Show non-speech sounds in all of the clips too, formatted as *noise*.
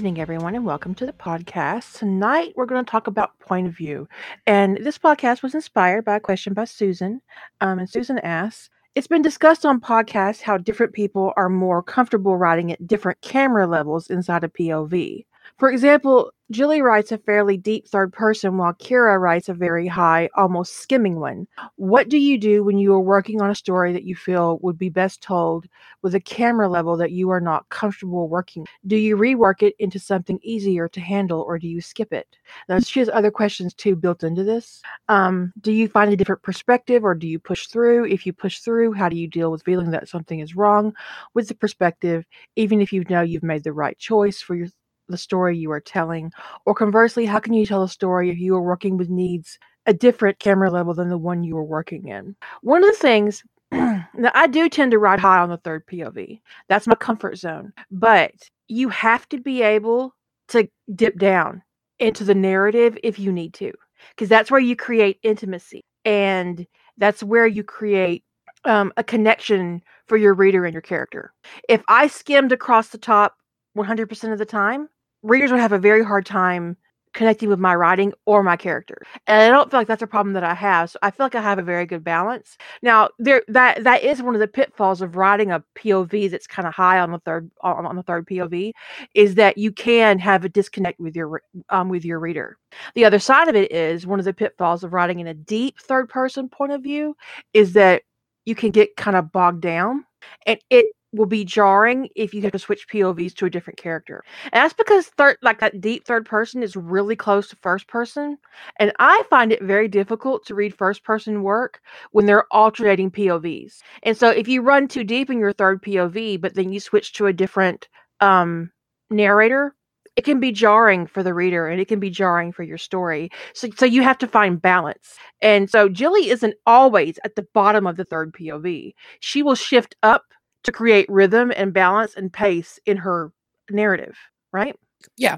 evening, everyone, and welcome to the podcast. Tonight, we're going to talk about point of view. And this podcast was inspired by a question by Susan. Um, and Susan asks It's been discussed on podcasts how different people are more comfortable writing at different camera levels inside a POV. For example, Julie writes a fairly deep third person while Kira writes a very high, almost skimming one. What do you do when you are working on a story that you feel would be best told with a camera level that you are not comfortable working? Do you rework it into something easier to handle or do you skip it? Now, she has other questions too built into this. Um, do you find a different perspective or do you push through? If you push through, how do you deal with feeling that something is wrong with the perspective, even if you know you've made the right choice for your the story you are telling? Or conversely, how can you tell a story if you are working with needs a different camera level than the one you were working in? One of the things *clears throat* now I do tend to ride high on the third POV. That's my comfort zone. But you have to be able to dip down into the narrative if you need to, because that's where you create intimacy and that's where you create um, a connection for your reader and your character. If I skimmed across the top 100% of the time, readers would have a very hard time connecting with my writing or my character. And I don't feel like that's a problem that I have. So I feel like I have a very good balance. Now, there that that is one of the pitfalls of writing a POV that's kind of high on the third on, on, the third POV is that you can have a disconnect with your um with your reader. The other side of it is one of the pitfalls of writing in a deep third person point of view is that you can get kind of bogged down and it will be jarring if you have to switch POVs to a different character. And that's because third like that deep third person is really close to first person. And I find it very difficult to read first person work when they're alternating POVs. And so if you run too deep in your third POV, but then you switch to a different um narrator, it can be jarring for the reader and it can be jarring for your story. So so you have to find balance. And so Jilly isn't always at the bottom of the third POV. She will shift up to create rhythm and balance and pace in her narrative, right? Yeah.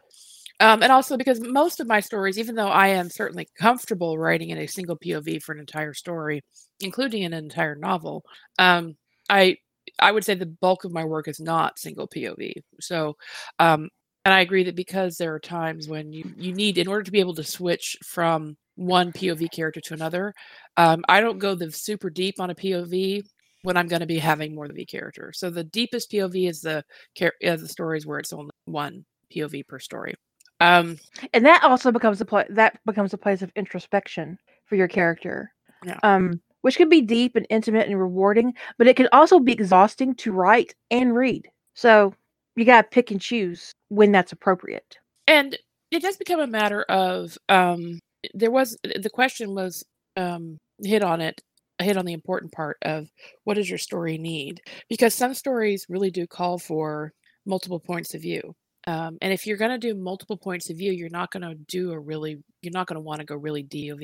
Um, and also because most of my stories, even though I am certainly comfortable writing in a single POV for an entire story, including an entire novel, um, I I would say the bulk of my work is not single POV. So, um, and I agree that because there are times when you you need in order to be able to switch from one POV character to another, um, I don't go the super deep on a POV when I'm going to be having more than a character. So the deepest POV is the uh, the stories where it's only one POV per story. Um, and that also becomes a pl- that becomes a place of introspection for your character. Yeah. Um, which can be deep and intimate and rewarding, but it can also be exhausting to write and read. So you got to pick and choose when that's appropriate. And it does become a matter of um, there was the question was um, hit on it hit on the important part of what does your story need? because some stories really do call for multiple points of view um, and if you're going to do multiple points of view you're not going to do a really you're not going to want to go really dov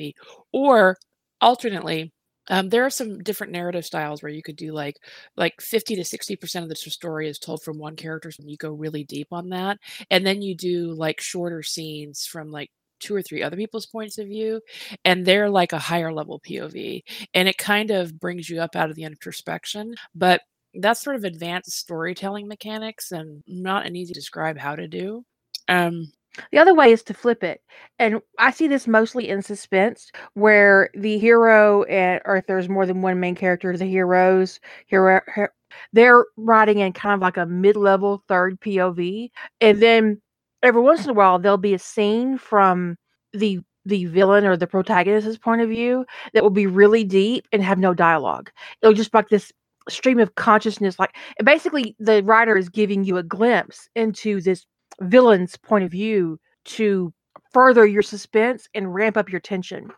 or alternately um, there are some different narrative styles where you could do like like 50 to 60 percent of the story is told from one character so you go really deep on that and then you do like shorter scenes from like two or three other people's points of view and they're like a higher level pov and it kind of brings you up out of the introspection but that's sort of advanced storytelling mechanics and not an easy to describe how to do um the other way is to flip it. And I see this mostly in suspense where the hero and or if there's more than one main character, the heroes, hero, hero they're writing in kind of like a mid-level third POV and then every once in a while there'll be a scene from the the villain or the protagonist's point of view that will be really deep and have no dialogue. It'll just be like this stream of consciousness, like basically the writer is giving you a glimpse into this villain's point of view to further your suspense and ramp up your tension.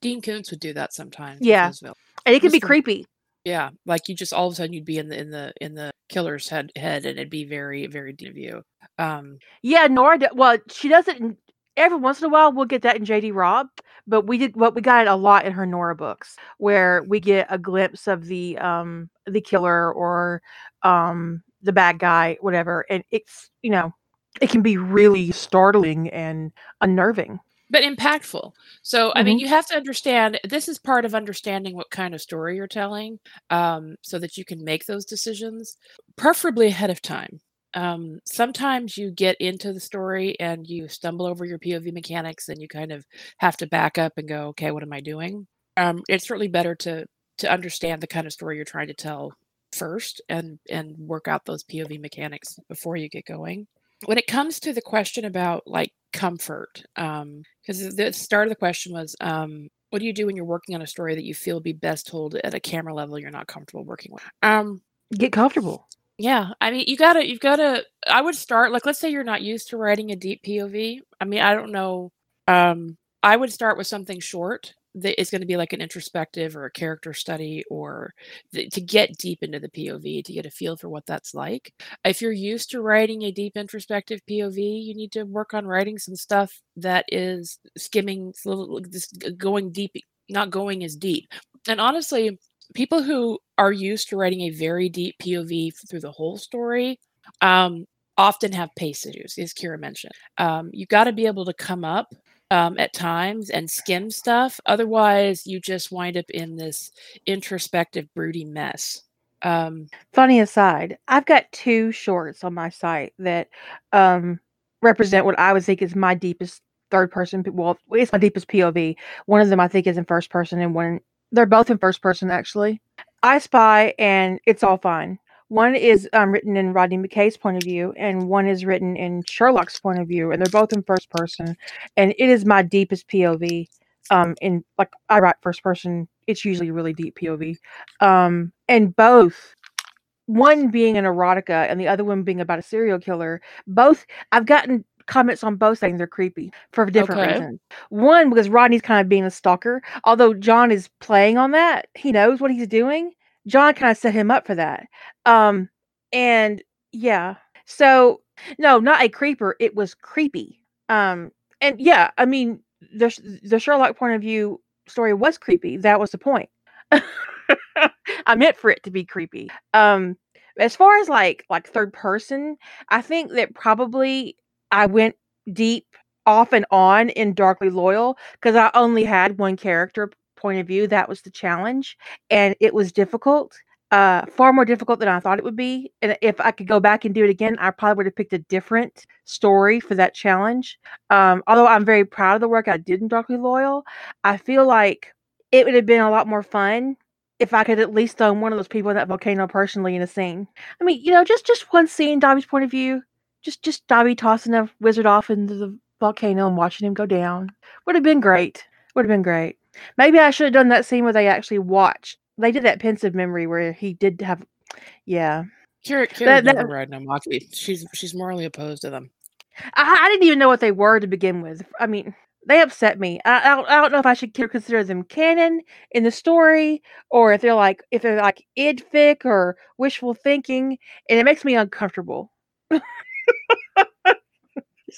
Dean Koontz would do that sometimes. Yeah, and it can be creepy. Yeah, like you just all of a sudden you'd be in the in the in the killer's head head, and it'd be very very deep view. Um, yeah, Nora. Well, she doesn't. Every once in a while, we'll get that in JD Robb, but we did what we got it a lot in her Nora books, where we get a glimpse of the um the killer or um the bad guy, whatever, and it's you know it can be really startling and unnerving but impactful. So, mm-hmm. I mean, mm-hmm. you have to understand this is part of understanding what kind of story you're telling um, so that you can make those decisions, preferably ahead of time. um, sometimes you get into the story and you stumble over your POV mechanics and you kind of have to back up and go, okay, what am I doing? Um, it's certainly better to to understand the kind of story you're trying to tell first and and work out those POV mechanics before you get going. When it comes to the question about like comfort, because um, the start of the question was, um, what do you do when you're working on a story that you feel be best told at a camera level you're not comfortable working with? Um, get comfortable. Yeah, I mean, you gotta, you've gotta. I would start like, let's say you're not used to writing a deep POV. I mean, I don't know. Um, I would start with something short that is going to be like an introspective or a character study or to get deep into the POV to get a feel for what that's like. If you're used to writing a deep introspective POV, you need to work on writing some stuff that is skimming, just going deep, not going as deep. And honestly, people who are used to writing a very deep POV through the whole story um, often have pace issues, as Kira mentioned. Um, you got to be able to come up um, at times and skim stuff. Otherwise, you just wind up in this introspective, broody mess. Um, Funny aside, I've got two shorts on my site that um, represent what I would think is my deepest third person. Well, it's my deepest POV. One of them I think is in first person, and one they're both in first person actually. I Spy and It's All Fine. One is um, written in Rodney McKay's point of view, and one is written in Sherlock's point of view, and they're both in first person. And it is my deepest POV. Um, in like I write first person, it's usually really deep POV. Um, and both, one being an erotica and the other one being about a serial killer. Both I've gotten comments on both saying they're creepy for different okay. reasons. One because Rodney's kind of being a stalker, although John is playing on that. He knows what he's doing. John kind of set him up for that. Um, and yeah, so no, not a creeper. It was creepy. Um, and yeah, I mean, the the Sherlock point of view story was creepy. That was the point. *laughs* I meant for it to be creepy. Um, as far as like like third person, I think that probably I went deep off and on in Darkly Loyal because I only had one character point of view. That was the challenge, and it was difficult. Uh, far more difficult than I thought it would be. And if I could go back and do it again, I probably would have picked a different story for that challenge. Um, although I'm very proud of the work I did in Darkly Loyal, I feel like it would have been a lot more fun if I could at least own one of those people in that volcano personally in a scene. I mean, you know, just just one scene, Dobby's point of view, just just Dobby tossing a wizard off into the volcano and watching him go down would have been great. Would have been great. Maybe I should have done that scene where they actually watched. They did that Pensieve memory where he did have, yeah. Kira, Kira that, read Nomaki. She's she's morally opposed to them. I, I, didn't even know what they were to begin with. I mean, they upset me. I, I, don't, I don't know if I should consider them canon in the story or if they're like if they're like idfic or wishful thinking, and it makes me uncomfortable. *laughs* Just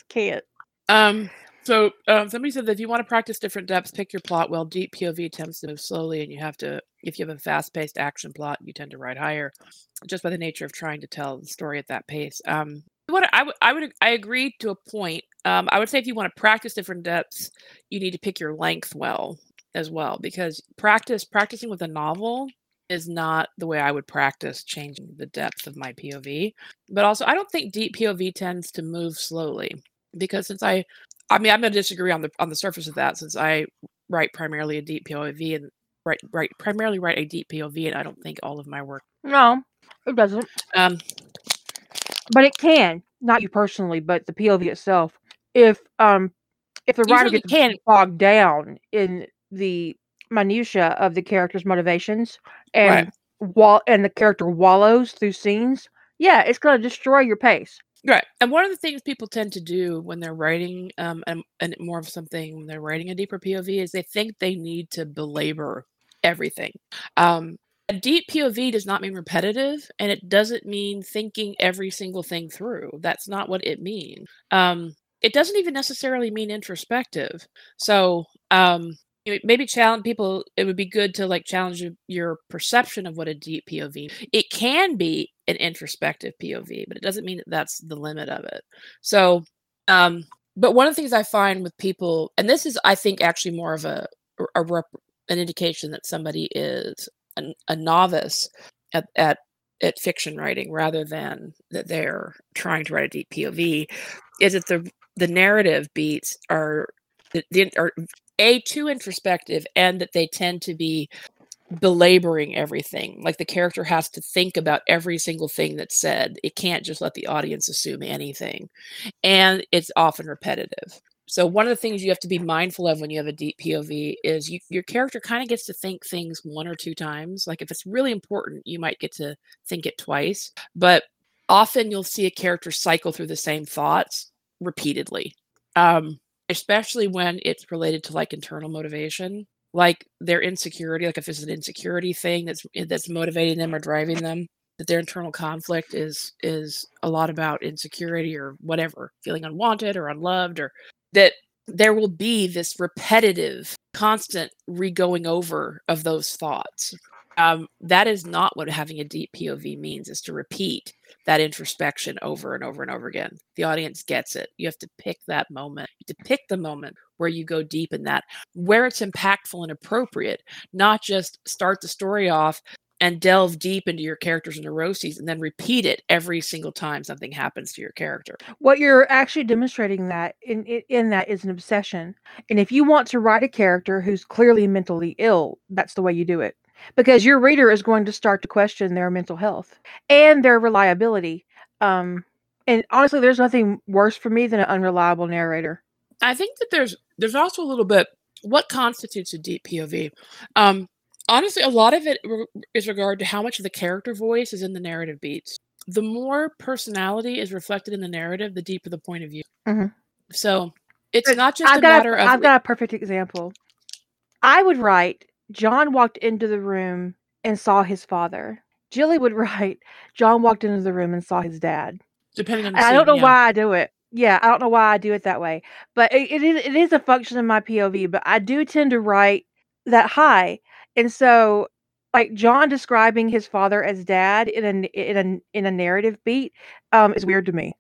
can't. Um, so um, somebody said that if you want to practice different depths, pick your plot well. Deep POV tends to move slowly, and you have to. If you have a fast-paced action plot, you tend to ride higher, just by the nature of trying to tell the story at that pace. Um, what I would, I would, I agree to a point. Um, I would say if you want to practice different depths, you need to pick your length well as well, because practice practicing with a novel is not the way I would practice changing the depth of my POV. But also, I don't think deep POV tends to move slowly because since I I mean, I'm going to disagree on the on the surface of that since I write primarily a deep POV and write write primarily write a deep POV, and I don't think all of my work. No, it doesn't. Um, but it can not you personally, but the POV itself. If um, if the writer gets can bogged down in the minutia of the character's motivations and right. wall and the character wallows through scenes, yeah, it's going to destroy your pace. Right. And one of the things people tend to do when they're writing um and, more of something when they're writing a deeper POV is they think they need to belabor everything. Um a deep POV does not mean repetitive and it doesn't mean thinking every single thing through. That's not what it means. Um it doesn't even necessarily mean introspective. So, um maybe challenge people it would be good to like challenge your perception of what a deep pov it can be an introspective pov but it doesn't mean that that's the limit of it. So um but one of the things i find with people and this is i think actually more of a, a rep, an indication that somebody is an, a novice at, at at fiction writing rather than that they're trying to write a deep POV is that the the narrative beats are the, the are a too introspective and that they tend to be belaboring everything like the character has to think about every single thing that's said. It can't just let the audience assume anything and it's often repetitive. So one of the things you have to be mindful of when you have a deep pov is you, your character kind of gets to think things one or two times. Like if it's really important you might get to think it twice but often you'll see a character cycle through the same thoughts repeatedly. Um, especially when it's related to like internal motivation like their insecurity like if it's an insecurity thing that's eh, that's motivating them or driving them that their internal conflict is is a lot about insecurity or whatever feeling unwanted or unloved or that there will be this repetitive constant re-going over of those thoughts um, that is not what having a deep pov means is to repeat that introspection over and over and over again. The audience gets it. You have to pick that moment, you have to pick the moment where you go deep in that, where it's impactful and appropriate, not just start the story off and delve deep into your character's neuroses and then repeat it every single time something happens to your character. What you're actually demonstrating that in, in in that is an obsession. And if you want to write a character who's clearly mentally ill, that's the way you do it because your reader is going to start to question their mental health and their reliability. Um, and honestly, there's nothing worse for me than an unreliable narrator. I think that there's there's also a little bit what constitutes a deep POV. Um, honestly, a lot of it re- is regard to how much of the character voice is in the narrative beats. The more personality is reflected in the narrative, the deeper the point of view. Mm-hmm. So it's But not just I've a matter a, of I've got a perfect example. I would write John walked into the room and saw his father. Jilly would *laughs* write John walked into the room and saw his dad. depending on I don't know yeah. why I do it. Yeah, I don't know why I do it that way. But it, it is it is a function of my POV, but I do tend to write that high. And so like John describing his father as dad in a in a in a narrative beat um is weird to me.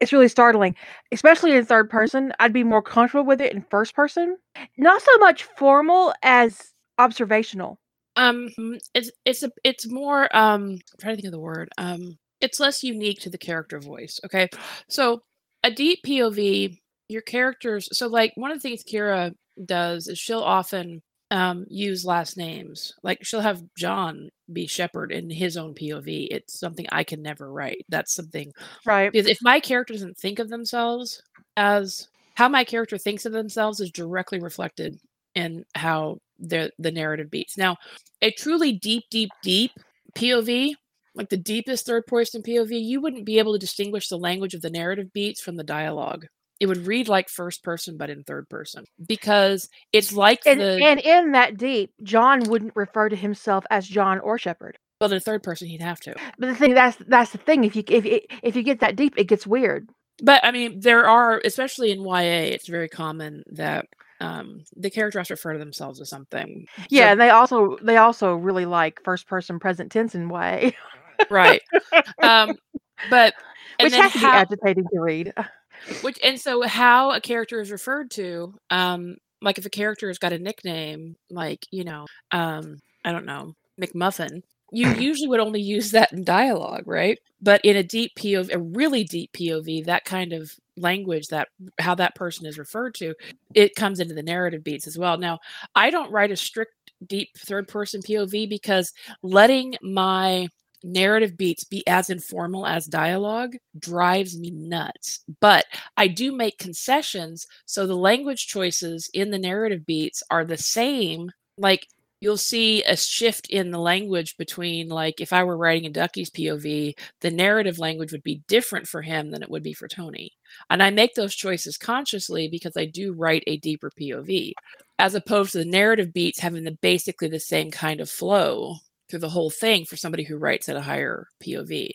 It it's really startling, especially in third person. I'd be more comfortable with it in first person. Not so much formal as observational. Um, it's it's a it's more um. I'm trying to think of the word. Um, it's less unique to the character voice. Okay, so a deep POV, your characters. So like one of the things Kira does is she'll often um use last names. Like she'll have John be Sheppard in his own POV. It's something I can never write. That's something Right. because if my character doesn't think of themselves as how my character thinks of themselves is directly reflected in how the the narrative beats. Now, a truly deep, deep, deep POV, like the deepest third person POV, you wouldn't be able to distinguish the language of the narrative beats from the dialogue. It would read like first person, but in third person because it's like And the and in that deep, John wouldn't refer to himself as John or Sheppard. well, in third person he'd have to. But the thing that's that's the thing. If you if if you get that deep, it gets weird. But I mean, there are, especially in YA, it's very common that um, the characters refer to themselves as something. So- Yeah, and they also they also really like first person present tense in way, right. Um, but *laughs* which has to be agitating to read. *laughs* which and so how a character is referred to, um, like if a character has got a nickname, like you know, um, I don't know, McMuffin. You *laughs* usually would only use that in dialogue, right? But in a deep POV, a really deep POV, that kind of language, that how that person is referred to, it comes into the narrative beats as well. Now, I don't write a strict deep third person POV because letting my narrative beats be as informal as dialogue drives me nuts. But I do make concessions so the language choices in the narrative beats are the same. Like you'll see a shift in the language between like if I were writing a Ducky's POV, the narrative language would be different for him than it would be for Tony. And I make those choices consciously because I do write a deeper POV as opposed to the narrative beats having the basically the same kind of flow through the whole thing for somebody who writes at a higher POV.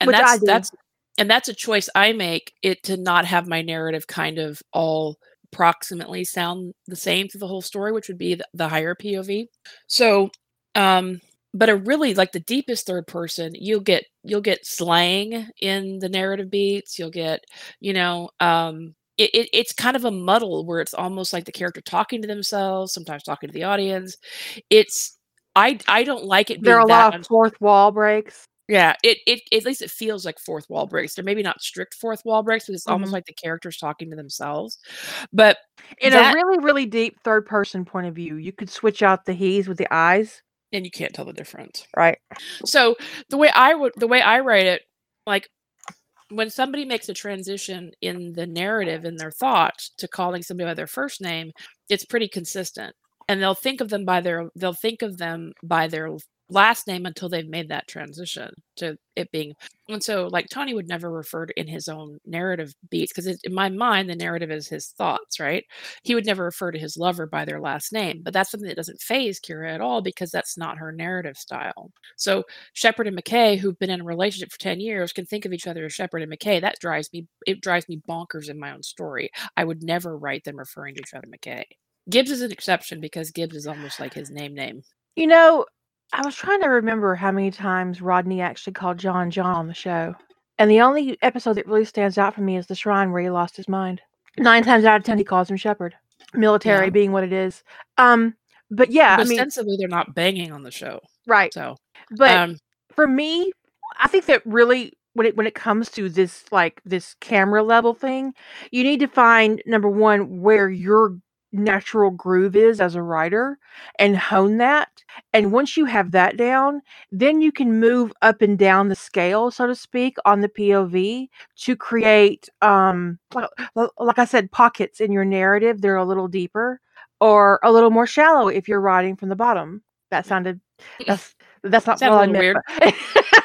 And Which that's that's and that's a choice I make it to not have my narrative kind of all approximately sound the same through the whole story, which would be the, the higher POV. So um but a really like the deepest third person, you'll get you'll get slang in the narrative beats, you'll get, you know, um it, it, it's kind of a muddle where it's almost like the character talking to themselves, sometimes talking to the audience. It's I I don't like it being There are a lot of fourth wall breaks. Yeah, it, it at least it feels like fourth wall breaks. They're maybe not strict fourth wall breaks, but it's almost Mhm. like the characters talking to themselves. But In that a really, really deep third person point of view, you could switch out the he's with the eyes, and you can't tell the difference. right? So the way I would the way I write it, like when somebody makes a transition in the narrative in their thoughts to calling somebody by their first name, it's pretty consistent. And they'll think of them by their they'll think of them by their last name until they've made that transition to it being and so like tony would never refer to in his own narrative beats because in my mind the narrative is his thoughts right? He would never refer to his lover by their last name but that's something that doesn't phase kira at all because that's not her narrative style. So sheppard and mckay who've been in a relationship for 10 years can think of each other as sheppard and mckay. That drives me it drives me bonkers in my own story. I would never write them referring to each other mckay gibbs is an exception because gibbs is almost like his name name You know, I was trying to remember how many times Rodney actually called John John on the show. And the only episode that really stands out for me is the shrine where he lost his mind. Nine times out of ten he calls him Sheppard. Military Yeah. being what it is. Um but yeah, but I mean ostensibly they're not banging on the show right. so But um for me, I think that really when it when it comes to this like this camera level thing, you need to find number one where your natural groove is as a writer and hone that. And once you have that down, then you can move up and down the scale, so to speak, on the POV to create um like, I said, pockets in your narrative. They're a little deeper or a little more shallow if you're writing from the bottom. That sounded *laughs* that's that's not what I little meant. but- *laughs*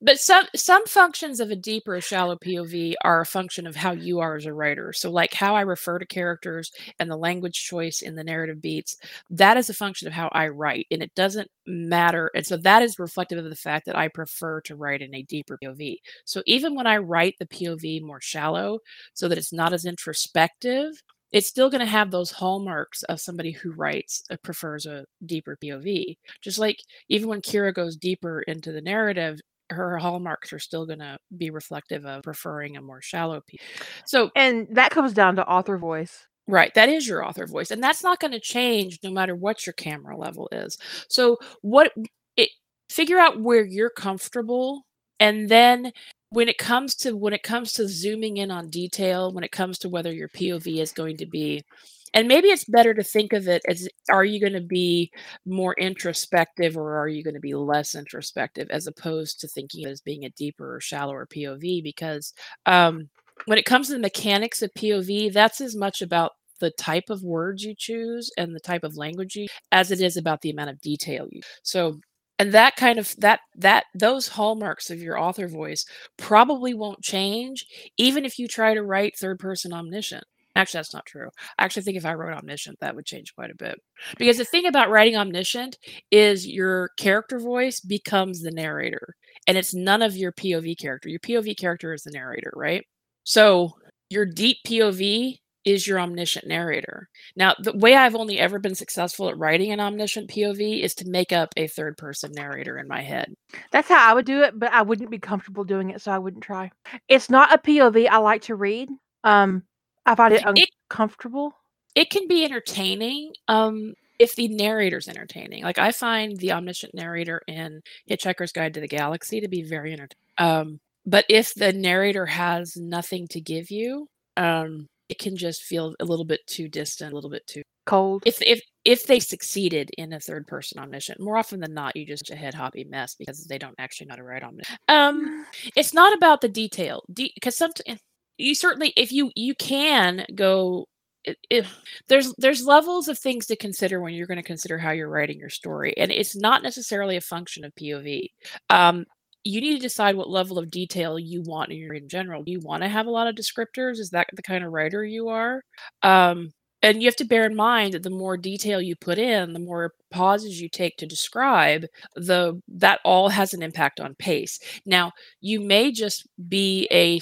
but some some functions of a deeper shallow pov are a function of how you are as a writer. So like how i refer to characters and the language choice in the narrative beats that is a function of how i write and it doesn't matter and so that is reflective of the fact that i prefer to write in a deeper pov so even when i write the pov more shallow so that it's not as introspective it's still going to have those hallmarks of somebody who writes uh, prefers a deeper pov just like even when kira goes deeper into the narrative her hallmarks are still going to be reflective of preferring a more shallow piece. So, and that comes down to author voice. right, that is your author voice, and that's not going to change no matter what your camera level is. So, what it figure out where you're comfortable, and then when it comes to when it comes to zooming in on detail, when it comes to whether your POV is going to be and maybe it's better to think of it as are you going to be more introspective or are you going to be less introspective? as opposed to thinking as being a deeper or shallower POV because um, when it comes to the mechanics of POV, that's as much about the type of words you choose and the type of language you as it is about the amount of detail you so and that kind of that that those hallmarks of your author voice probably won't change even if you try to write third person omniscient Actually, that's not true. I actually think if I wrote omniscient, that would change quite a bit. Because the thing about writing omniscient is your character voice becomes the narrator, and it's none of your POV character. Your POV character is the narrator, right? So your deep POV is your omniscient narrator. Now, the way I've only ever been successful at writing an omniscient POV is to make up a third person narrator in my head. That's how I would do it, but I wouldn't be comfortable doing it, so I wouldn't try. It's not a POV I like to read. Um, I find it uncomfortable. it can be entertaining um if the narrator's entertaining like i find the omniscient narrator in hitchhiker's guide to the galaxy to be very entertaining um but if the narrator has nothing to give you um it can just feel a little bit too distant a little bit too Cold. if if if they succeeded in a third person omniscient more often than not you just a head hoppy mess because they don't actually know how to write omniscient um it's not about the detail because sometimes you certainly if you you can go it, there's there's levels of things to consider when you're going to consider how you're writing your story and it's not necessarily a function of pov um, you need to decide what level of detail you want in your in general. Do you want to have a lot of descriptors? Is that the kind of writer you are? Um, and you have to bear in mind that the more detail you put in the more pauses you take to describe the that all has an impact on pace. Now you may just be a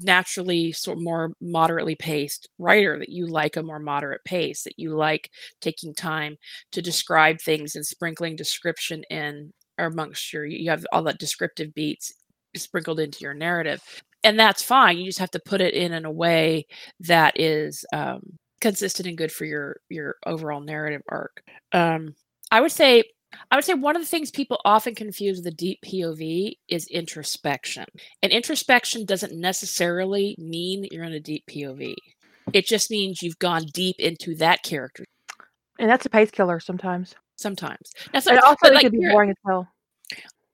naturally sort of more moderately paced writer that you like a more moderate pace that you like taking time to describe things and sprinkling description in or amongst your you have all that descriptive beats sprinkled into your narrative and that's fine you just have to put it in in a way that is um, consistent and good for your your overall narrative arc. Um, i would say I would say one of the things people often confuse with a deep POV is introspection. And introspection doesn't necessarily mean you're in a deep POV. It just means you've gone deep into that character. And that's a pace killer sometimes. Sometimes. Now, so, And also, it like, can be boring as hell.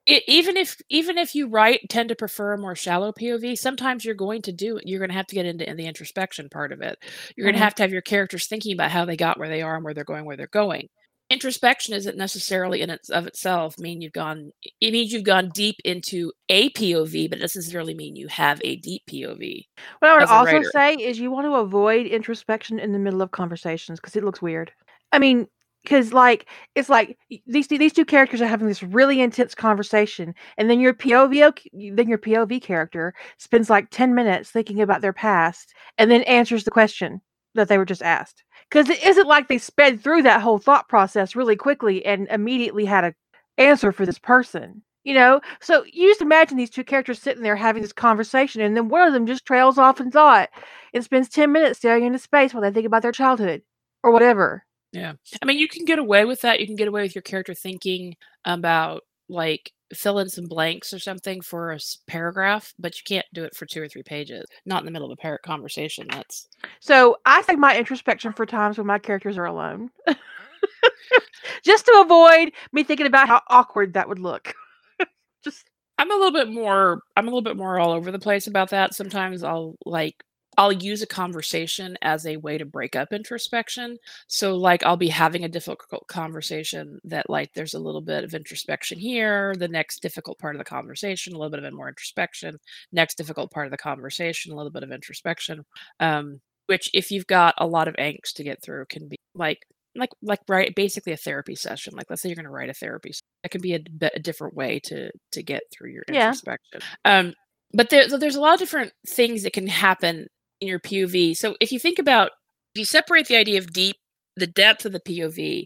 it, even if even if you write tend to prefer a more shallow POV, sometimes you're going to do you're going to have to get into in the introspection part of it. You're going Mhm. to have to have your characters thinking about how they got where they are and where they're going, where they're going. Introspection isn't necessarily in its of itself mean you've gone. It means you've gone deep into a POV, but it doesn't necessarily mean you have a deep POV. What I would also writer. say is you want to avoid introspection in the middle of conversations because it looks weird. I mean, because like it's like these these two characters are having this really intense conversation, and then your POV then your POV character spends like ten minutes thinking about their past, and then answers the question that they were just asked. Because it isn't like they sped through that whole thought process really quickly and immediately had a answer for this person. You know, so you just imagine these two characters sitting there having this conversation, and then one of them just trails off in thought and spends 10 minutes staring into space while they think about their childhood or whatever. Yeah. I mean, you can get away with that. You can get away with your character thinking about like fill in some blanks or something for a paragraph, but you can't do it for two or three pages. Not in the middle of a par- conversation. That's So I save my introspection for times when my characters are alone. *laughs* just to avoid me thinking about how awkward that would look. *laughs* just I'm a little bit more I'm a little bit more all over the place about that. Sometimes I'll like I'll use a conversation as a way to break up introspection. So like I'll be having a difficult conversation that like there's a little bit of introspection here, the next difficult part of the conversation, a little bit of more introspection, next difficult part of the conversation, a little bit of introspection. Um which if you've got a lot of angst to get through can be like like like right basically a therapy session like let's say you're going to write a therapy that can be a different way to to get through your Yeah. introspection um but there, so there's a lot of different things that can happen in your pov so if you think about if you separate the idea of deep the depth of the pov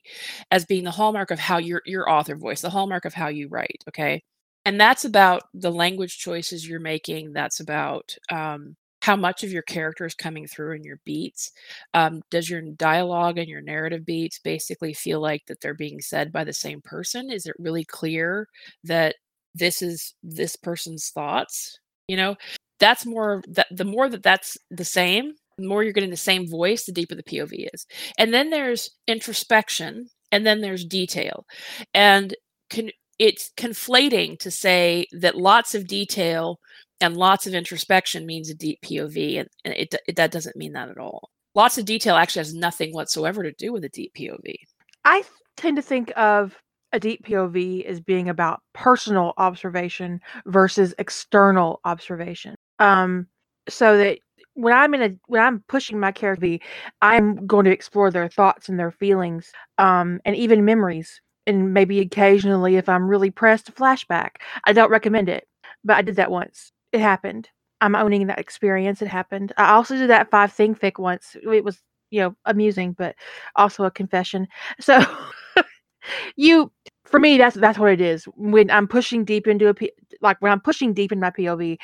as being the hallmark of how your your author voice the hallmark of how you write okay? And that's about the language choices you're making that's about um how much of your character is coming through in your beats. Um, does your dialogue and your narrative beats basically feel like that they're being said by the same person? Is it really clear that this is this person's thoughts you know that's more that the more that that's the same the more you're getting the same voice the deeper the pov is and then there's introspection and then there's detail and con- it's conflating to say that lots of detail and lots of introspection means a deep POV, and, and it, it that doesn't mean that at all. Lots of detail actually has nothing whatsoever to do with a deep POV. I tend to think of a deep POV as being about personal observation versus external observation. Um, so that when I'm in a when I'm pushing my character, I'm going to explore their thoughts and their feelings, um, and even memories, and maybe occasionally, if I'm really pressed, a flashback. I don't recommend it, but I did that once. It happened. I'm owning that experience. It happened. I also did that five thing fic once. It was you know amusing, but also a confession. *laughs* So you for me that's that's what it is when i'm pushing deep into a like when i'm pushing deep in my pov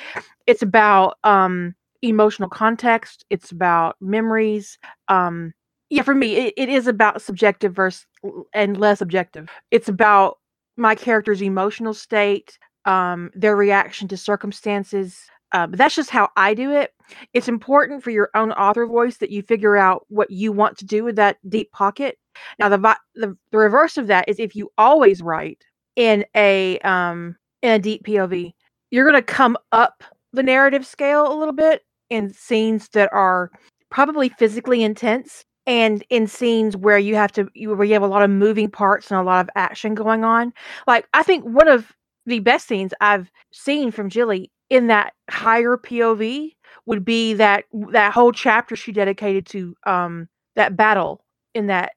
it's about um emotional context it's about memories um yeah for me it, it is about subjective versus and less objective. It's about my character's emotional state um their reaction to circumstances uh, but that's just how i do it. It's important for your own author voice that you figure out what you want to do with that deep pocket. Now the the, the reverse of that is if you always write in a um in a deep POV, you're going to come up the narrative scale a little bit in scenes that are probably physically intense and in scenes where you have to you, where you have a lot of moving parts and a lot of action going on. Like I think one of the best scenes I've seen from Jilly in that higher POV would be that that whole chapter she dedicated to um that battle in that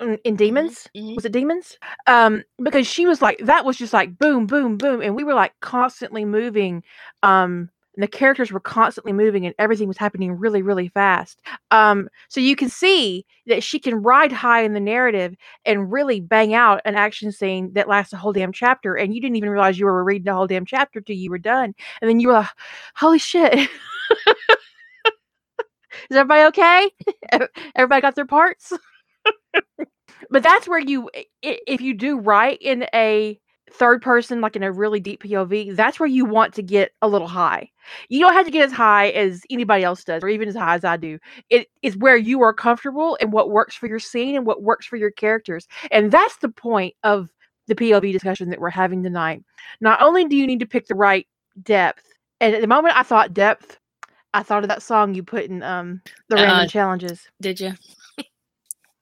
in- in demons? Mhm. was it demons? Um because she was like that was just like boom boom boom and we were like constantly moving um and the characters were constantly moving and everything was happening really really fast. Um so you can see that she can ride high in the narrative and really bang out an action scene that lasts a whole damn chapter and you didn't even realize you were reading the whole damn chapter till you were done and then you were like holy shit. *laughs* Is everybody okay? *laughs* Everybody got their parts *laughs* but that's where you if you do right in a third person, like in a really deep POV, that's where you want to get a little high. You don't have to get as high as anybody else does, or even as high as I do. It is where you are comfortable and what works for your scene and what works for your characters. And that's the point of the POV discussion that we're having tonight. Not only do you need to pick the right depth, and at the moment I thought depth, I thought of that song you put in um the uh, random challenges. Did you?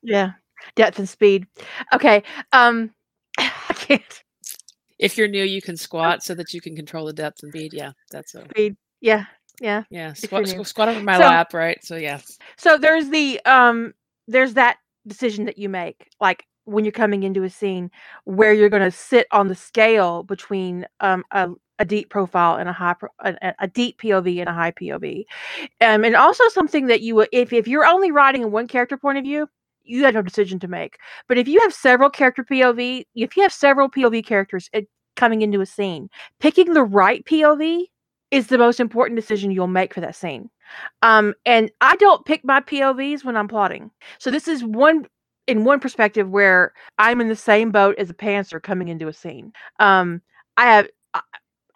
yeah. Depth and speed. Okay. Um *laughs* I can't if you're new, you can squat so that you can control the depth and speed. Yeah, that's a speed. Yeah, yeah, yeah. Squat, squat, over my so, lap, right? So yeah. So there's the um, there's that decision that you make, like when you're coming into a scene where you're going to sit on the scale between um a, a deep profile and a high pro- a, a, deep POV and a high POV, um, and also something that you if if you're only writing a one character point of view, you have no decision to make. But if you have several character POV, if you have several POV characters coming into a scene, picking the right POV is the most important decision you'll make for that scene. Um, and I don't pick my POVs when I'm plotting. So this is one in one perspective where I'm in the same boat as a pantser coming into a scene. Um, I have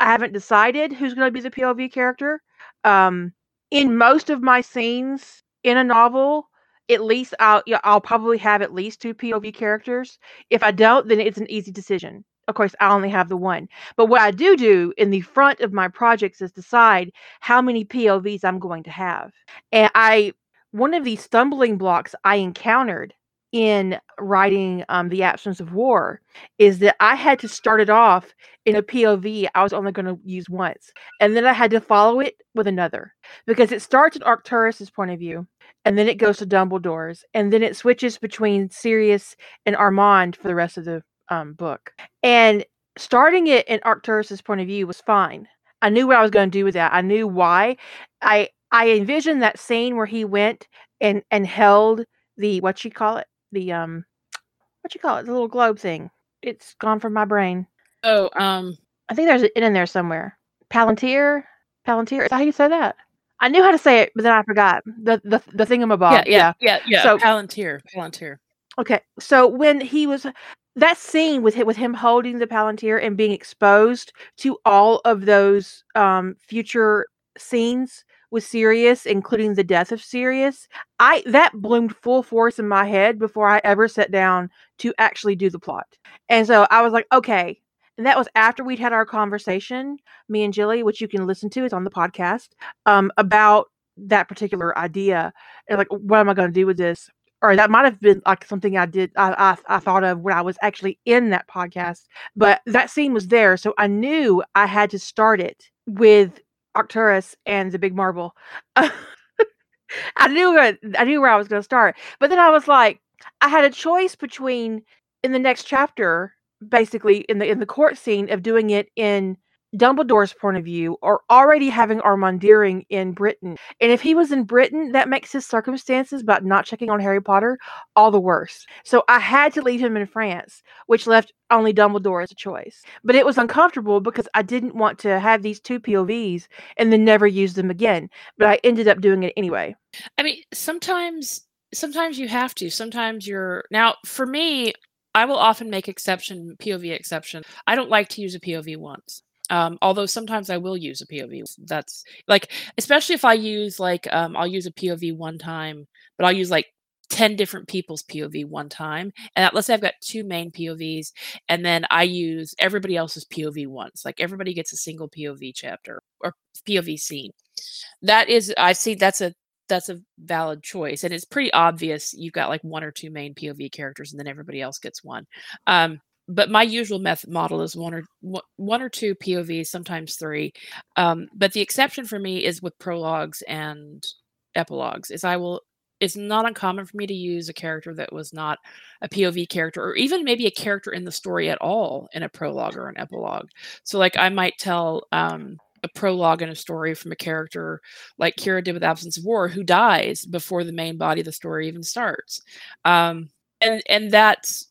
I haven't decided who's going to be the POV character. Um, in most of my scenes in a novel, at least I'll I'll probably have at least two POV characters. If I don't, then it's an easy decision. Of course, I only have the one. But what I do do in the front of my projects is decide how many POVs I'm going to have. And I one of the stumbling blocks I encountered in writing um, the absence of war is that I had to start it off in a POV I was only going to use once, and then I had to follow it with another because it starts at Arcturus's point of view, and then it goes to Dumbledore's, and then it switches between Sirius and Armand for the rest of the um, book. And starting it in Arcturus's point of view was fine. I knew what I was going to do with that. I knew why. I I envisioned that scene where he went and and held the what you call it the um what you call it the little globe thing. It's gone from my brain. Oh, um, I think there's an in there somewhere. Palantir, Palantir. Is that how you say that? I knew how to say it, but then I forgot the the the thingamabob. Yeah, yeah, yeah, yeah. So Palantir, Palantir. Okay, so when he was that scene with him, with him holding the palantir and being exposed to all of those um, future scenes with Sirius, including the death of Sirius, I that bloomed full force in my head before I ever sat down to actually do the plot. And so I was like, okay. And that was after we'd had our conversation, me and Jilly, which you can listen to, it's on the podcast, um, about that particular idea. And like, what am I going to do with this? or that might have been like something I did I, I, I thought of when I was actually in that podcast. But that scene was there, so I knew I had to start it with Arcturus and the big marble. *laughs* I knew where I knew where I was going to start, but then I was like, I had a choice between in the next chapter, basically in the in the court scene of doing it in Dumbledore's point of view or already having Armandiering in Britain. And if he was in Britain, that makes his circumstances about not checking on Harry Potter all the worse. So I had to leave him in France, which left only Dumbledore as a choice. But it was uncomfortable because I didn't want to have these two POVs and then never use them again. But I ended up doing it anyway. I mean, sometimes sometimes you have to. Sometimes you're now for me I will often make exception POV exception. I don't like to use a POV once. Um, although sometimes I will use a POV. That's like, especially if I use like, um, I'll use a POV one time, but I'll use like 10 different people's POV one time. And let's say I've got two main POVs, and then I use everybody else's POV once. Like everybody gets a single POV chapter or POV scene. That is, I see that's a that's a valid choice and it's pretty obvious you've got like one or two main pov characters and then everybody else gets one um but my usual method model is one or one or two POVs, sometimes three. Um, but the exception for me is with prologues and epilogues. Is I will. It's not uncommon for me to use a character that was not a POV character, or even maybe a character in the story at all in a prologue or an epilogue. So, like, I might tell um, a prologue and a story from a character like Kira did with Absence of War, who dies before the main body of the story even starts. Um, and and that's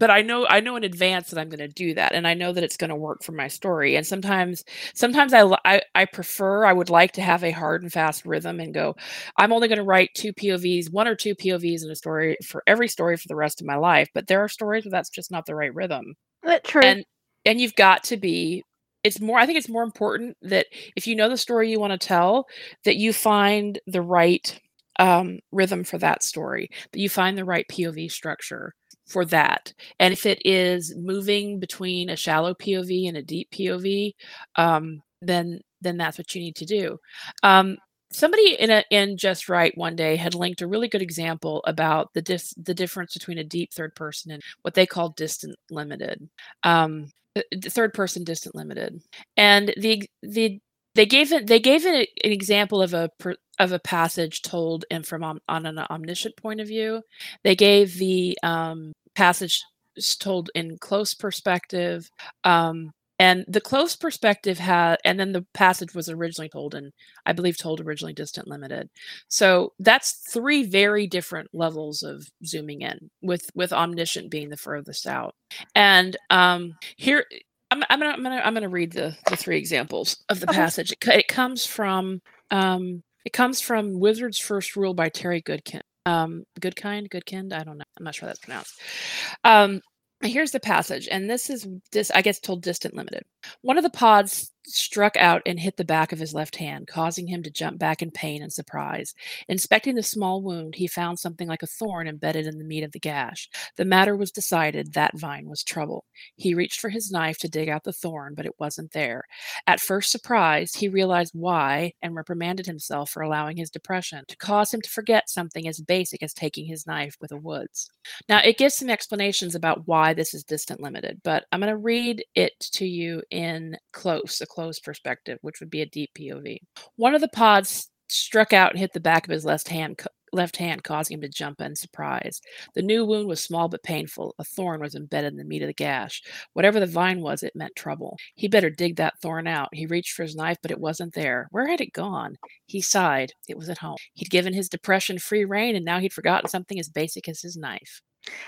but I know I know in advance that I'm going to do that, and I know that it's going to work for my story. And sometimes, sometimes I, I I prefer I would like to have a hard and fast rhythm and go. I'm only going to write two POVs, one or two POVs in a story for every story for the rest of my life. But there are stories where that's just not the right rhythm. That's true. And and you've got to be. It's more. I think it's more important that if you know the story you want to tell, that you find the right um, rhythm for that story, that you find the right POV structure for that. And if it is moving between a shallow POV and a deep POV, um, then then that's what you need to do. Um, somebody in a in just right one day had linked a really good example about the dis, the difference between a deep third person and what they call distant limited. Um, third person distant limited and the the they gave it they gave it an example of a of a passage told and from on, on an omniscient point of view they gave the um, passage told in close perspective um, and the close perspective had and then the passage was originally told and i believe told originally distant limited so that's three very different levels of zooming in with with omniscient being the furthest out and um here I'm, I'm gonna I'm gonna I'm gonna read the the three examples of the okay. passage. It, it, comes from um it comes from Wizard's First Rule by Terry Goodkind. Um, Goodkind, Goodkind. I don't know. I'm not sure that's pronounced. Um, here's the passage, and this is this I guess told distant limited. One of the pods struck out and hit the back of his left hand, causing him to jump back in pain and surprise. Inspecting the small wound, he found something like a thorn embedded in the meat of the gash. The matter was decided that Vine was trouble. He reached for his knife to dig out the thorn, but it wasn't there. At first surprised, he realized why and reprimanded himself for allowing his depression to cause him to forget something as basic as taking his knife with a woods. Now, it gives some explanations about why this is distant limited, but I'm going to read it to you in close, close perspective, which would be a deep POV. One of the pods struck out and hit the back of his left hand, left hand, causing him to jump in surprise. The new wound was small but painful. A thorn was embedded in the meat of the gash. Whatever the vine was, it meant trouble. He better dig that thorn out. He reached for his knife, but it wasn't there. Where had it gone? He sighed. It was at home. He'd given his depression free rein, and now he'd forgotten something as basic as his knife.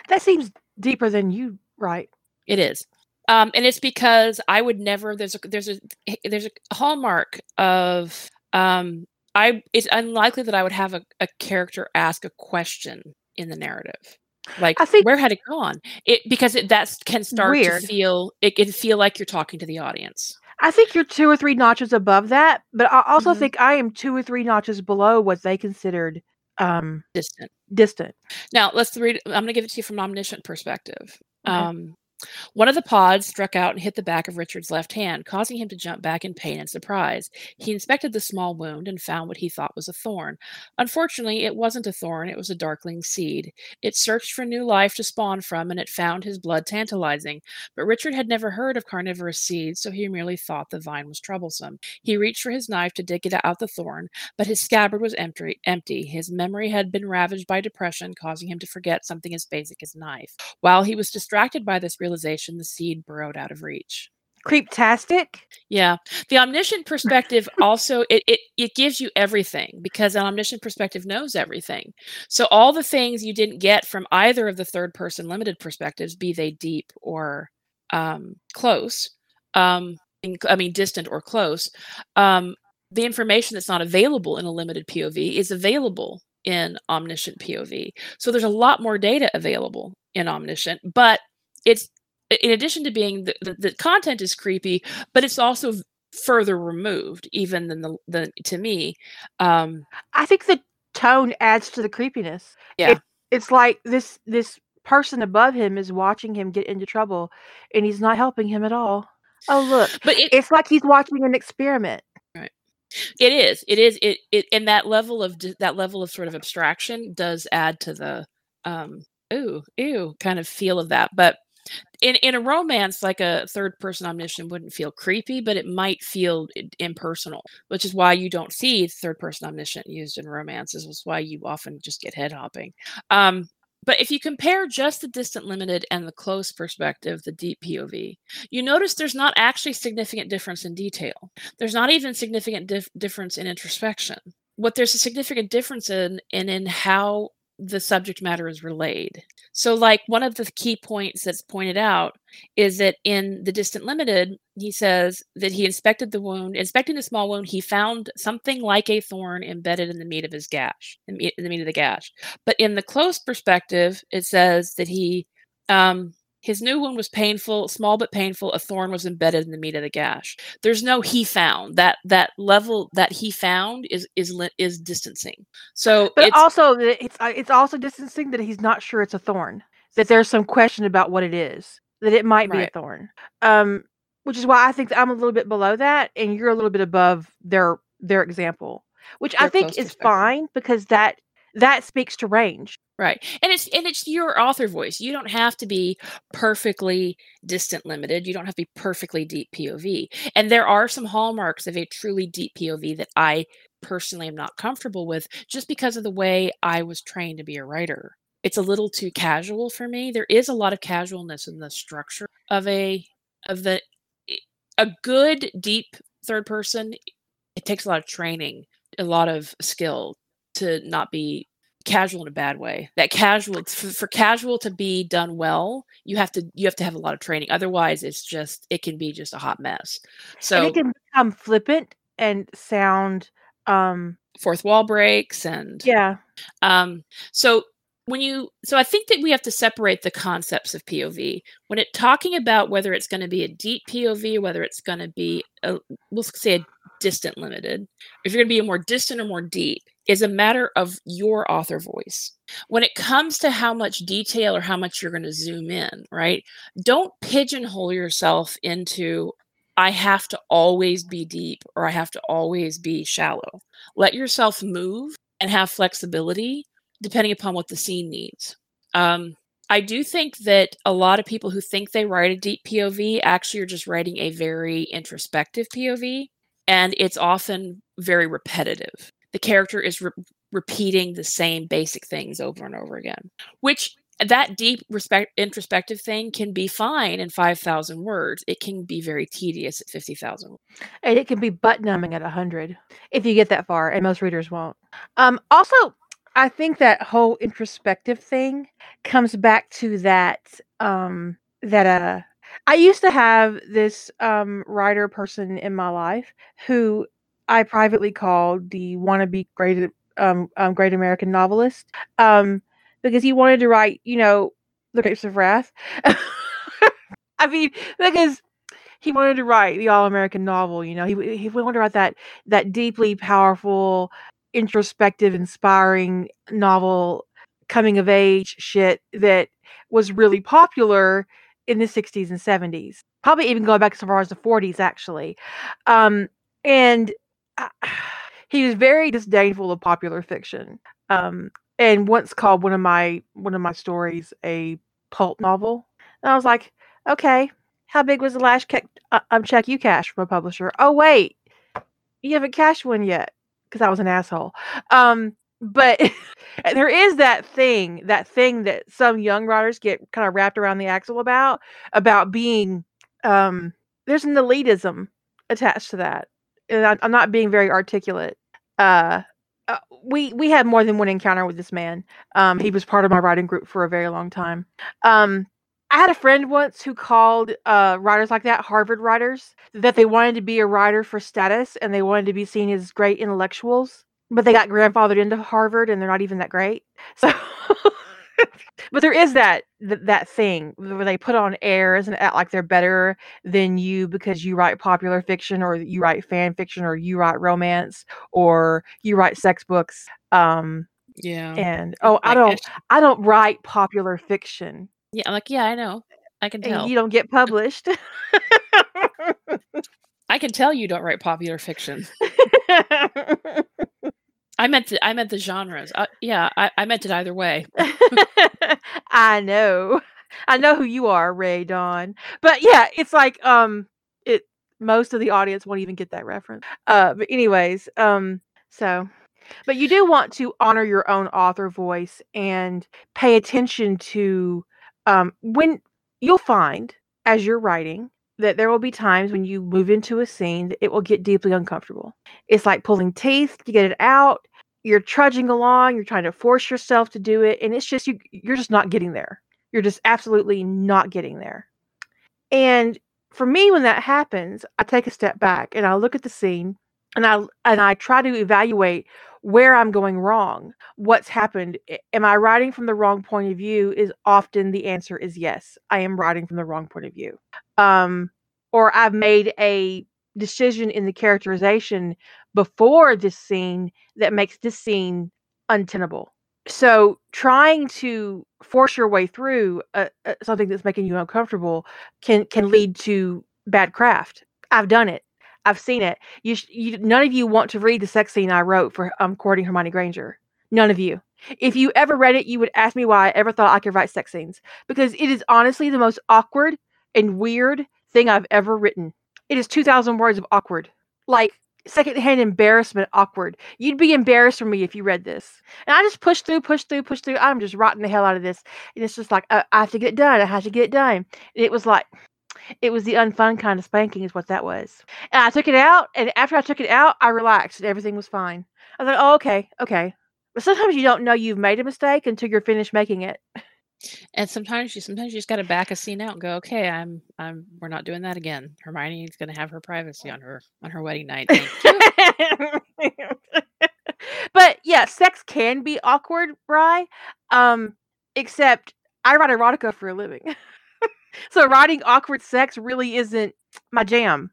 That seems deeper than you, right? It is. Um, and it's because I would never. There's a there's a there's a hallmark of um, I. It's unlikely that I would have a, a character ask a question in the narrative. Like, I think, where had it gone? It because it that can start weird. to feel. It can feel like you're talking to the audience. I think you're two or three notches above that, but I also mm-hmm. think I am two or three notches below what they considered um distant distant now let's read i'm going to give it to you from omniscient perspective okay. um one of the pods struck out and hit the back of Richard's left hand, causing him to jump back in pain and surprise. He inspected the small wound and found what he thought was a thorn. Unfortunately, it wasn't a thorn, it was a darkling seed. It searched for new life to spawn from, and it found his blood tantalizing. But Richard had never heard of carnivorous seeds, so he merely thought the vine was troublesome. He reached for his knife to dig it out the thorn, but his scabbard was empty. empty. His memory had been ravaged by depression, causing him to forget something as basic as knife. While he was distracted by this realization, realization, the seed burrowed out of reach. Creeptastic. Yeah. The omniscient perspective also it, it it gives you everything because an omniscient perspective knows everything. So all the things you didn't get from either of the third person limited perspectives, be they deep or um, close, um, in, I mean distant or close, um, the information that's not available in a limited POV is available in omniscient POV. So there's a lot more data available in omniscient, but it's in addition to being the, the, the content is creepy, but it's also further removed even than the, the to me. Um, I think the tone adds to the creepiness. Yeah. It, it's like this this person above him is watching him get into trouble and he's not helping him at all. Oh look. But it, it's like he's watching an experiment. Right. It is. It is. It, it and that level of that level of sort of abstraction does add to the um ooh, ew kind of feel of that. But in in a romance like a third person omniscient wouldn't feel creepy but it might feel impersonal which is why you don't see third person omniscient used in romances is why you often just get head hopping um, but if you compare just the distant limited and the close perspective, the deep POV, you notice there's not actually significant difference in detail. There's not even significant dif- difference in introspection. What there's a significant difference in, in in how the subject matter is relayed. So, like one of the key points that's pointed out is that in the distant limited, he says that he inspected the wound, inspecting the small wound, he found something like a thorn embedded in the meat of his gash, in the meat of the gash. But in the close perspective, it says that he um, his new wound was painful, small but painful. A thorn was embedded in the meat of the gash. There's no he found. That that level that he found is is is distancing. So, but it's, also it's uh, it's also distancing that he's not sure it's a thorn. That there's some question about what it is. That it might be right. a thorn. Um, which is why I think I'm a little bit below that, and you're a little bit above their their example, which I think is fine because that that speaks to range right and it's and it's your author voice you don't have to be perfectly distant limited you don't have to be perfectly deep pov and there are some hallmarks of a truly deep pov that i personally am not comfortable with just because of the way i was trained to be a writer. It's a little too casual for me there is a lot of casualness in the structure of a of the a good deep third person it takes a lot of training a lot of skill to not be casual in a bad way. That casual for, for, casual to be done well you have to you have to have a lot of training. Otherwise it's just it can be just a hot mess. So and it can become flippant and sound um fourth wall breaks and yeah. um so when you so i think that we have to separate the concepts of pov when it talking about whether it's going to be a deep pov whether it's going to be a, we'll say a distant limited if you're going to be a more distant or more deep is a matter of your author voice. When it comes to how much detail or how much you're going to zoom in, right? Don't pigeonhole yourself into, I have to always be deep or I have to always be shallow. Let yourself move and have flexibility depending upon what the scene needs. Um, I do think that a lot of people who think they write a deep POV actually are just writing a very introspective POV, and it's often very repetitive the character is re- repeating the same basic things over and over again which that deep respect introspective thing can be fine in 5000 words. It can be very tedious at 50000 and it can be butt numbing at 100 if you get that far and most readers won't. Um, also i think that whole introspective thing comes back to that um, that uh I used to have this um, writer person in my life who I privately called the wannabe great um, um great American novelist um because he wanted to write you know the Grapes of Wrath. *laughs* I mean because he wanted to write the all American novel. You know he he wanted to write that that deeply powerful, introspective, inspiring novel coming of age shit that was really popular in the 60s and 70s probably even going back as far as the 40s actually um, and *sighs* he was very disdainful of popular fiction. Um, and once called one of my one of my stories a pulp novel. And I was like, okay, how big was the last check, uh, um, check you cashed from a publisher? Oh wait, you haven't cashed one yet because I was an asshole. Um, but *laughs* there is that thing, that thing that some young writers get kind of wrapped around the axle about, about being um, there's an elitism attached to that and I'm not being very articulate. Uh, uh, we we had more than one encounter with this man. Um, he was part of my writing group for a very long time. Um, I had a friend once who called uh, writers like that Harvard writers that they wanted to be a writer for status and they wanted to be seen as great intellectuals, but they got grandfathered into Harvard and they're not even that great. *laughs* So *laughs* but there is that th- that thing where they put on airs and act like they're better than you because you write popular fiction or you write fan fiction or you write romance or you write sex books. Um, yeah. And oh, I don't I don't write popular fiction. Yeah, I'm like, yeah, I know. I can tell. And you don't get published. I can tell you don't write popular fiction. *laughs* I meant the, I meant the genres. Uh, yeah, I, I meant it either way. *laughs* I know. I know who you are, Ray Dawn. But yeah, it's like um it most of the audience won't even get that reference. Uh but anyways, um so but you do want to honor your own author voice and pay attention to um when you'll find as you're writing that there will be times when you move into a scene that it will get deeply uncomfortable. It's like pulling teeth to get it out you're trudging along, you're trying to force yourself to do it, and it's just you you're just not getting there. You're just absolutely not getting there. And for me, when that happens, I take a step back and I look at the scene and I and I try to evaluate where I'm going wrong, what's happened. Am I writing from the wrong point of view? Is often the answer is yes. I am writing from the wrong point of view. Um, or I've made a decision in the characterization before this scene that makes this scene untenable. So trying to force your way through uh, uh, something that's making you uncomfortable can can lead to bad craft. I've done it. I've seen it. You, sh- you none of you want to read the sex scene I wrote for um courting Hermione Granger. None of you. If you ever read it, you would ask me why I ever thought I could write sex scenes because it is honestly the most awkward and weird thing I've ever written. It is 2000 words of awkward. Like secondhand embarrassment awkward. You'd be embarrassed for me if you read this. And I just push through, push through, push through. I'm just rotting the hell out of this. And it's just like, I, I have to get it done. I have to get it done. And it was like, it was the unfun kind of spanking, is what that was. And I took it out. And after I took it out, I relaxed and everything was fine. I was like, oh, okay, okay. But sometimes you don't know you've made a mistake until you're finished making it. And sometimes you sometimes you just got to back a scene out and go, okay, I'm I'm we're not doing that again. Hermione's going to have her privacy on her on her wedding night. *laughs* but yeah, sex can be awkward, Bry. Um, except I write erotica for a living, *laughs* so writing awkward sex really isn't my jam.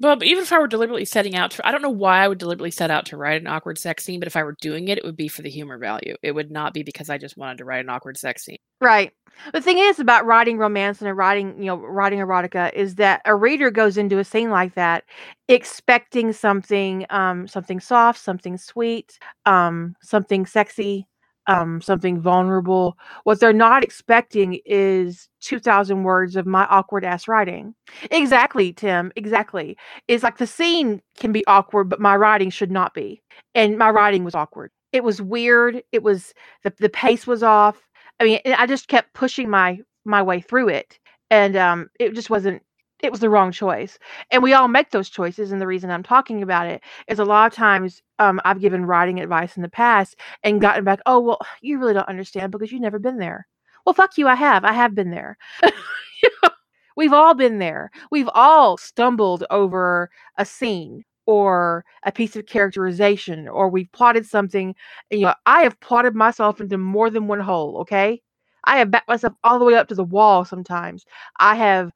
Well, but even if I were deliberately setting out to, I don't know why I would deliberately set out to write an awkward sex scene, but if I were doing it, it would be for the humor value. It would not be because I just wanted to write an awkward sex scene. Right. The thing is about writing romance and writing, you know, writing erotica is that a reader goes into a scene like that expecting something, um, something soft, something sweet, um, something sexy, um, something vulnerable. What they're not expecting is 2,000 words of my awkward ass writing. Exactly, Tim. Exactly. It's like the scene can be awkward, but my writing should not be. And my writing was awkward. It was weird. It was the, the pace was off. I mean, I just kept pushing my my way through it, and um, it just wasn't it was the wrong choice. And we all make those choices. And the reason I'm talking about it is a lot of times um, I've given writing advice in the past and gotten back, oh, well, *sighs* you really don't understand because you've never been there. Well, fuck you, I have. I have been there. *laughs* We've all been there. We've all stumbled over a scene or a piece of characterization or we've plotted something. You know, I have plotted myself into more than one hole, okay? I have backed myself all the way up to the wall sometimes. I have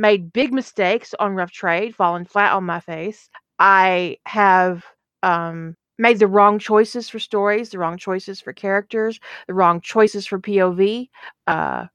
made big mistakes on Rough Trade, fallen flat on my face. I have um, made the wrong choices for stories, the wrong choices for characters, the wrong choices for POV. Uh,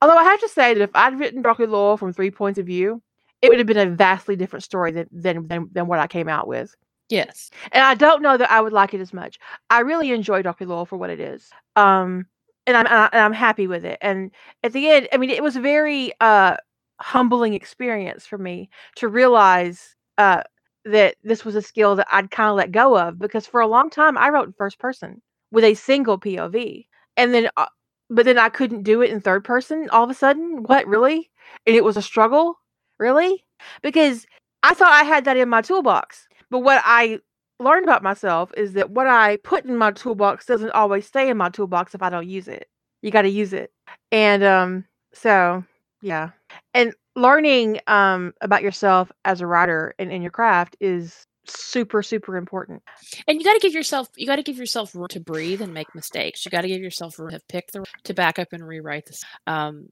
although I have to say that if I'd written Dr. Law from three points of view, it would have been a vastly different story than, than, than, than what I came out with. Yes. And I don't know that I would like it as much. I really enjoy Dr. Lowell for what it is. Um, and I'm, and I'm happy with it. And at the end, I mean, it was very, uh, humbling experience for me to realize uh, that this was a skill that I'd kind of let go of because for a long time I wrote in first person with a single POV, and then uh, but then I couldn't do it in third person all of a sudden. What really? And it was a struggle, really, because I thought I had that in my toolbox. But what I learned about myself is that what I put in my toolbox doesn't always stay in my toolbox if I don't use it. You got to use it, and um, so yeah. And learning um, about yourself as a writer and in your craft is super super important. And you got to give yourself you got to give yourself room to breathe and make mistakes. You got to give yourself room to pick the to back up and rewrite this um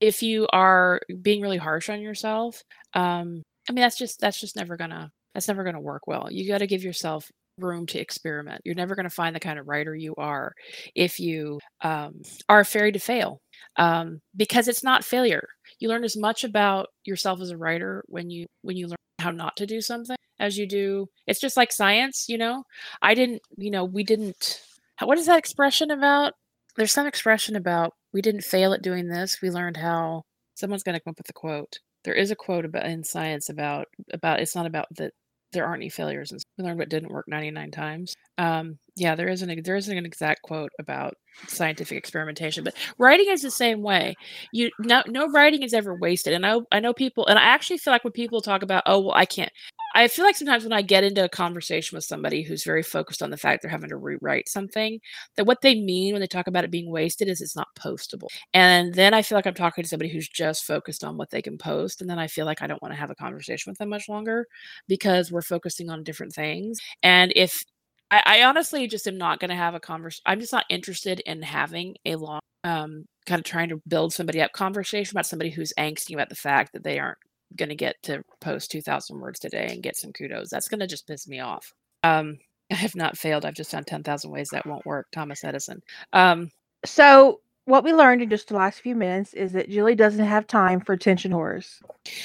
if you are being really harsh on yourself um i mean that's just that's just never gonna that's never gonna work well. You got to give yourself room to experiment you're never going to find the kind of writer you are if you um, are afraid to fail um, because it's not failure. You learn as much about yourself as a writer when you when you learn how not to do something as you do. It's just like science, you know. I didn't, you know, we didn't. What is that expression about? There's some expression about we didn't fail at doing this. We learned how. Someone's going to come up with a quote. There is a quote about in science about about it's not about that there aren't any failures and we learned what didn't work 99 times. Um, yeah there isn't there isn't an exact quote about scientific experimentation but writing is the same way you no no writing is ever wasted and i i know people and i actually feel like when people talk about oh well i can't I feel like sometimes when I get into a conversation with somebody who's very focused on the fact they're having to rewrite something, that what they mean when they talk about it being wasted is it's not postable. And then I feel like I'm talking to somebody who's just focused on what they can post. And then I feel like I don't want to have a conversation with them much longer because we're focusing on different things. And if I, I honestly just am not going to have a conversation, I'm just not interested in having a long, um, kind of trying to build somebody up conversation about somebody who's angsty about the fact that they aren't going to get to post 2000 words today and get some kudos. That's going to just piss me off. Um, *laughs* I have not failed. I've just found 10,000 ways that won't work. Thomas Edison. Um, so what we learned in just the last few minutes is that Julie doesn't have time for attention whores.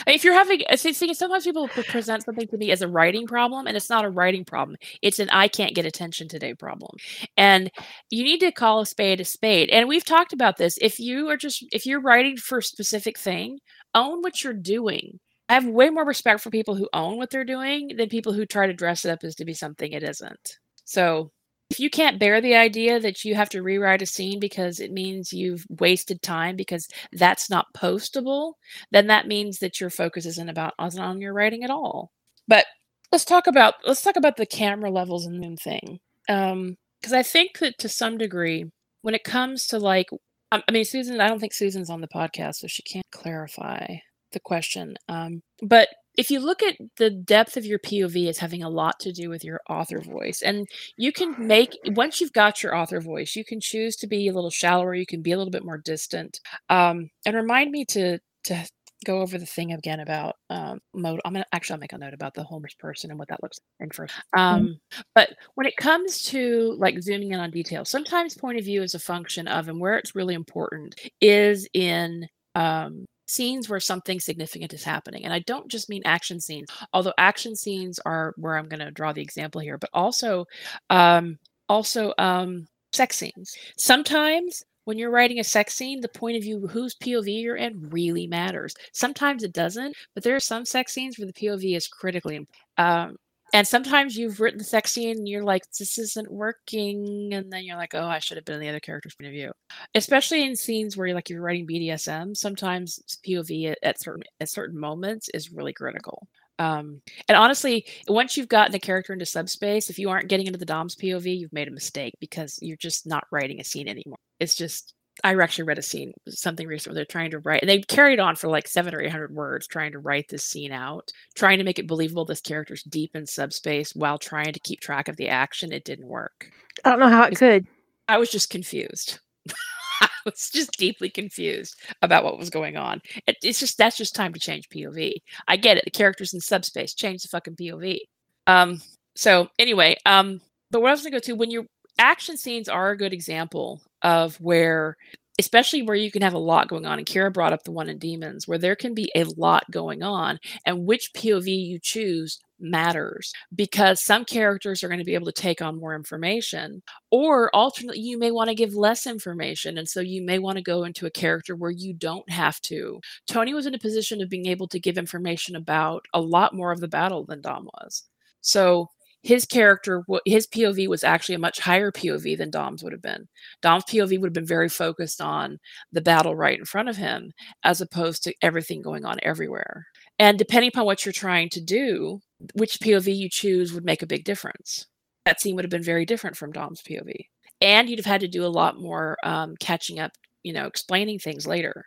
If you're having, uh, see, sometimes people present something to me as a writing problem, and it's not a writing problem. It's an I can't get attention today problem. And you need to call a spade a spade. And we've talked about this. If you are just, if you're writing for a specific thing, own what you're doing. I have way more respect for people who own what they're doing than people who try to dress it up as to be something it isn't. So if you can't bear the idea that you have to rewrite a scene because it means you've wasted time because that's not postable, then that means that your focus isn't about isn't on your writing at all. But let's talk about let's talk about the camera levels and the thing. Um, because I think that to some degree, when it comes to like I mean, Susan, I don't think Susan's on the podcast, so she can't clarify the question. Um, but if you look at the depth of your POV as having a lot to do with your author voice, and you can make once you've got your author voice, you can choose to be a little shallower, you can be a little bit more distant. Um, and remind me to to go over the thing again about um, mode. I'm gonna actually I'll make a note about the homeless person and what that looks like first. Um, mm-hmm. But when it comes to like zooming in on details, sometimes point of view is a function of, and where it's really important is in um, scenes where something significant is happening. And I don't just mean action scenes, although action scenes are where I'm going to draw the example here, but also, um, also um, sex scenes. Sometimes when you're writing a sex scene, the point of view, whose POV you're in, really matters. Sometimes it doesn't, but there are some sex scenes where the POV is critically. Um, and sometimes you've written the sex scene and you're like, this isn't working. And then you're like, oh, I should have been in the other character's point of view. Especially in scenes where you're like you're writing BDSM, sometimes POV at, at certain at certain moments is really critical. Um, and honestly, once you've gotten a character into subspace, if you aren't getting into the Dom's POV, you've made a mistake because you're just not writing a scene anymore. It's just I actually read a scene, something recent where they're trying to write, and they carried on for like seven or eight hundred words trying to write this scene out, trying to make it believable this character's deep in subspace while trying to keep track of the action. It didn't work. I don't know how it could. I was just confused. *laughs* I was just deeply confused about what was going on. It, it's just that's just time to change POV. I get it. The characters in subspace change the fucking POV. Um. So anyway, um. But what I was going to go to when your action scenes are a good example of where especially where you can have a lot going on. And Kira brought up the one in Demons, where there can be a lot going on, and which POV you choose matters because some characters are going to be able to take on more information, or alternately, you may want to give less information. And so you may want to go into a character where you don't have to. Tony was in a position of being able to give information about a lot more of the battle than Dom was. So his character, his POV was actually a much higher POV than Dom's would have been. Dom's POV would have been very focused on the battle right in front of him, as opposed to everything going on everywhere. And depending upon what you're trying to do, which POV you choose would make a big difference. That scene would have been very different from Dom's POV. And you'd have had to do a lot more um, catching up, you know, explaining things later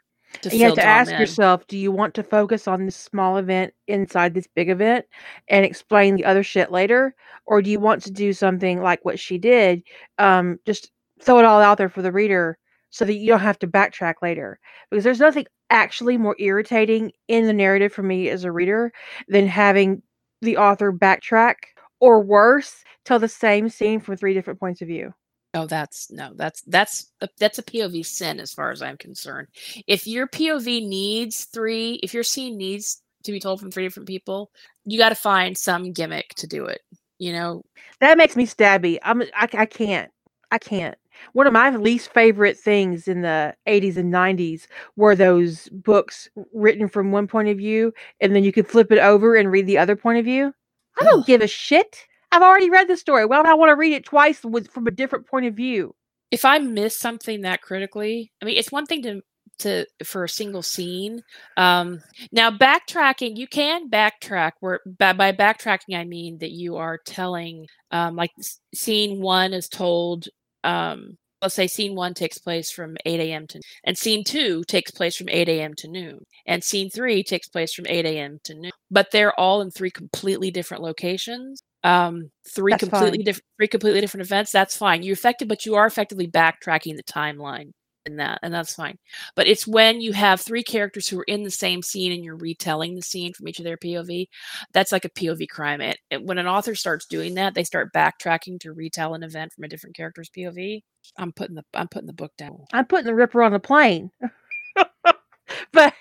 you have to ask in. yourself do you want to focus on this small event inside this big event and explain the other shit later? Or do you want to do something like what she did um, just throw it all out there for the reader so that you don't have to backtrack later? Because there's nothing actually more irritating in the narrative for me as a reader than having the author backtrack or worse tell the same scene from three different points of view Oh, that's no, that's that's a, that's a POV sin as far as I'm concerned. If your POV needs three, if your scene needs to be told from three different people, you got to find some gimmick to do it. You know, that makes me stabby. I'm I, I can't. I can't. One of my least favorite things in the 80s and 90s were those books written from one point of view, and then you could flip it over and read the other point of view. I don't give a shit. I've already read the story. Why would I want to read it twice with from a different point of view? If I miss something that critically, I mean, it's one thing to to for a single scene. Um, now backtracking, you can backtrack. Where by, by backtracking, I mean that you are telling, um, like scene one is told. Um, let's say scene one takes place from 8 a.m. to and scene two takes place from 8 a.m. to noon, and scene three takes place from 8 a.m. to noon. But they're all in three completely different locations. Um, three That's completely different, three completely different events. That's fine. you're affected, but you are effectively backtracking the timeline in that, and that's fine. But it's when you have three characters who are in the same scene and you're retelling the scene from each of their POV. That's like a POV crime. It, it- when an author starts doing that, they start backtracking to retell an event from a different character's POV. I'm putting the I'm putting the book down. I'm putting the Ripper on the plane. *laughs* but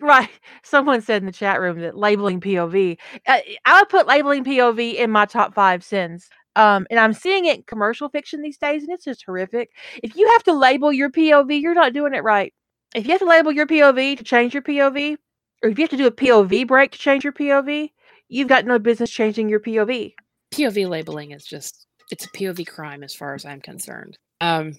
right, someone said in the chat room that labeling POV. Uh, I would put labeling POV in my top five sins. Um, and I'm seeing it in commercial fiction these days, and it's just horrific. If you have to label your POV, you're not doing it right. If you have to label your POV to change your POV, or if you have to do a POV break to change your POV, you've got no business changing your POV. POV labeling is just it's a POV crime as far as I'm concerned. Um,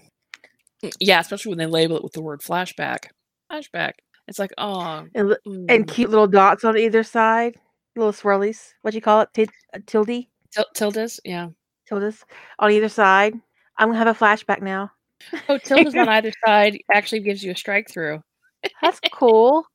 yeah, especially when they label it with the word flashback. Flashback. It's like, oh, And, and mm, cute little dots on either side, little swirlies. What do you call it? T- uh, tilde? til- tildes. Yeah. Tildes on either side. I'm gonna have a flashback now. Oh, tildes on *laughs* either side actually gives you a strike through. That's cool.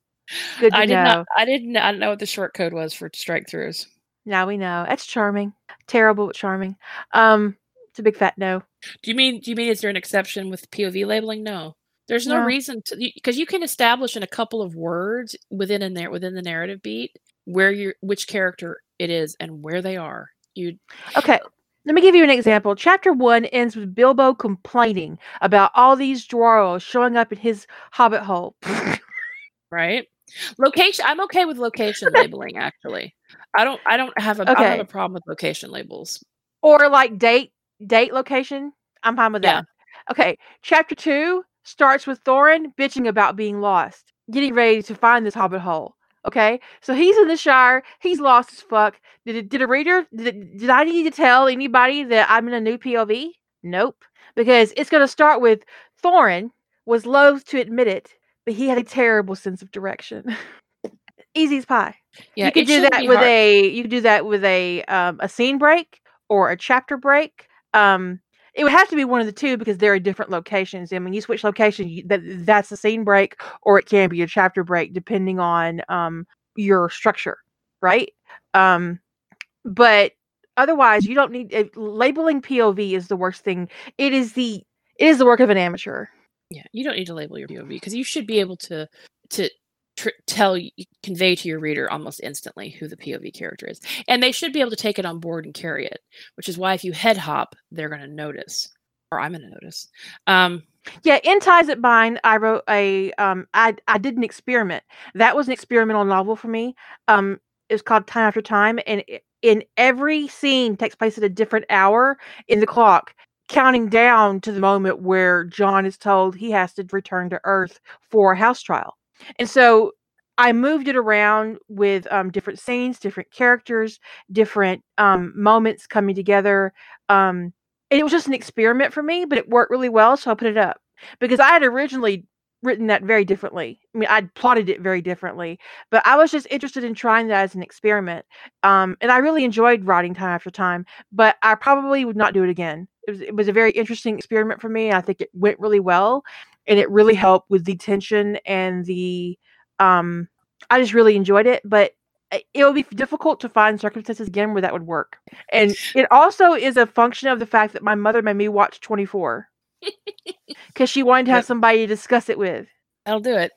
Good to I did know. not. I didn't. I didn't know what the short code was for strike throughs. Now we know. That's charming. Terrible but charming. Um, it's a big fat no. Do you mean? Do you mean is there an exception with POV labeling? No. There's no No. reason to because you can establish in a couple of words within a there within the narrative beat where you which character it is and where they are. You Okay. Let me give you an example. Chapter one ends with Bilbo complaining about all these dwarves showing up in his hobbit hole. right? Location. I'm okay with location *laughs* labeling. Actually, I don't. I don't have a. I don't have Okay. a problem with location labels. or like date date location. I'm fine with Yeah. that. Okay, chapter two starts with Thorin bitching about being lost, getting ready to find this hobbit hole. Okay, so he's in the Shire. He's lost as fuck. Did did a reader? Did, did I need to tell anybody that I'm in a new POV? Nope, because it's going to start with Thorin was loath to admit it, but he had a terrible sense of direction. *laughs* Easy as pie Yeah, you could do that with hard. a you could do that with a um, a scene break or a chapter break. Um, it would have to be one of the two because there are different locations. I mean, you switch locations, you, that that's a scene break, or it can be a chapter break depending on um, your structure, right? Um, but otherwise, you don't need it, labeling POV is the worst thing. It is the it is the work of an amateur. Yeah, you don't need to label your POV because you should be able to to tr- tell convey to your reader almost instantly who the POV character is, and they should be able to take it on board and carry it. Which is why if you head hop, they're going to notice, or I'm going to notice. Um, Yeah, in Ties That Bind, I wrote a um I I did an experiment. That was an experimental novel for me. Um it was called Time After Time and i- in every scene takes place at a different hour in the clock, counting down to the moment where John is told he has to return to Earth for a house trial. And so I moved it around with um, different scenes, different characters, different um, moments coming together. Um, it was just an experiment for me, but it worked really well, so I put it up because I had originally written that very differently. I mean, I'd plotted it very differently, but I was just interested in trying that as an experiment. Um, and I really enjoyed writing time after time, but I probably would not do it again. It was, it was a very interesting experiment for me. I think it went really well, and it really helped with the tension and the. Um, I just really enjoyed it, but it would be difficult to find circumstances again where that would work. And *laughs* it also is a function of the fact that my mother made me watch 24 *laughs* because she wanted to have somebody to discuss it with. I'll do it.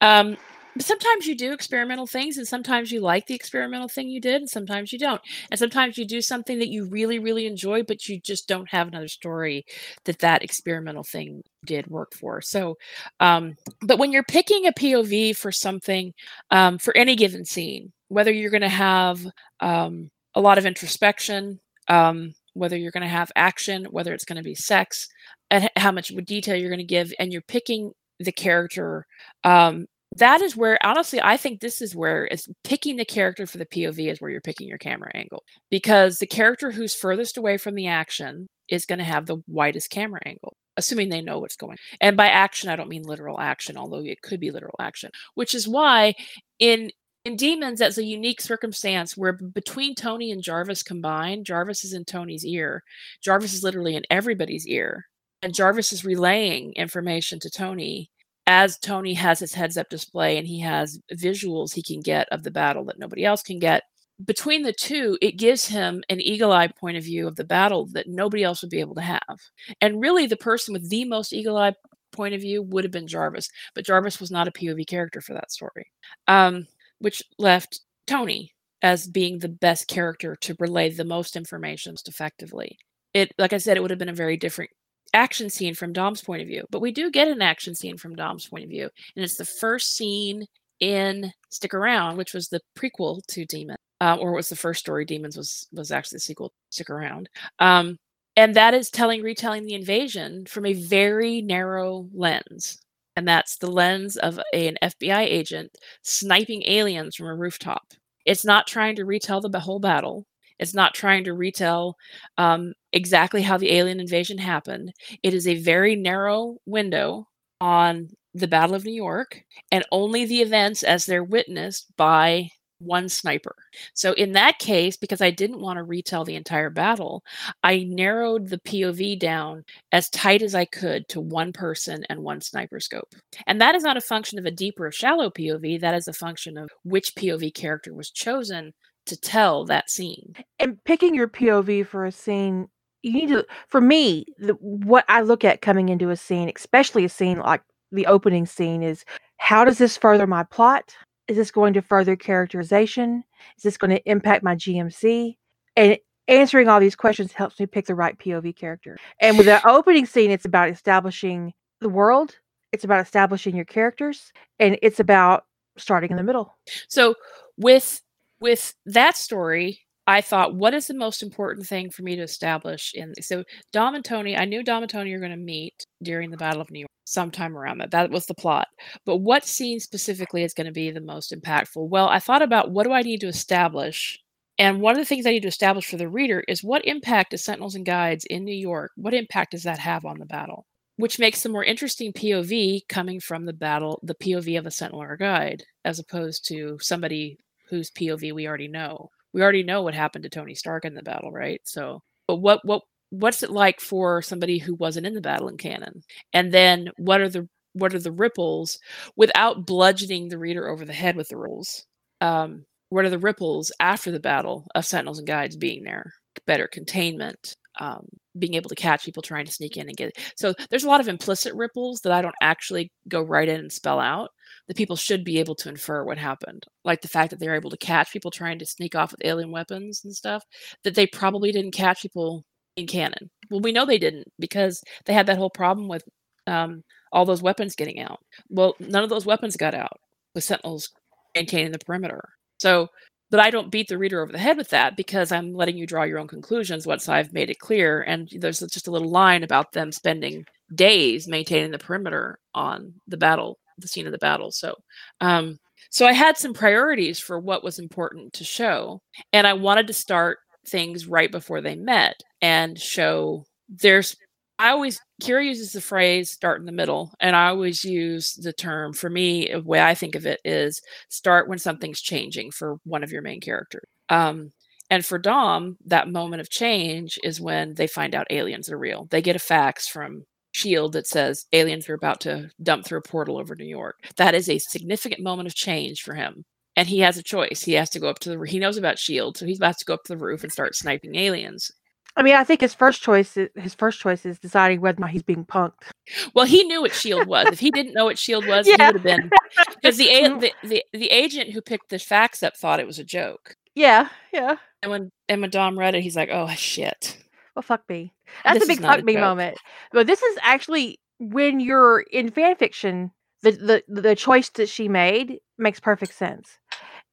Um, sometimes you do experimental things, and sometimes you like the experimental thing you did, and sometimes you don't. And sometimes you do something that you really, really enjoy, but you just don't have another story that that experimental thing did work for. So, um, but when you're picking a POV for something, um, for any given scene, whether you're going to have um, a lot of introspection, um, whether you're going to have action, whether it's going to be sex, and how much detail you're going to give, and you're picking the character um that is where honestly i think this is where it's picking the character for the pov is where you're picking your camera angle because the character who's furthest away from the action is going to have the widest camera angle assuming they know what's going. on. And by action, I don't mean literal action, although it could be literal action. Which is why in in Demons, that's a unique circumstance where between Tony and Jarvis combined, Jarvis is in Tony's ear. Jarvis is literally in everybody's ear. And Jarvis is relaying information to Tony as Tony has his heads up display and he has visuals he can get of the battle that nobody else can get. Between the two, it gives him an eagle eye point of view of the battle that nobody else would be able to have. And really, the person with the most eagle eye point of view would have been Jarvis, but Jarvis was not a POV character for that story. Um, which left Tony as being the best character to relay the most information effectively. It, like I said, it would have been a very different action scene from Dom's point of view, but we do get an action scene from Dom's point of view, and it's the first scene in Stick Around, which was the prequel to Demon, uh, or was the first story. Demons was was actually the sequel. Stick Around, um, and that is telling retelling the invasion from a very narrow lens and that's the lens of a, an FBI agent sniping aliens from a rooftop. It's not trying to retell the whole battle. It's not trying to retell um, exactly how the alien invasion happened. It is a very narrow window on the Battle of New York and only the events as they're witnessed by one sniper. So in that case, because I didn't want to retell the entire battle, I narrowed the POV down as tight as I could to one person and one sniper scope. And that is not a function of a deep or shallow POV, that is a function of which POV character was chosen to tell that scene. And picking your POV for a scene you need to for me the, what i look at coming into a scene especially a scene like the opening scene is how does this further my plot is this going to further characterization? Is this going to impact my GMC? And answering all these questions helps me pick the right POV character. And with the *sighs* opening scene, it's about establishing the world, it's about establishing your characters, and it's about starting in the middle. So with with that story, I thought, what is the most important thing for me to establish in so Dom and Tony, I knew Dom and Tony are going to meet during the Battle of New York sometime around that. That was the plot. But what scene specifically is going to be the most impactful? Well, I thought about what do I need to establish? And one of the things I need to establish for the reader is what impact does Sentinels and Guides in New York, what impact does that have on the battle? Which makes the more interesting POV coming from the battle, the POV of a Sentinel or a Guide, as opposed to somebody whose POV we already know. We already know what happened to Tony Stark in the battle, right? So, but what what what's it like for somebody who wasn't in the battle in canon and then what are the what are the ripples without bludgeoning the reader over the head with the rules um, what are the ripples after the battle of sentinels and guides being there better containment um, being able to catch people trying to sneak in and get so there's a lot of implicit ripples that i don't actually go right in and spell out that people should be able to infer what happened like the fact that they're able to catch people trying to sneak off with alien weapons and stuff that they probably didn't catch people in canon. Well, we know they didn't because they had that whole problem with um, all those weapons getting out. Well, none of those weapons got out with Sentinels maintaining the perimeter. So, but I don't beat the reader over the head with that because I'm letting you draw your own conclusions once I've made it clear. And there's just a little line about them spending days maintaining the perimeter on the battle, the scene of the battle. So, um, so I had some priorities for what was important to show, and I wanted to start things right before they met and show there's I always Kira uses the phrase start in the middle, and I always use the term for me, the way I think of it is start when something's changing for one of your main characters. Um, and for Dom, that moment of change is when they find out aliens are real. They get a fax from Shield that says aliens are about to dump through a portal over New York. That is a significant moment of change for him and he has a choice. He has to go up to the. He knows about Shield, so he's about to go up to the roof and start sniping aliens. I mean, I think his first choice, his first choice is deciding whether or not he's being punked. Well, he knew what Shield was. if he didn't know what Shield *laughs* was, yeah. he would have been *laughs* because the, mm. the the the agent who picked the fax up thought it was a joke. Yeah, yeah. And when and when Dom read it, he's like, "Oh shit." Well, fuck me. That's this a big fuck a me joke. moment. But this is actually when you're in fan fiction, the the the choice that she made makes perfect sense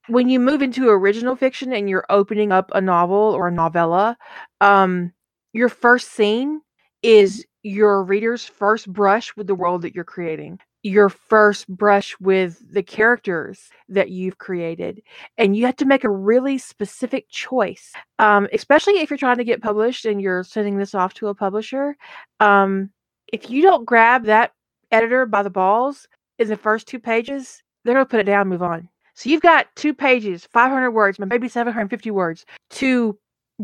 when you move into original fiction and you're opening up a novel or a novella, um, your first scene is your reader's first brush with the world that you're creating, your first brush with the characters that you've created. And you have to make a really specific choice, um, especially if you're trying to get published and you're sending this off to a publisher. Um, if you don't grab that editor by the balls in the first two pages, they're going to put it down and move on. So you've got two pages, 500 words, maybe 750 words to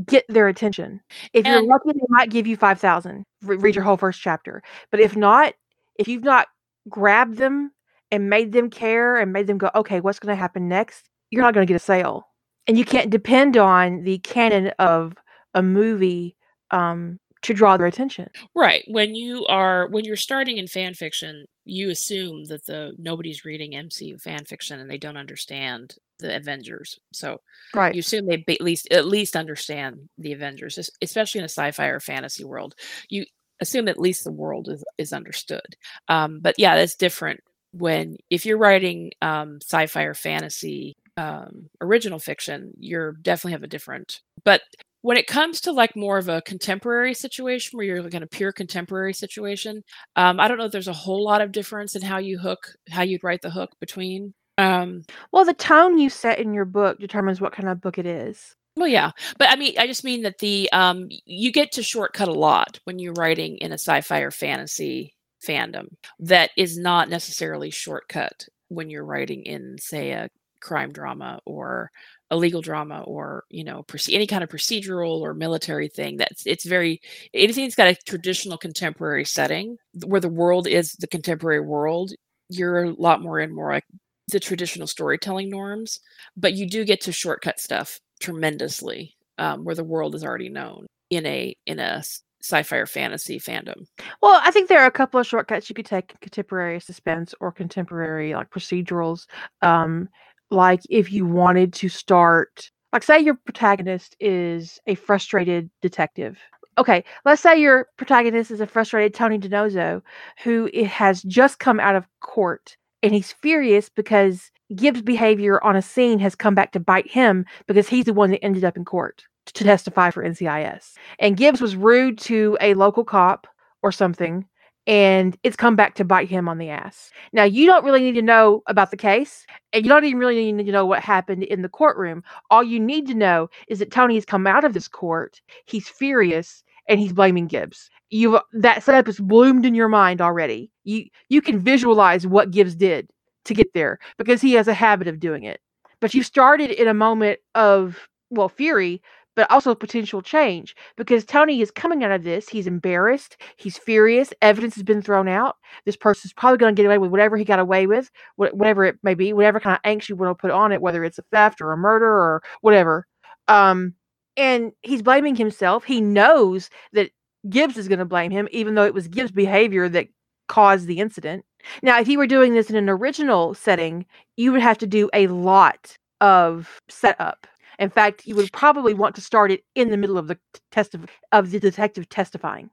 get their attention. If you're lucky, they might give you 5,000. Re- read your whole first chapter. But if not, if you've not grabbed them and made them care and made them go, okay, what's going to happen next? You're not going to get a sale. And you can't depend on the canon of a movie um, to draw their attention. Right. When you are when you're starting in fan fiction, you assume that the nobody's reading MCU fan fiction and they don't understand the Avengers. So Right. you assume they at least at least understand the Avengers, especially in a sci-fi or fantasy world. You assume at least the world is is understood. Um, but yeah, that's different when if you're writing um, sci-fi or fantasy um, original fiction, you're definitely have a different. But when it comes to like more of a contemporary situation where you're like in a pure contemporary situation, um, I don't know if there's a whole lot of difference in how you hook, how you'd write the hook between. Um, Well, the tone you set in your book determines what kind of book it is. Well, yeah, but I mean, I just mean that the um, you get to shortcut a lot when you're writing in a sci-fi or fantasy fandom that is not necessarily shortcut when you're writing in, say, a crime drama or a legal drama or you know any kind of procedural or military thing. That's it's very anything that's got a traditional contemporary setting where the world is the contemporary world. You're a lot more in more like the traditional storytelling norms but you do get to shortcut stuff tremendously um, where the world is already known in a in a sci-fi or fantasy fandom Well, I think there are a couple of shortcuts you could take in contemporary suspense or contemporary like procedurals. Um, like if you wanted to start, like say your protagonist is a frustrated detective. Okay, let's say your protagonist is a frustrated Tony DiNozzo who has just come out of court and he's furious because Gibbs' behavior on a scene has come back to bite him because he's the one that ended up in court to testify for NCIS. And Gibbs was rude to a local cop or something, and it's come back to bite him on the ass. Now, you don't really need to know about the case, and you don't even really need to know what happened in the courtroom. All you need to know is that Tony has come out of this court, he's furious, and he's blaming Gibbs. You've that setup is bloomed in your mind already. You you can visualize what Gibbs did to get there because he has a habit of doing it. But you started in a moment of well fury, but also potential change because Tony is coming out of this. He's embarrassed. He's furious. Evidence has been thrown out. This person's probably going to get away with whatever he got away with, wha- whatever it may be, whatever kind of angst you want to put on it, whether it's a theft or a murder or whatever. Um, and he's blaming himself. He knows that Gibbs is going to blame him, even though it was Gibbs' behavior that caused the incident. Now, if you were doing this in an original setting, you would have to do a lot of setup. In fact, you would probably want to start it in the middle of the test of, of the detective testifying.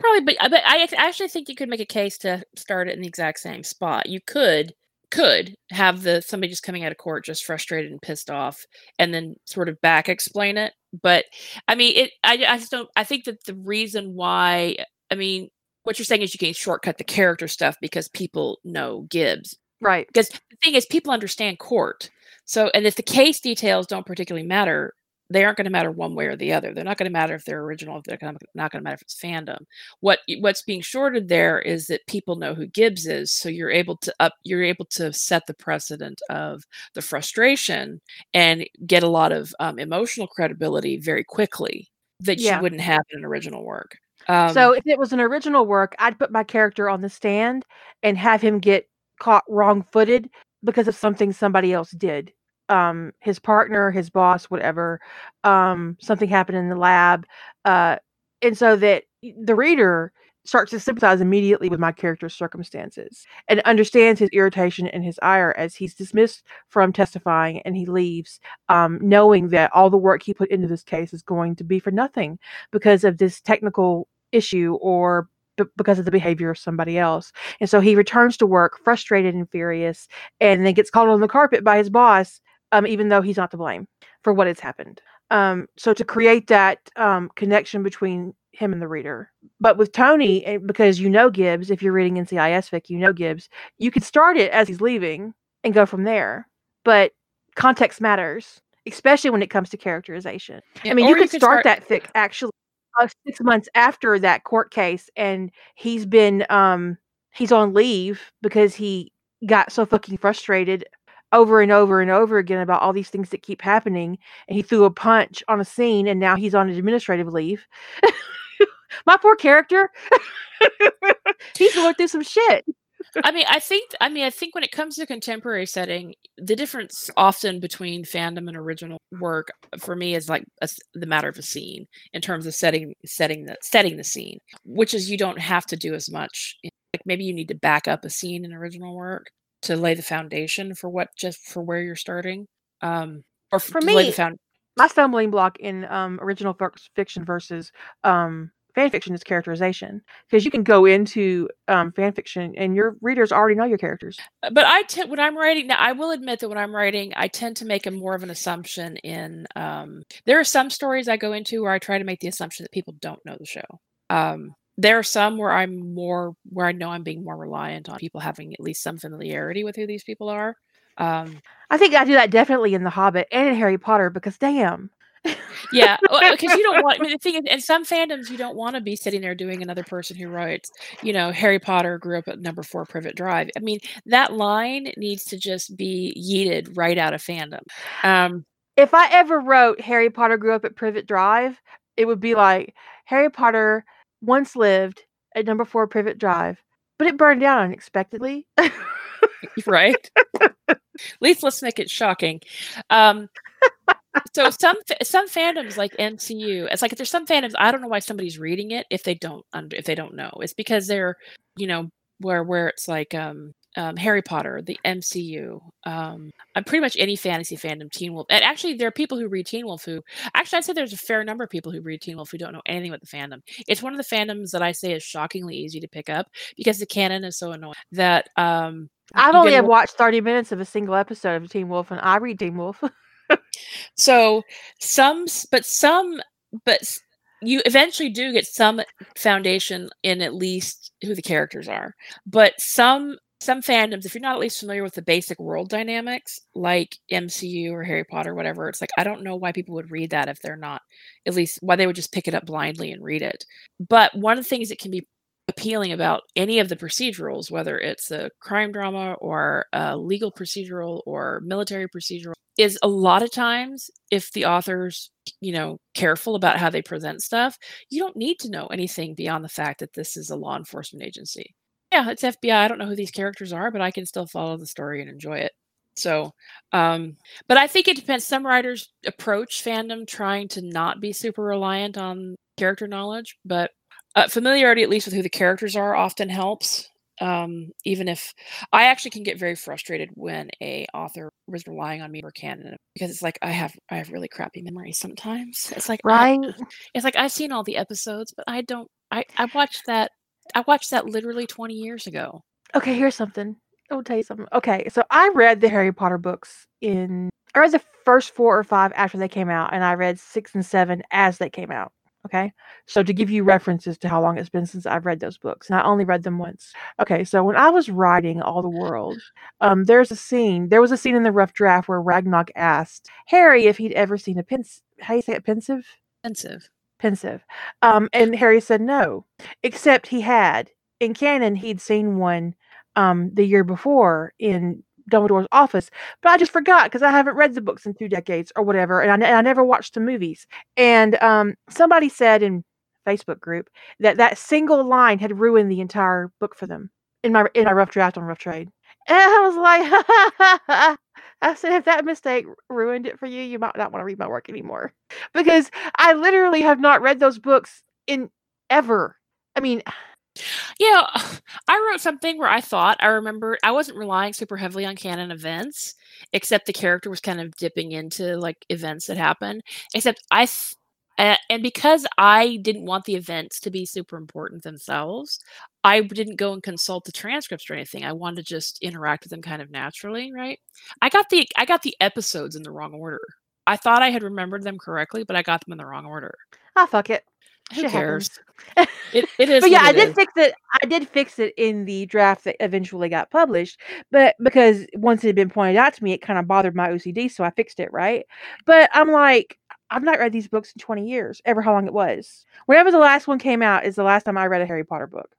probably but, uh, I- but i actually think you could make a case to start it in the exact same spot you could could have the somebody just coming out of court just frustrated and pissed off and then sort of back explain it but i mean it i, I just don't i think that the reason why i mean what you're saying is you can shortcut the character stuff because people know gibbs. Right. because the thing is people understand court. So and if the case details don't particularly matter they aren't going to matter one way or the other. They're not going to matter if they're original if they're not going to matter if it's fandom. What what's being shorted there is that people know who gibbs is so you're able to up you're able to set the precedent of the frustration and get a lot of um, emotional credibility very quickly that Yeah. you wouldn't have in an original work um, so if it was an original work, I'd put my character on the stand and have him get caught wrong-footed because of something somebody else did. Um, his partner, his boss, whatever. Um, something happened in the lab, uh, and so that the reader starts to sympathize immediately with my character's circumstances and understands his irritation and his ire as he's dismissed from testifying and he leaves, um, knowing that all the work he put into this case is going to be for nothing because of this technical issue or b- because of the behavior of somebody else. And so he returns to work frustrated and furious and then gets called on the carpet by his boss, um, even though he's not to blame for what has happened. Um, so to create that um, connection between him and the reader. But with Tony, eh, because you know Gibbs, if you're reading NCIS fic, you know Gibbs, you could start it as he's leaving and go from there. But context matters, especially when it comes to characterization. yeah, I mean, or you could start, start that fic *clears throat* actually uh, six months after that court case, and he's been um he's on leave because he got so fucking frustrated over and over and over again about all these things that keep happening, and he threw a punch on a scene, and now he's on administrative leave. *laughs* My poor character. *laughs* he's going through some shit. I mean, I think I mean, I think when it comes to contemporary setting, the difference often between fandom and original work for me is like a, the matter of a scene in terms of setting setting the setting the scene, which is you don't have to do as much. Like maybe you need to back up a scene in original work to lay the foundation for what just for where you're starting. Um, or For to lay the me, my stumbling block in um, original fic- fiction versus um, fan fiction is characterization because you can go into um, fan fiction and your readers already know your characters. But I tend when I'm writing now, I will admit that when I'm writing, I tend to make a more of an assumption in. Um, there are some stories I go into where I try to make the assumption that people don't know the show. Um, there are some where I'm more where I know I'm being more reliant on people having at least some familiarity with who these people are. Um, I think I do that definitely in The Hobbit and in Harry Potter because damn. Yeah, because you don't want. I mean, the thing is, in some fandoms, you don't want to be sitting there doing another person who writes. You know, Harry Potter grew up at number four Privet Drive. I mean, that line needs to just be yeeted right out of fandom. Um, if I ever wrote Harry Potter grew up at Privet Drive, it would be like Harry Potter once lived at number four Privet Drive, but it burned down unexpectedly. right? *laughs* At least let's make it shocking. Um, so some some fandoms like MCU, it's like if there's some fandoms I don't know why somebody's reading it if they don't under if they don't know. It's because they're you know where where it's like um, um Harry Potter, the MCU, um, I'm pretty much any fantasy fandom, Teen Wolf, and actually there are people who read Teen Wolf who actually I'd say there's a fair number of people who read Teen Wolf who don't know anything about the fandom. It's one of the fandoms that I say is shockingly easy to pick up because the canon is so annoying that um I've only watched 30 minutes of a single episode of Teen Wolf, and I read Teen Wolf. *laughs* So some, but some, but you eventually do get some foundation in at least who the characters are. But some some fandoms, if you're not at least familiar with the basic world dynamics, like MCU or Harry Potter, or whatever, it's like I don't know why people would read that if they're not at least why they would just pick it up blindly and read it. But one of the things that can be appealing about any of the procedurals, whether it's a crime drama or a legal procedural or military procedural, is a lot of times if the author's you know careful about how they present stuff you don't need to know anything beyond the fact that this is a law enforcement agency. Yeah it's fbi i don't know who these characters are but i can still follow the story and enjoy it. So um but i think it depends. Some writers approach fandom trying to not be super reliant on character knowledge but uh, familiarity at least with who the characters are often helps um even if i actually can get very frustrated when a author is relying on me for canon because it's like i have i have really crappy memory sometimes it's like I- right? it's like i've seen all the episodes but i don't i i watched that i watched that literally 20 years ago Okay, here's something. I'll tell you something. Okay, so I read the Harry Potter books in. I read the first four or five after they came out, and I read six and seven as they came out. Okay, so to give you references to how long it's been since I've read those books, and I only read them once. Okay, so when I was writing All the World, um, there's a scene. There was a scene in the rough draft where Ragnarok asked Harry if he'd ever seen a Pensieve. How you say it? Pensieve. Pensieve. Pensieve. Um, and Harry said no, except he had in canon he'd seen one um the year before in Dumbledore's office, but I just forgot because I haven't read the books in two decades or whatever, and I, never watched the movies. And um, somebody said in Facebook group that that single line had ruined the entire book for them in my in my rough draft on Rough Trade. And I was like, *laughs* I said, if that mistake ruined it for you, you might not want to read my work anymore because I literally have not read those books in ever. I mean, Yeah, I wrote something where I thought I remember I wasn't relying super heavily on canon events, except the character was kind of dipping into like events that happen. Except I, th- and because I didn't want the events to be super important themselves, I didn't go and consult the transcripts or anything. I wanted to just interact with them kind of naturally, right? I got the I got the episodes in the wrong order. I thought I had remembered them correctly, but I got them in the wrong order. ah, fuck it. Who Shit cares? It, it *laughs* is. but yeah, I did is. fix it. I did fix it in the draft that eventually got published. But because once it had been pointed out to me, it kind of bothered my OCD, so I fixed it. Right. But I'm like, I've not read these books in 20 years, ever how long it was. Whenever the last one came out is the last time I read a Harry Potter book.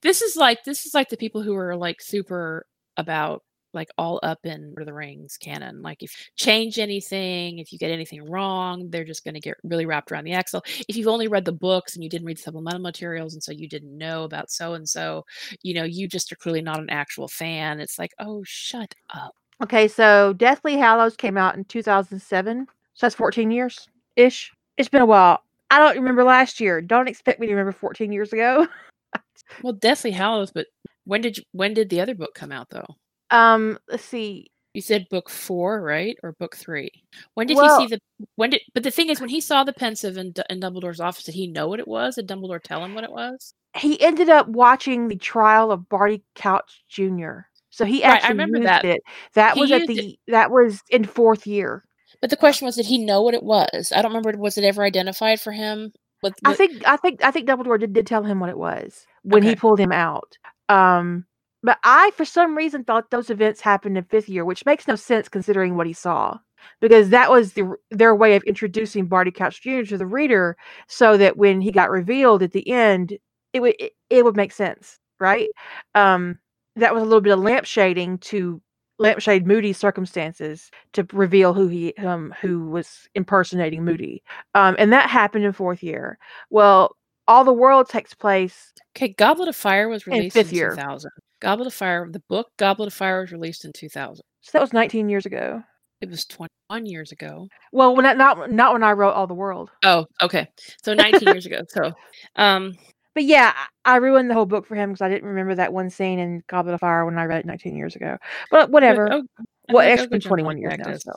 This is like this is like the people who are like super about like all up in Lord of the Rings canon. Like if you change anything, if you get anything wrong, they're just going to get really wrapped around the axle. If you've only read the books and you didn't read supplemental materials and so you didn't know about so and so, you know, you just are clearly not an actual fan. It's like, oh, shut up. Okay, so Deathly Hallows came out in 2007. So that's 14 years ish. It's been a while. I don't remember last year. Don't expect me to remember 14 years ago. *laughs* well, Deathly Hallows, but when did you, when did the other book come out though? Um, let's see. You said book four, right, or book three? When did Well- he see the? When did? But the thing is, when he saw the Pensieve in, in Dumbledore's office, did he know what it was? Did Dumbledore tell him what it was? He ended up watching the trial of Barty Crouch Jr. So he Right, I actually remember used that. it. That He was at the that was in fourth year. But the question was, did he know what it was? I don't remember. Was it ever identified for him? With, I think I think I think Dumbledore did, did tell him what it was when he pulled him out. Um, but I, for some reason, thought those events happened in fifth year, which makes no sense considering what he saw, because that was the, their way of introducing Barty Crouch Jr. to the reader, so that when he got revealed at the end, it would it, it would make sense, right? Um, that was a little bit of lampshading to lampshade Moody's circumstances to reveal who he um who was impersonating Moody. Um, and that happened in fourth year. Well, all the world takes place. okay, Goblet of Fire was released In fifth in year. 2000. Goblet of Fire, the book Goblet of Fire was released in 2000. So that was 19 years ago. It was 21 years ago. Well, when I, not not when I wrote all the world. Oh, okay. So 19 years ago. So, *laughs* um, But yeah, I ruined the whole book for him because I didn't remember that one scene in Goblet of Fire when I read it 19 years ago. But whatever. Oh, well, it's been 21 years now, so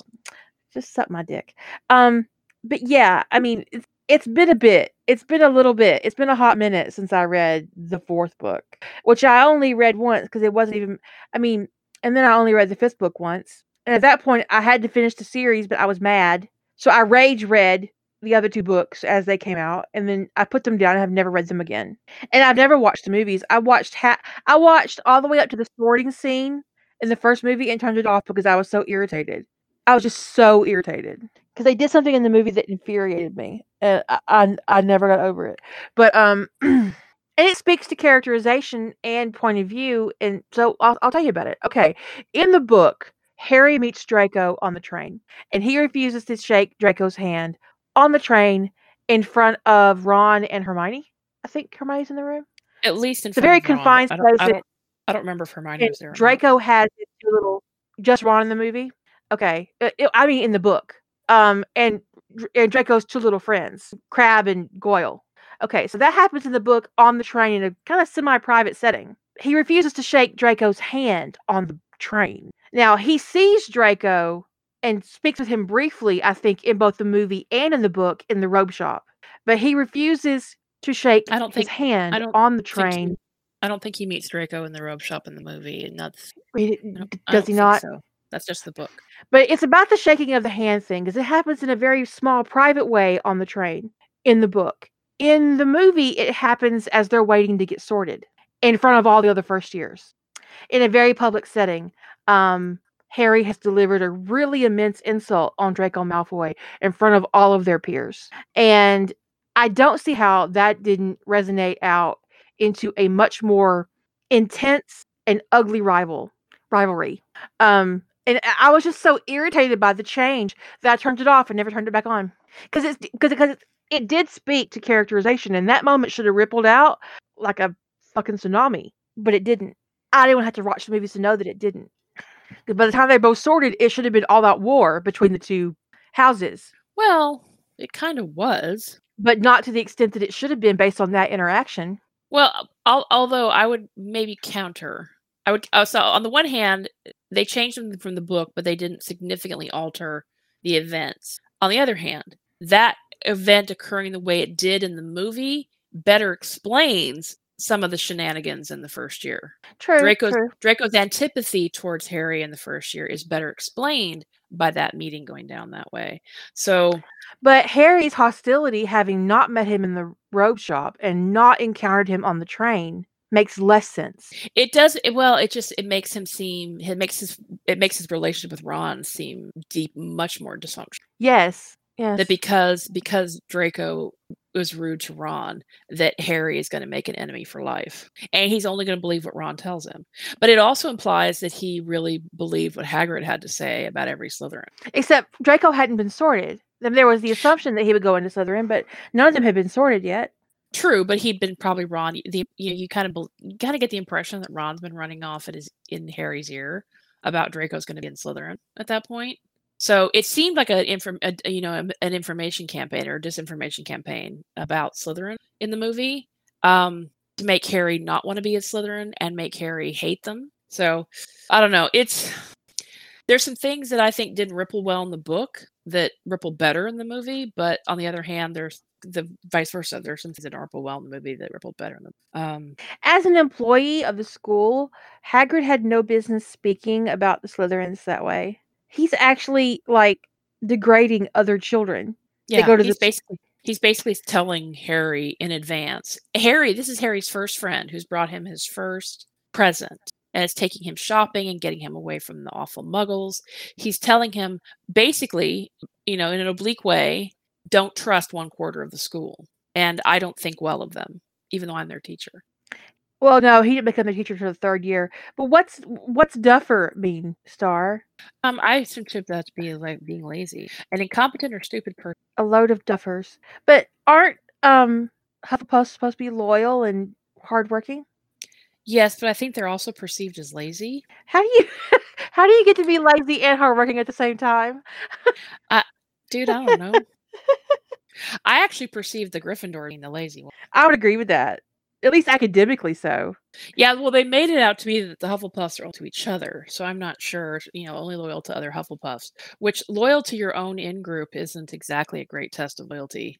just suck my dick. Um, but yeah, I mean, it's been a bit. It's been a little bit. It's been a hot minute since I read the fourth book, which I only read once because it wasn't even. I mean, and then I only read the fifth book once, and at that point, I had to finish the series, but I was mad, so I rage read the other two books as they came out, and then I put them down and have never read them again. And I've never watched the movies. I watched ha- I watched all the way up to the sorting scene in the first movie and turned it off because I was so irritated. I was just so irritated because they did something in the movie that infuriated me, and I, I I never got over it. But um, *clears throat* and it speaks to characterization and point of view, and so I'll I'll tell you about it. Okay, in the book, Harry meets Draco on the train, and he refuses to shake Draco's hand on the train in front of Ron and Hermione. I think Hermione's in the room. At least in It's a front very confined I don't, I don't, I don't remember if Hermione was there. Draco has his little just Ron in the movie. Okay, uh, it- I mean in the book. Um, and and Draco's two little friends, Crabbe and Goyle. Okay, so that happens in the book on the train in a kind of semi-private setting. He refuses to shake Draco's hand on the train. Now he sees Draco and speaks with him briefly, I think, in both the movie and in the book in the robe shop, but he refuses to shake I don't his think- hand don't on the think he- train. I don't think he meets Draco in the robe shop in the movie, and that's Read it- I don't- d- I Does he not? So that's just the book. But it's about the shaking of the hand thing because it happens in a very small, private way on the train in the book. In the movie, it happens as they're waiting to get sorted in front of all the other first years in a very public setting. Um, Harry has delivered a really immense insult on Draco Malfoy in front of all of their peers. And I don't see how that didn't resonate out into a much more intense and ugly rival rivalry. Um, and I was just so irritated by the change that I turned it off and never turned it back on because it's because because it, it did speak to characterization, and that moment should have rippled out like a fucking tsunami, but it didn't. I didn't have to watch the movies to know that it didn't. By the time they both sorted, it should have been all out war between the two houses, Well, it kind of was. but not to the extent that it should have been based on that interaction. Well, al- although I would maybe counter. I would uh, so on the one hand, they changed them from the book, but they didn't significantly alter the events. On the other hand, that event occurring the way it did in the movie better explains some of the shenanigans in the first year. True, Draco's true. Draco's antipathy towards Harry in the first year is better explained by that meeting going down that way. So But Harry's hostility, having not met him in the robe shop and not encountered him on the train, makes less sense. it does it, well. It just it makes him seem it makes his it makes his relationship with Ron seem deep, much more dysfunctional. Yes, Yes. that because because Draco was rude to Ron, that Harry is going to make an enemy for life, and he's only going to believe what Ron tells him. But it also implies that he really believed what Hagrid had to say about every Slytherin. Except Draco hadn't been sorted. Then there was the assumption that he would go into Slytherin, but none of them had been sorted yet. True, but he'd been probably Ron. The you, know, you kind of you kind of get the impression that Ron's been running off at his in Harry's ear about Draco's going to be in Slytherin at that point. So it seemed like a, a you know an information campaign or disinformation campaign about Slytherin in the movie um, to make Harry not want to be a Slytherin and make Harry hate them. So I don't know. It's there's some things that I think didn't ripple well in the book that ripple better in the movie, but on the other hand, there's the vice versa. There's some things that aren't well in the movie that rippled better in the. Um, As an employee of the school, Hagrid had no business speaking about the Slytherins that way. He's actually like degrading other children. yeah, go to he's the- basically he's basically telling Harry in advance. Harry, this is Harry's first friend who's brought him his first present. And it's taking him shopping and getting him away from the awful muggles. He's telling him basically, you know, in an oblique way, don't trust one quarter of the school. And I don't think well of them, even though I'm their teacher. Well, no, he didn't become a teacher until the third year. But what's what's duffer mean, Star? Um, I assume that to be like being lazy, an incompetent or stupid person. A load of duffers. But aren't um Hufflepuffs supposed to be loyal and hardworking? Yes, but I think they're also perceived as lazy. How do you *laughs* how do you get to be lazy and hardworking at the same time? Dude, I don't know. *laughs* I actually perceived the Gryffindor being the lazy one. I would agree with that. At least academically so. Yeah, well, they made it out to be that the Hufflepuffs are all to each other, so I'm not sure. You know, only loyal to other Hufflepuffs, which loyal to your own in group isn't exactly a great test of loyalty.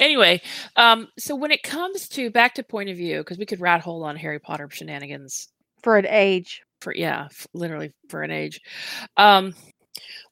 Anyway, um, so when it comes to back to point of view, because we could rat hole on Harry Potter shenanigans For an age. for yeah, f- literally for an age. Um,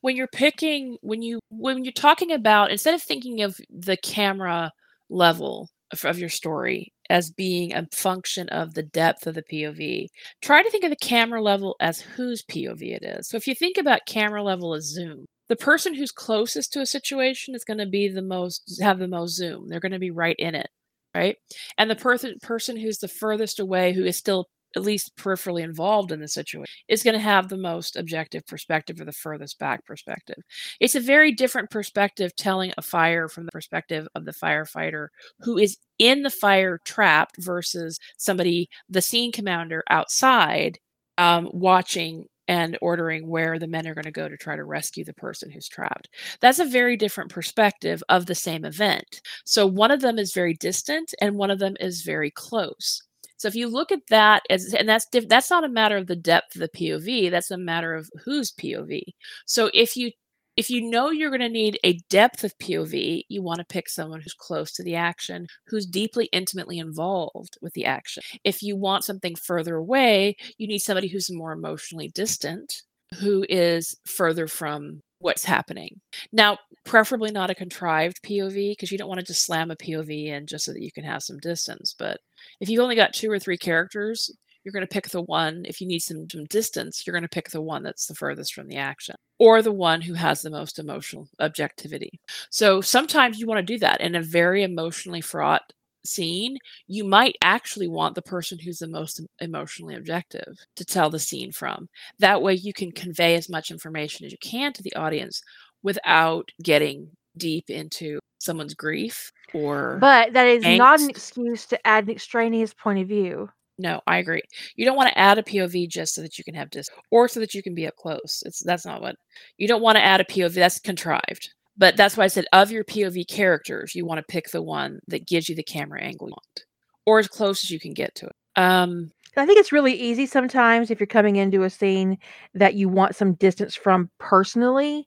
when you're picking, when you when you're talking about, instead of thinking of the camera level of, of your story as being a function of the depth of the POV, try to think of the camera level as whose POV it is. So if you think about camera level as zoom, the person who's closest to a situation is going to be the most have the most zoom. They're going to be right in it, right? And the person person who's the furthest away, who is still at least peripherally involved in the situation, is going to have the most objective perspective or the furthest back perspective. It's a very different perspective telling a fire from the perspective of the firefighter who is in the fire trapped versus somebody, the scene commander outside, um, watching and ordering where the men are going to go to try to rescue the person who's trapped. That's a very different perspective of the same event. So one of them is very distant and one of them is very close. So if you look at that as and that's diff- that's not a matter of the depth of the POV, that's a matter of whose POV. So if you if you know you're going to need a depth of POV, you want to pick someone who's close to the action, who's deeply intimately involved with the action. If you want something further away, you need somebody who's more emotionally distant, who is further from what's happening. Now, preferably not a contrived POV because you don't want to just slam a POV in just so that you can have some distance. But if you've only got two or three characters, you're going to pick the one. If you need some, some distance, you're going to pick the one that's the furthest from the action or the one who has the most emotional objectivity. So sometimes you want to do that in a very emotionally fraught scene. You might actually want the person who's the most emotionally objective to tell the scene from. That way you can convey as much information as you can to the audience without getting deep into someone's grief or But that is not an excuse to add an extraneous point of view. No, I agree. You don't want to add a POV just so that you can have dis or so that you can be up close. It's that's not what you don't want to add a POV. That's contrived. But that's why I said of your POV characters, you want to pick the one that gives you the camera angle you want, or as close as you can get to it. Um, I think it's really easy sometimes if you're coming into a scene that you want some distance from personally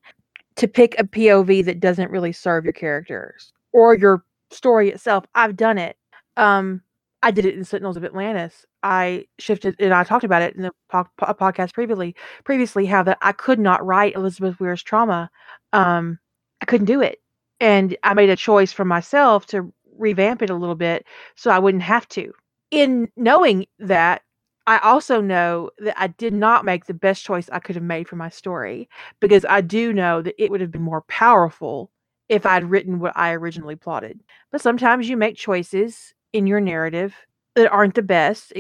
to pick a POV that doesn't really serve your characters or your story itself. I've done it. Um, I did it in Sentinels of Atlantis. I shifted, and I talked about it in the po- po- podcast previously. Previously, how that I could not write Elizabeth Weir's trauma. Um, I couldn't do it, and I made a choice for myself to revamp it a little bit so I wouldn't have to. In knowing that, I also know that I did not make the best choice I could have made for my story because I do know that it would have been more powerful if I'd written what I originally plotted. But sometimes you make choices in your narrative that aren't the best,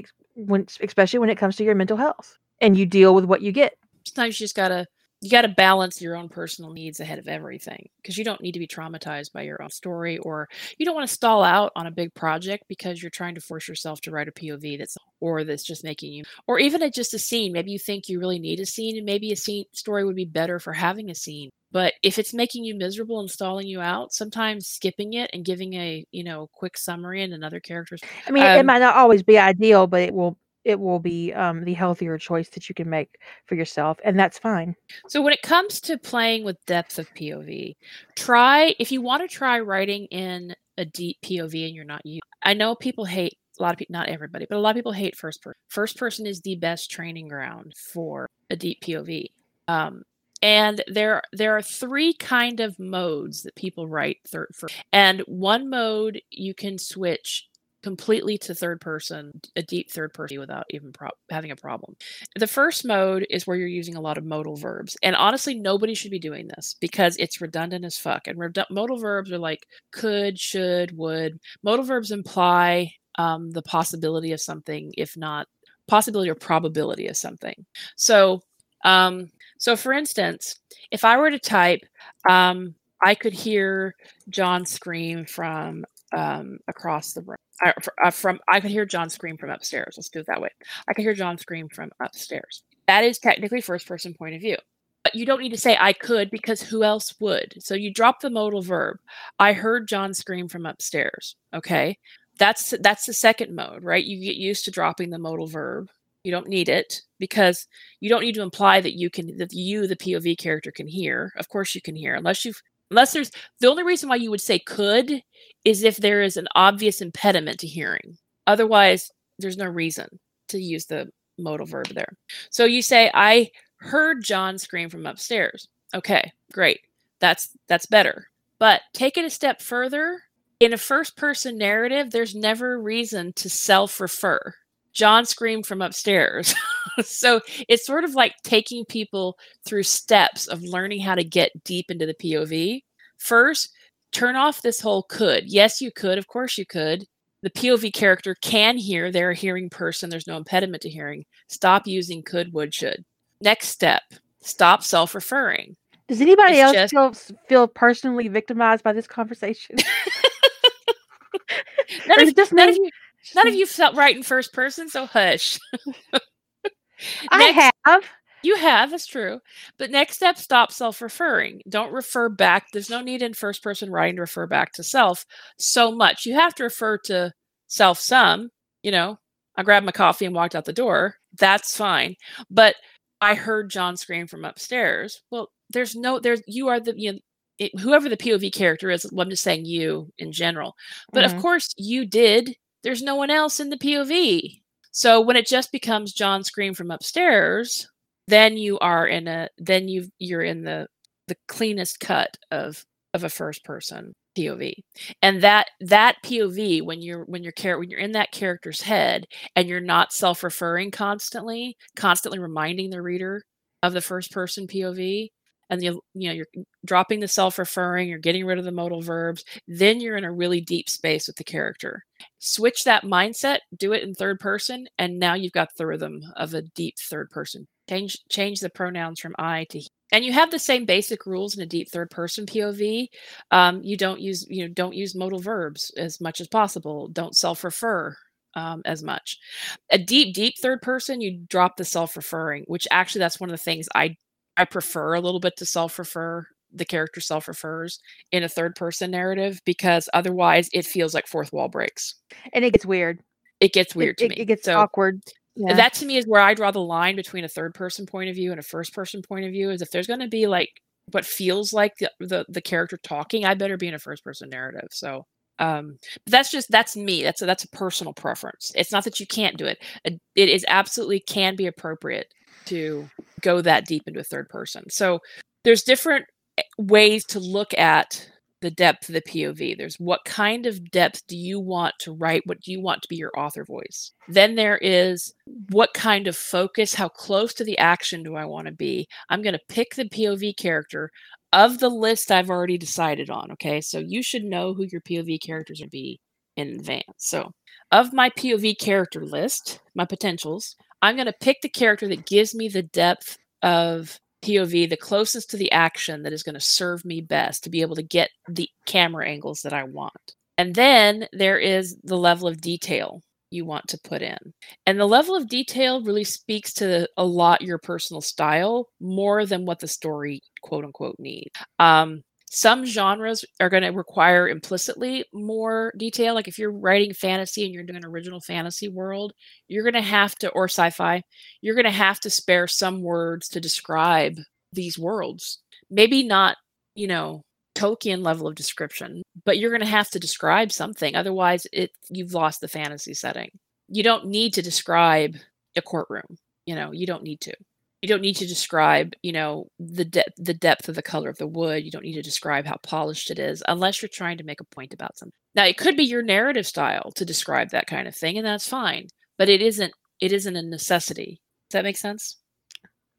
especially when it comes to your mental health, and you deal with what you get. Sometimes you just gotta you got to balance your own personal needs ahead of everything because you don't need to be traumatized by your own story or you don't want to stall out on a big project because you're trying to force yourself to write a POV that's or that's just making you or even just a scene. Maybe you think you really need a scene and maybe a scene story would be better for having a scene. But if it's making you miserable and stalling you out sometimes skipping it and giving a you know quick summary and another character's i mean um, it might not always be ideal but it will it will be um, the healthier choice that you can make for yourself, and that's fine. So, when it comes to playing with depth of POV, try if you want to try writing in a deep POV and you're not you. I know people hate a lot of people, not everybody, but a lot of people hate first person. First person is the best training ground for a deep POV. Um, and there there are three kind of modes that people write third for and one mode you can switch completely to third person, a deep third person without even pro- having a problem. The first mode is where you're using a lot of modal verbs. And honestly, nobody should be doing this because it's redundant as fuck. And redu- modal verbs are like could, should, would. Modal verbs imply um, the possibility of something, if not possibility or probability of something. So, um, so for instance, if I were to type, um, I could hear John scream from um, across the room. Uh, uh, from I could hear John scream from upstairs. Let's do it that way. I could hear John scream from upstairs. That is technically first person point of view. But you don't need to say I could because who else would? So you drop the modal verb. I heard John scream from upstairs. Okay. That's that's the second mode, right? You get used to dropping the modal verb. You don't need it because you don't need to imply that you can that you the POV character can hear. Of course you can hear unless you've unless there's the only reason why you would say could is if there is an obvious impediment to hearing. Otherwise, there's no reason to use the modal verb there. So you say, I heard John scream from upstairs. Okay, great. That's that's better. But take it a step further. In a first person narrative, there's never reason to self refer. John screamed from upstairs. *laughs* so it's sort of like taking people through steps of learning how to get deep into the POV. First, turn off this whole could. Yes, you could. Of course, you could. The POV character can hear. They're a hearing person. There's no impediment to hearing. Stop using could, would, should. Next step stop self referring. Does anybody it's else just... feel, feel personally victimized by this conversation? *laughs* *laughs* none, of, just none, of you, none of you felt right in first person, so hush. *laughs* I have. You have, it's true. But next step, stop self referring. Don't refer back. There's no need in first person writing to refer back to self so much. You have to refer to self some. You know, I grabbed my coffee and walked out the door. That's fine. But I heard John scream from upstairs. Well, there's no, there's, you are the, you know, it, whoever the POV character is, I'm just saying you in general. But mm-hmm. of course, you did. There's no one else in the POV. So when it just becomes John scream from upstairs, then you are in a then you you're in the the cleanest cut of of a first person POV. And that that POV when you're when you're when you're in that character's head and you're not self-referring constantly, constantly reminding the reader of the first person POV and you you know you're dropping the self-referring, you're getting rid of the modal verbs, then you're in a really deep space with the character. Switch that mindset, do it in third person and now you've got the rhythm of a deep third person change change the pronouns from I to he. And you have the same basic rules in a deep third person POV. Um, you don't use you know don't use modal verbs as much as possible. Don't self refer um, as much. A deep deep third person, you drop the self referring, which actually that's one of the things I I prefer a little bit to self refer. The character self refers in a third person narrative because otherwise it feels like fourth wall breaks. And it gets weird. It gets weird it, to it, me. It gets so, awkward yeah. that to me is where I draw the line between a third person point of view and a first person point of view. Is if there's going to be like what feels like the, the, the character talking, I better be in a first person narrative. So um that's just that's me that's a, that's a personal preference it's not that you can't do it it is absolutely can be appropriate to go that deep into a third person so there's different eh, ways to look at the depth of the POV. There's what kind of depth do you want to write? What do you want to be your author voice? Then there is what kind of focus, how close to the action do I want to be? I'm going to pick the POV character of the list I've already decided on. Okay, so you should know who your POV characters will be in advance. So, of my POV character list, my potentials, I'm going to pick the character that gives me the depth of POV, the closest to the action that is going to serve me best to be able to get the camera angles that I want. And then there is the level of detail you want to put in. And the level of detail really speaks to a lot your personal style more than what the story quote unquote need. Um, some genres are going to require implicitly more detail. Like if you're writing fantasy and you're doing an original fantasy world, you're going to have to, or sci fi, you're going to have to spare some words to describe these worlds. Maybe not, you know, Tolkien level of description, but you're going to have to describe something. Otherwise, it you've lost the fantasy setting. You don't need to describe a courtroom. You know, you don't need to. You don't need to describe, you know, the de- the depth of the color of the wood. You don't need to describe how polished it is, unless you're trying to make a point about something. Now, it could be your narrative style to describe that kind of thing, and that's fine. But it isn't. It isn't a necessity. Does that make sense?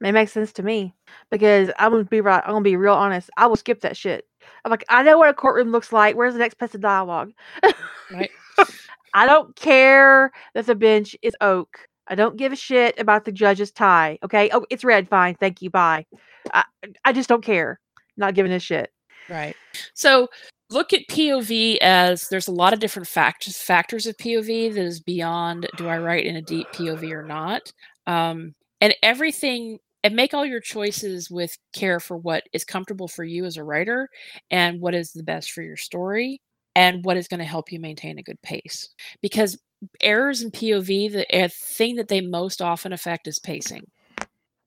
It makes sense to me because I'm gonna be right. I'm gonna be real honest. I will skip that shit. I'm like, I know what a courtroom looks like. Where's the next piece of dialogue? Right. *laughs* I don't care that the bench is oak. I don't give a shit about the judge's tie. Okay. Oh, it's red. Fine. Thank you. Bye. I, I just don't care. Not giving a shit. Right. So look at POV as there's a lot of different factors factors of POV that is beyond do I write in a deep POV or not. Um, and everything and make all your choices with care for what is comfortable for you as a writer and what is the best for your story and what is going to help you maintain a good pace because errors in pov the thing that they most often affect is pacing.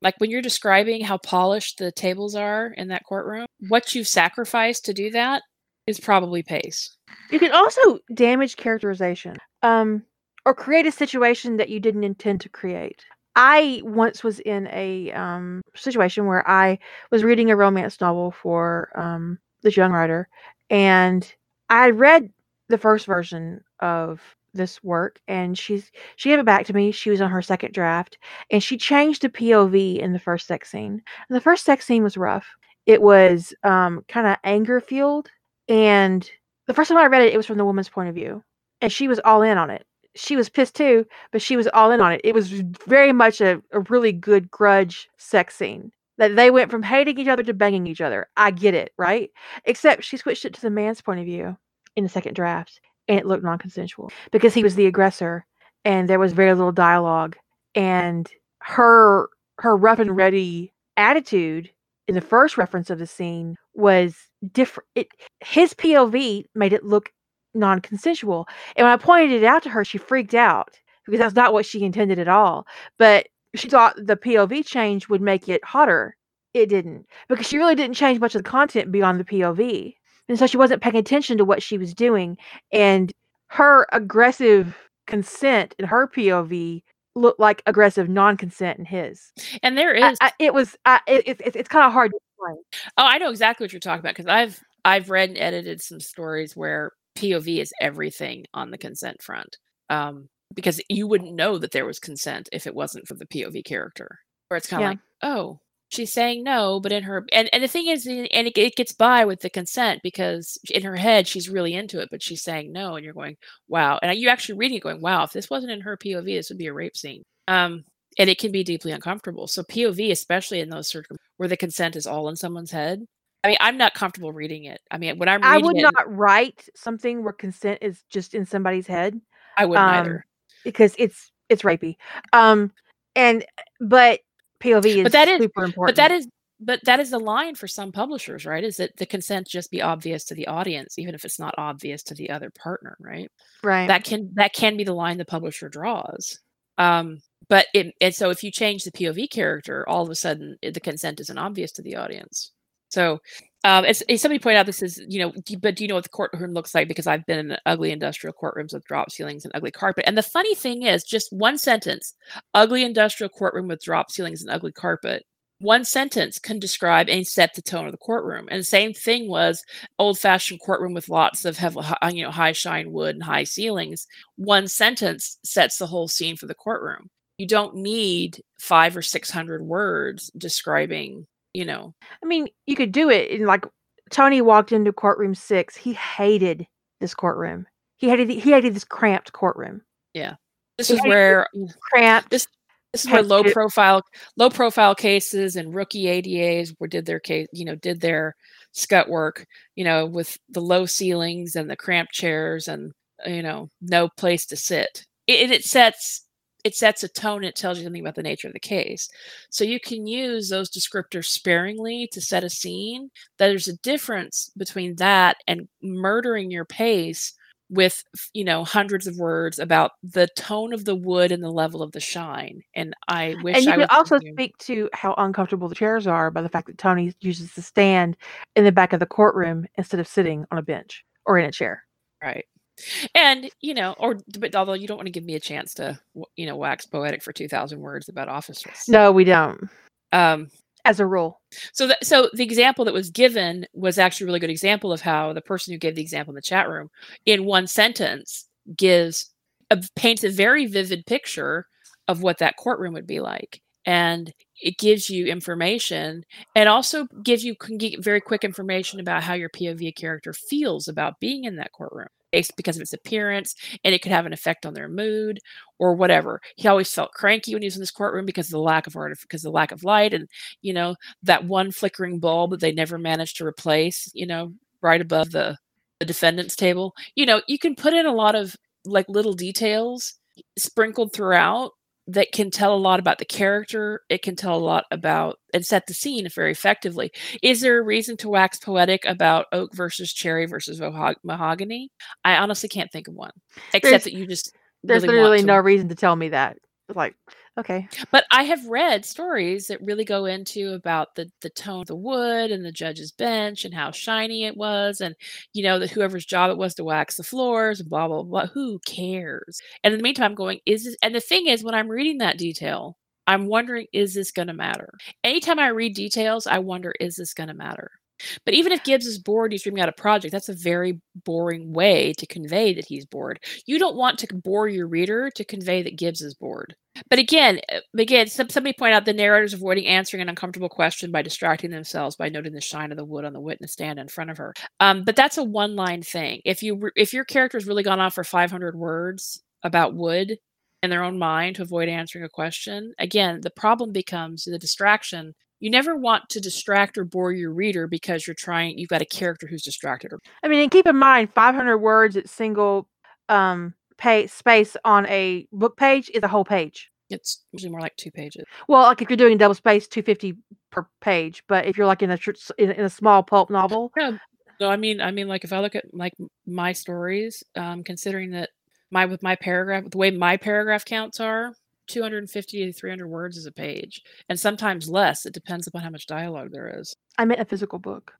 Like when you're describing how polished the tables are in that courtroom what you've sacrificed to do that is probably pace. You can also damage characterization um or create a situation that you didn't intend to create. I once was in a um, situation where I was reading a romance novel for um, this young writer, and I read the first version of this work, and she's she gave it back to me. She was on her second draft, and she changed the POV in the first sex scene. And the first sex scene was rough. It was um, kind of anger fueled, and the first time I read it, it was from the woman's point of view, and she was all in on it she was pissed too, but she was all in on it. It was very much a, a really good grudge sex scene. That they went from hating each other to banging each other. I get it, right? Except she switched it to the man's point of view in the second draft, and it looked non consensual because he was the aggressor and there was very little dialogue. And her her rough and ready attitude in the first reference of the scene was different. It his POV made it look non-consensual. And when I pointed it out to her, she freaked out because that's not what she intended at all. But she thought the POV change would make it hotter. It didn't because she really didn't change much of the content beyond the POV. And so she wasn't paying attention to what she was doing. And her aggressive consent in her POV looked like aggressive non-consent in his. And there is, I, I, it was, I, it, it, it's kind of hard to explain. Oh, I know exactly what you're talking about because I've I've read and edited some stories where POV is everything on the consent front. Um, because you wouldn't know that there was consent if it wasn't for the POV character. Where it's kind of yeah. like, oh, she's saying no, but in her and, and the thing is, and it, it, gets by with the consent because in her head she's really into it, but she's saying no, and you're going, wow, and you actually reading it going, wow, if this wasn't in her POV, this would be a rape scene. Um, and it can be deeply uncomfortable. So POV, especially in those circumstances where the consent is all in someone's head, I mean, I'm not comfortable reading it. I mean, when I'm I would it, not write something where consent is just in somebody's head. I wouldn't um, either because it's it's rapey. Um, and but POV is but that is super important. But that is but that is the line for some publishers, right? Is that the consent just be obvious to the audience, even if it's not obvious to the other partner, right? Right. That can that can be the line the publisher draws. Um, but it, and so if you change the POV character, all of a sudden the consent isn't obvious to the audience. So, um, as, as, somebody pointed out, this is you know, but do you know what the courtroom looks like? Because I've been in ugly industrial courtrooms with drop ceilings and ugly carpet. And the funny thing is, just one sentence: ugly industrial courtroom with drop ceilings and ugly carpet. One sentence can describe and set the tone of the courtroom. And the same thing was old-fashioned courtroom with lots of heavy, you know, high shine wood and high ceilings. One sentence sets the whole scene for the courtroom. You don't need five or six hundred words describing you know. I mean, you could do it in like Tony walked into courtroom six. He hated this courtroom. He hated he hated this cramped courtroom. Yeah. This is where cramped. This this is where low profile low profile cases and rookie ADAs were did their case, you know, did their scut work, you know, with the low ceilings and the cramped chairs and you know, no place to sit. It, it sets it sets a tone it tells you something about the nature of the case. So you can use those descriptors sparingly to set a scene. There's a difference between that and murdering your pace with you know hundreds of words about the tone of the wood and the level of the shine. And i wish and you I can also speak to how uncomfortable the chairs are by the fact that tony uses to stand in the back of the courtroom instead of sitting on a bench or in a chair. Right and you know or but although you don't want to give me a chance to you know wax poetic for 2000 words about officers. No we don't. Um as a rule. so that so the example that was given was actually a really good example of how the person who gave the example in the chat room in one sentence gives a, paints a very vivid picture of what that courtroom would be like. And it gives you information and also gives you can get very quick information about how your POV character feels about being in that courtroom because of its appearance and it could have an effect on their mood or whatever. He always felt cranky when he was in this courtroom because of the lack of art, because of the lack of light, and you know that one flickering bulb that they never managed to replace. You know, right above the the defendant's table. You know, you can put in a lot of like little details sprinkled throughout that can tell a lot about the character. It can tell a lot about and set the scene very effectively. Is there a reason to wax poetic about oak versus cherry versus mahogany? I honestly can't think of one, except there's, that you just there's really literally no reason to tell me that. Like, okay. But I have read stories that really go into about the the tone of the wood and the judge's bench and how shiny it was, and you know that whoever's job it was to wax the floors, and blah blah blah. Who cares? And in the meantime, I'm going is this? And the thing is, when I'm reading that detail, I'm wondering, is this going to matter? Anytime I read details, I wonder, is this going to matter? But even if Gibbs is bored, he's dreaming out a project. That's a very boring way to convey that he's bored. You don't want to bore your reader to convey that Gibbs is bored. But again, uh, again, somebody point out the narrator's avoiding answering an uncomfortable question by distracting themselves by noting the shine of the wood on the witness stand in front of her. Um, but that's a one-line thing. If you if your character's really gone on for 500 words about wood in their own mind to avoid answering a question, again, the problem becomes the distraction you never want to distract or bore your reader because you're trying you've got a character who's distracted or i mean and keep in mind 500 words at single um pay space on a book page is a whole page. It's usually more like two pages. Well like if you're doing double space 250 per page but if you're like in a in, in a small pulp novel yeah no i mean i mean like if i look at like my stories um considering that my with my paragraph the way my paragraph counts are 250 to 300 words is a page and sometimes less it depends upon how much dialogue there is. I meant a physical book.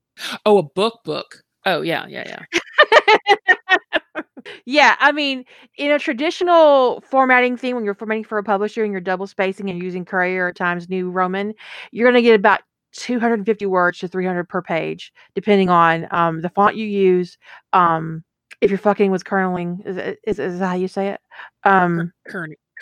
Oh a book book. Oh yeah yeah yeah. *laughs* Yeah i mean in a traditional formatting thing when you're formatting for a publisher and you're double spacing and using courier times new roman you're going to get about 250 words to 300 per page depending on um, the font you use um, if you're fucking with kerning is, is, is that how you say it? Um,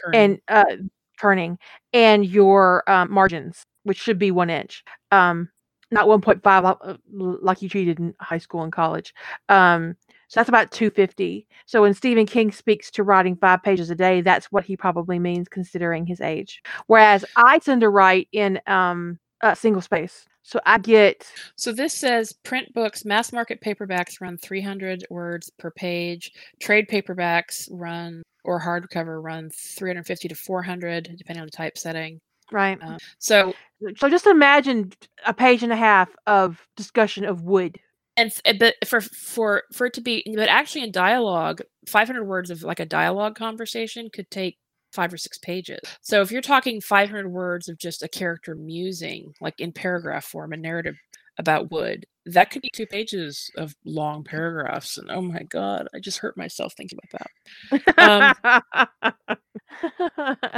kerning and uh, turning and your um, margins, which should be one inch, um, not 1.5 uh, like you treated in high school and college. Um, so that's about 250. So when Stephen King speaks to writing five pages a day, that's what he probably means considering his age. Whereas I tend to write in um, a single space. So I get. So this says print books, mass market paperbacks run 300 words per page. Trade paperbacks run or hardcover run 350 to 400 depending on the typesetting. Right. Uh, so so just imagine a page and a half of discussion of wood. And but for for for it to be but actually in dialogue 500 words of like a dialogue conversation could take five or six pages. So if you're talking 500 words of just a character musing like in paragraph form a narrative about wood that could be two pages of long paragraphs and oh my god i just hurt myself thinking about that. Um,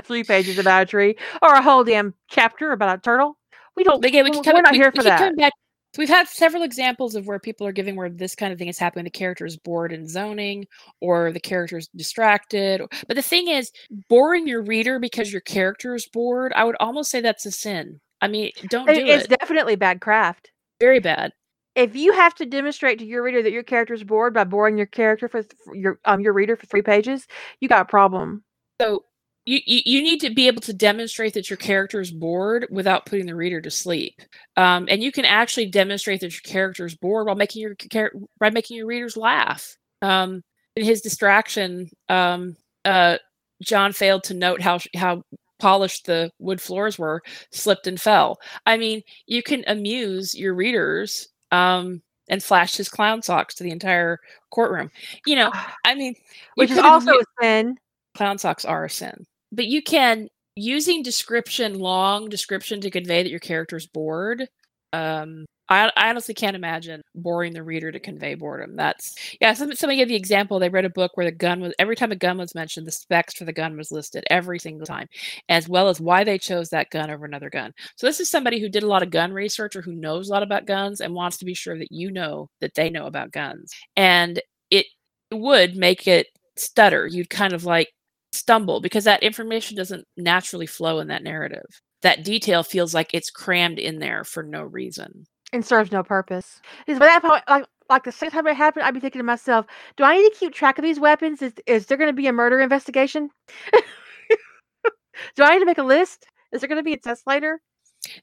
*laughs* three pages about a tree or a whole damn chapter about a turtle? We don't again we can come, we're not we, here for that. back, we've had several examples of where people are giving where this kind of thing is happening the character is bored in zoning or the character is distracted but the thing is boring your reader because your character is bored i would almost say that's a sin I mean, don't do it. it's it. definitely bad craft. Very bad. If you have to demonstrate to your reader that your character is bored by boring your character for, th- for your um your reader for three pages, you got a problem. So you, you you need to be able to demonstrate that your character is bored without putting the reader to sleep. Um, and you can actually demonstrate that your character is bored while making your char- by making your readers laugh. Um, in his distraction, um, uh, John failed to note how how polished the wood floors were, slipped and fell. I mean, you can amuse your readers um, and flash his clown socks to the entire courtroom. You know, I mean, which is also a sin. Clown socks are a sin, but you can using description, long description to convey that your character's bored. Um, I, I honestly can't imagine boring the reader to convey boredom. That's yeah. Some, somebody gave the example. They read a book where the gun was every time a gun was mentioned, the specs for the gun was listed every single time, as well as why they chose that gun over another gun. So this is somebody who did a lot of gun research or who knows a lot about guns and wants to be sure that you know that they know about guns. And it would make it stutter. You'd kind of like stumble because that information doesn't naturally flow in that narrative. That detail feels like it's crammed in there for no reason and serves no purpose. Because by that point, like like the second time it happened, I'd be thinking to myself, do I need to keep track of these weapons? Is is there going to be a murder investigation? *laughs* do I need to make a list? Is there going to be a test later?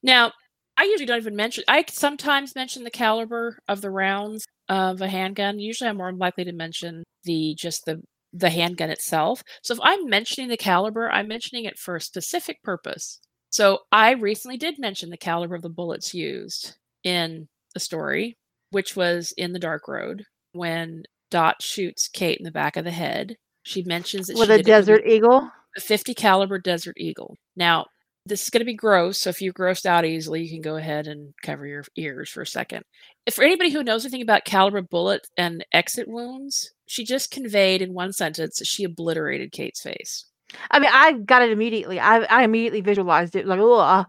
Now, I usually don't even mention. I sometimes mention the caliber of the rounds of a handgun. Usually, I'm more likely to mention the just the the handgun itself. So if I'm mentioning the caliber, I'm mentioning it for a specific purpose. So I recently did mention the caliber of the bullets used in the story, which was in the Dark Road when Dot shoots Kate in the back of the head. She mentions that she. with a Desert Eagle, a 50 caliber Desert Eagle. Now, this is going to be gross, so if you're grossed out easily, you can go ahead and cover your ears for a second. If for anybody who knows anything about caliber bullet and exit wounds, she just conveyed in one sentence that she obliterated Kate's face. I mean, I got it immediately. I I immediately visualized it like, oh,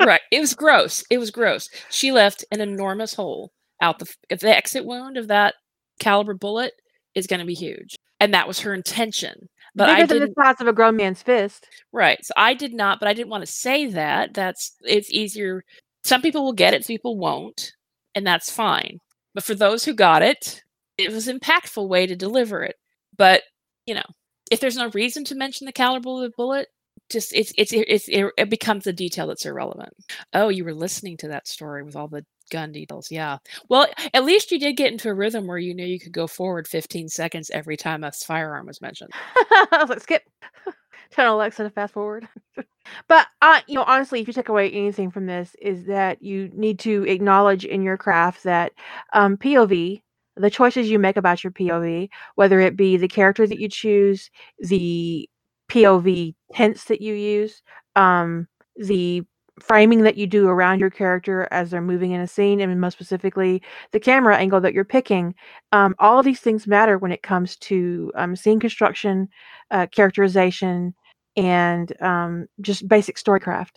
right. It was gross. It was gross. She left an enormous hole out the if the exit wound of that caliber bullet is going to be huge, and that was her intention. But Bigger I than the size of a grown man's fist. Right. So I did not, but I didn't want to say that. That's it's easier. Some people will get it, some people won't, and that's fine. But for those who got it, it was an impactful way to deliver it. But you know, if there's no reason to mention the caliber of the bullet, just it's it's it's it becomes a detail that's irrelevant. Oh, you were listening to that story with all the gun details. Yeah. Well, at least you did get into a rhythm where you knew you could go forward 15 seconds every time a firearm was mentioned. I was like, skip. Tell Alexa to fast forward. *laughs* but uh, you know, honestly, if you take away anything from this, is that you need to acknowledge in your craft that um, POV, the choices you make about your POV, whether it be the character that you choose, the POV tense that you use, um, the framing that you do around your character as they're moving in a scene, and most specifically, the camera angle that you're picking. Um, all of these things matter when it comes to um, scene construction, uh, characterization, and um, just basic storycraft.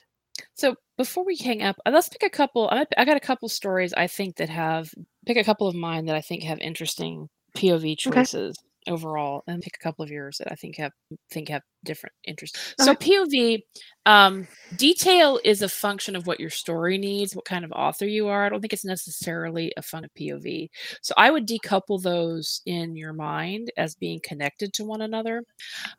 So before we hang up, uh, let's pick a couple. I, I got a couple stories I think that have pick a couple of mine that I think have interesting POV choices. Okay overall and pick a couple of yours that I think have think have different interests. So POV um, detail is a function of what your story needs, what kind of author you are. I don't think it's necessarily a fun of POV. So I would decouple those in your mind as being connected to one another.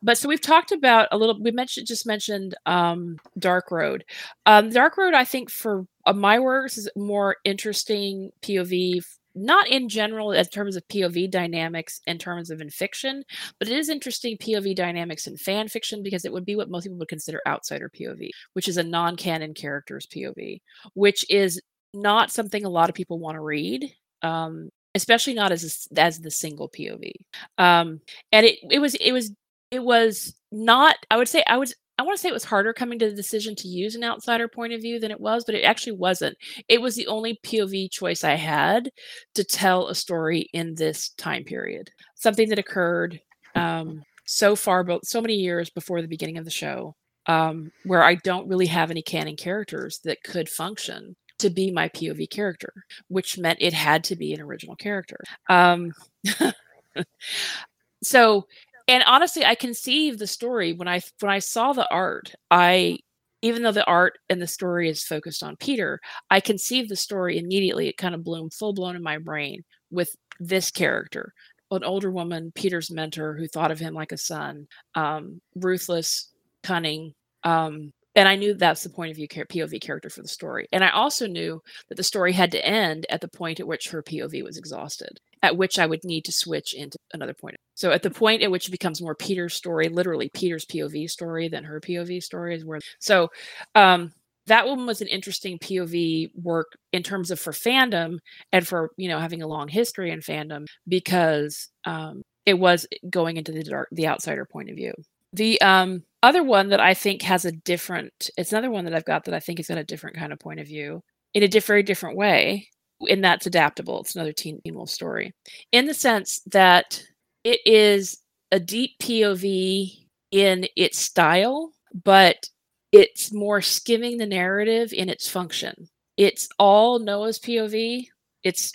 But so we've talked about a little. We mentioned just mentioned um, Dark Road. Um, Dark Road, I think for uh, my works is more interesting POV not in general in terms of POV dynamics in terms of in fiction, but it is interesting POV dynamics in fan fiction because it would be what most people would consider outsider POV, which is a non-canon character's POV, which is not something a lot of people want to read. Um, especially not as a, as the single POV. Um, and it it was it was it was not I would say I was I want to say it was harder coming to the decision to use an outsider point of view than it was, but it actually wasn't. It was the only POV choice I had to tell a story in this time period. Something that occurred um, so far, but so many years before the beginning of the show, um, where I don't really have any canon characters that could function to be my POV character, which meant it had to be an original character. Um, *laughs* so and honestly i conceived the story when i when i saw the art i even though the art and the story is focused on Peter, I conceive the story immediately. It kind of bloomed full blown in my brain with this character, an older woman, Peter's mentor, who thought of him like a son, um, ruthless, cunning. Um, and I knew that's the point of view POV character for the story. And I also knew that the story had to end at the point at which her POV was exhausted, at which I would need to switch into another point. So at the point at which it becomes more Peter's story, literally Peter's POV story than her POV story is where. So um, that one was an interesting POV work in terms of for fandom and for you know having a long history in fandom because um, it was going into the dark, the outsider point of view. The um, other one that I think has a different, it's another one that I've got that I think has got a different kind of point of view in a very different way, and that's adaptable. It's another Teen, teen Wolf story in the sense that it is a deep POV in its style, but it's more skimming the narrative in its function. It's all Noah's POV. It's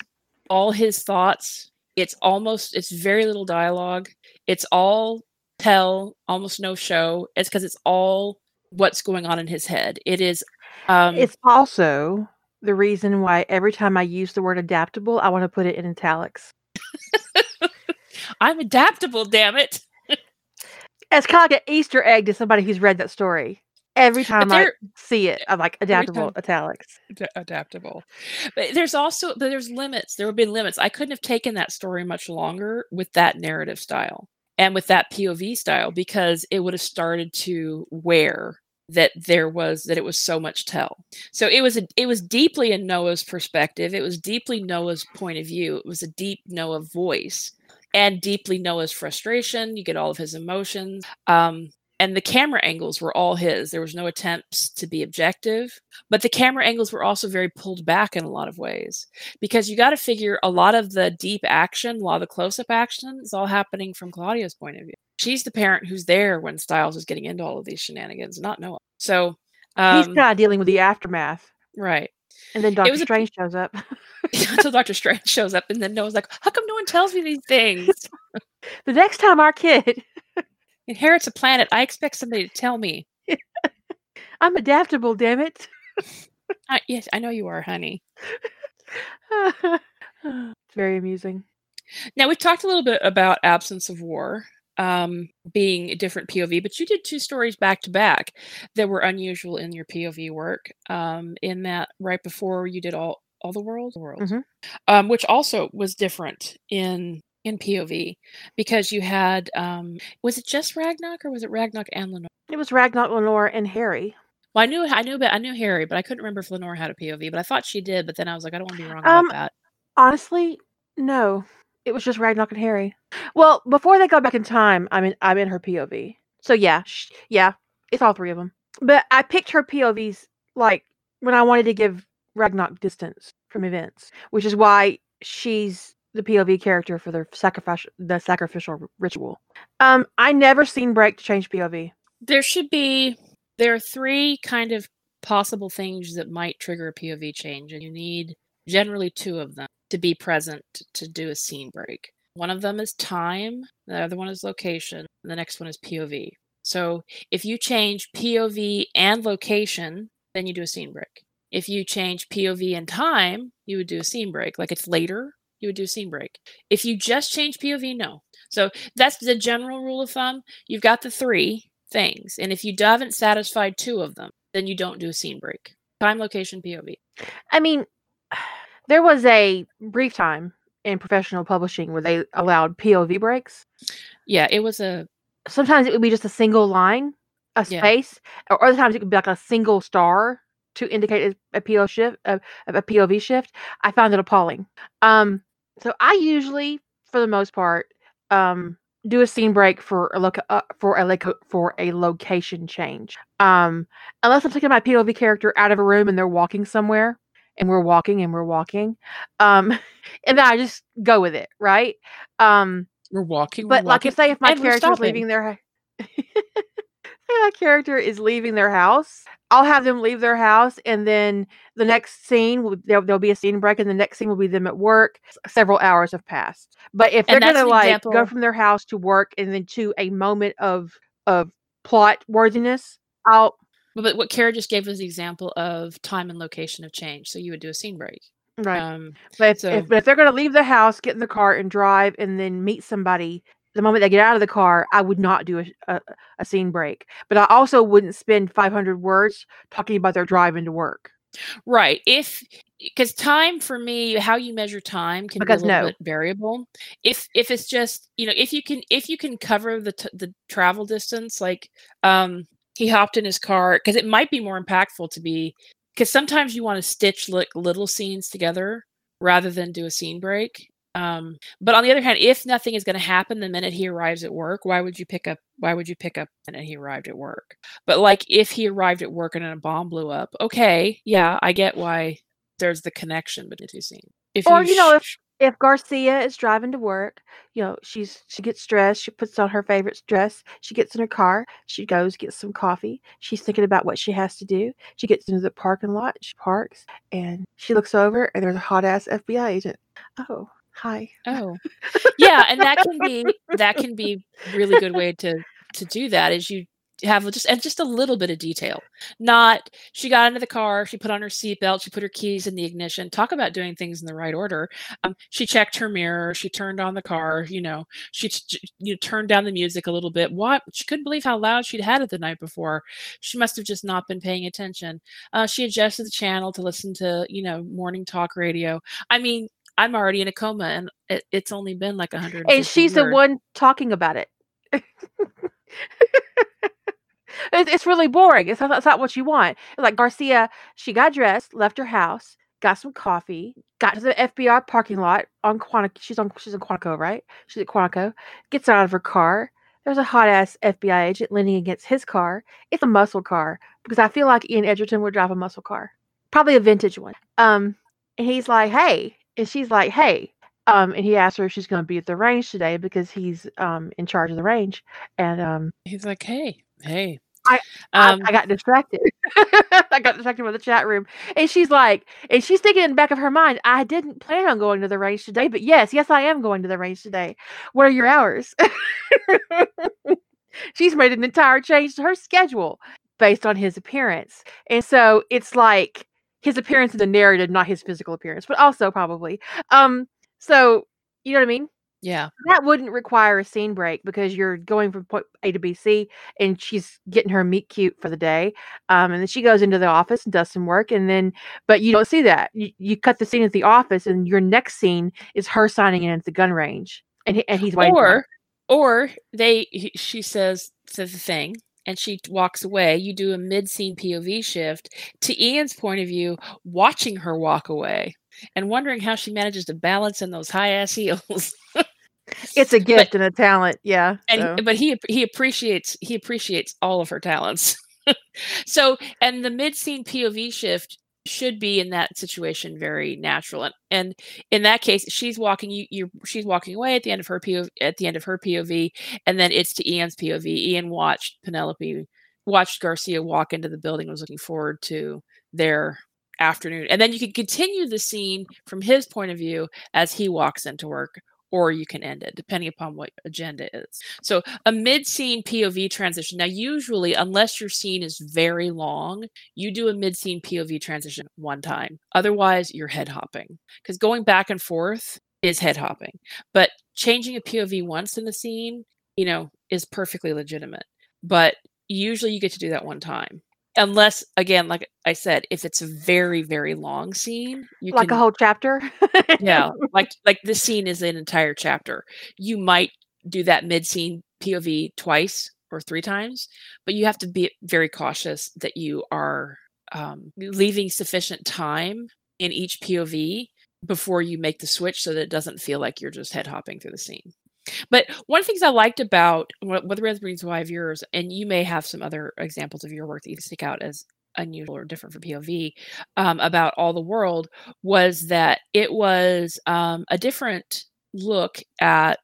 all his thoughts. It's almost it's very little dialogue. It's all tell, almost no show. It's because it's all what's going on in his head. It is um It's also the reason why every time I use the word adaptable, I want to put it in italics. I'm adaptable, damn it. it's kind of like an Easter egg to somebody who's read that story every time I see it, I'm like adaptable italics. Adaptable. But there's also but there's limits. There have been limits. I couldn't have taken that story much longer with that narrative style and with that POV style because it would have started to wear that there was that it was so much tell. So it was a, it was deeply in Noah's perspective. It was deeply Noah's point of view. It was a deep Noah voice and deeply Noah's frustration. You get all of his emotions. Um, and the camera angles were all his. There was no attempts to be objective, but the camera angles were also very pulled back in a lot of ways because you got to figure a lot of the deep action, a lot of the close up action is all happening from Claudia's point of view. She's the parent who's there when Stiles is getting into all of these shenanigans, not Noah. So um, he's kind of dealing with the aftermath, right? And then Doctor Strange a, shows up. *laughs* until Doctor Strange shows up, and then Noah's like, "How come no one tells me these things?" *laughs* the next time our kid inherits a planet, I expect somebody to tell me. *laughs* I'm adaptable, damn it. I, yes, I know you are, honey. *laughs* very amusing. Now we've talked a little bit about absence of war um, being a different POV, but you did two stories back to back that were unusual in your POV work. Um, in that, right before you did all all the worlds, worlds, mm-hmm. um, which also was different in in POV because you had um was it just Ragnarok or was it Ragnarok and Lenore? It was Ragnarok, Lenore, and Harry. Well, I knew I knew but I knew Harry, but I couldn't remember if Lenore had a POV, but I thought she did, but then I was like, I don't want to be wrong um, about that. Honestly, no. It was just Ragnarok and Harry. Well, before they go back in time, I'm in I'm in her POV. So yeah, sh- yeah, it's all three of them. But I picked her POVs like when I wanted to give Ragnarok distance from events, which is why she's the POV character for the sacrificial the sacrificial ritual. Um, I never seen break to change POV. There should be there are three kind of possible things that might trigger a POV change, and you need generally two of them to be present to do a scene break. One of them is time, the other one is location, the next one is POV. So if you change POV and location, then you do a scene break. If you change POV and time, you would do a scene break. Like it's later you would do scene break. If you just change POV, no. So that's the general rule of thumb. You've got the three things. And if you haven't satisfied two of them, then you don't do a scene break. Time, location, POV. I mean, *sighs* there was a brief time in professional publishing where they allowed POV breaks. Yeah, it was a. Sometimes it would be just a single line, a space, yeah. or other times it could be like a single star to indicate a, a PO shift, a, a POV shift. I found it appalling. Um, so I usually, for the most part, um, do a scene break for a look uh, for a loc- for a location change. Um, unless I'm taking my POV character out of a room and they're walking somewhere, and we're walking and we're walking, um, *laughs* and then I just go with it, right? Um, we're walking, but we're like, walking, if say if my character is leaving their *laughs* my character is leaving their house, I'll have them leave their house, and then the next scene will there'll, there'll be a scene break, and the next scene will be them at work. Several hours have passed, but if they're gonna like example. go from their house to work and then to a moment of of plot worthiness, I'll But, but what Kara just gave was the example of time and location of change. So you would do a scene break. Right. Um, But if, so if, if they're going to leave the house, get in the car, and drive, and then meet somebody, the moment they get out of the car, I would not do a, a, a scene break. But I also wouldn't spend 500 words talking about their drive into work. Right. If because time for me, how you measure time can Because be a little no. bit variable. If if it's just you know if you can if you can cover the t- the travel distance, like um he hopped in his car because it might be more impactful to be because sometimes you want to stitch like little scenes together rather than do a scene break. Um, but on the other hand, if nothing is going to happen the minute he arrives at work, why would you pick up? Why would you pick up the minute he arrived at work? But like if he arrived at work and then a bomb blew up, okay, yeah, I get why there's the connection between the two scenes. If Or, you know, if- If Garcia is driving to work, you know, she's she gets dressed, she puts on her favorite dress, she gets in her car, she goes gets some coffee. She's thinking about what she has to do. She gets into the parking lot, she parks, and she looks over, and there's a hot ass FBI agent. Oh, hi. Oh, yeah, and that can be that can be really good way to to do that is you have just and just a little bit of detail. Not she got into the car, she put on her seatbelt, she put her keys in the ignition. Talk about doing things in the right order. Um, she checked her mirror, she turned on the car. You know, she you know, turned down the music a little bit. What she couldn't believe how loud she'd had it the night before. She must have just not been paying attention. Uh, she adjusted the channel to listen to you know morning talk radio. I mean, I'm already in a coma and it, it's only been like a hundred. And she's the one talking about it. *laughs* It- it's really boring. It's not, it's not what you want. Like Garcia, she got dressed, left her house, got some coffee, got to the FBI parking lot on Quantico. She's on she's in Quantico, right? She's at Quantico. Gets out of her car. There's a hot ass FBI agent leaning against his car. It's a muscle car because I feel like Ian Edgerton would drive a muscle car, probably a vintage one. Um, and he's like, "Hey," and she's like, "Hey." Um, and he asked her if she's going to be at the range today because he's um in charge of the range, and um, He's like, hey, hey. I- um, I, I got distracted. *laughs* I got distracted by the chat room. And she's like, and she's thinking in the back of her mind, I didn't plan on going to the range today, but yes, yes, I am going to the range today. What are your hours? *laughs* she's made an entire change to her schedule based on his appearance. And so it's like his appearance in the narrative, not his physical appearance, but also probably. Um, so you know what I mean? yeah, that wouldn't require a scene break because you're going from point A to B, C, and she's getting her meet cute for the day. Um, and then she goes into the office and does some work, and then, but you don't see that. You, you cut the scene at the office, and your next scene is her signing in at the gun range, and he, and he's waiting. or or they he- she says says the thing and she walks away. You do a mid scene POV shift to Ian's point of view, watching her walk away and wondering how she manages to balance in those high ass *laughs* heels. It's a But- gift and a talent, yeah. and so. but he he appreciates he appreciates all of her talents *laughs* so and the mid scene pov shift should be in that situation very natural and and in that case she's walking you you she's walking away at the end of her pov at the end of her pov and then it's to ian's pov ian watched penelope watched garcia walk into the building was looking forward to their afternoon and then you can continue the scene from his point of view as he walks into work or you can end it depending upon what agenda is. So a mid-scene POV transition. Now, usually, unless your scene is very long, you do a mid-scene POV transition one time. Otherwise, you're head hopping because going back and forth is head hopping. But changing a POV once in the scene, you know, is perfectly legitimate. But usually, you get to do that one time. Unless, again, like I said, if it's a very, very long scene, you like can a whole chapter. yeah *laughs* like like this scene is an entire chapter you might do that mid scene pov twice or three times but you have to be very cautious that you are um, leaving sufficient time in each pov before you make the switch so that it doesn't feel like you're just head hopping through the scene but one of the things i liked about what what the reasons why of yours and you may have some other examples of your work that you stick out as unusual or different for pov um, about all the world was that it was um, a different look at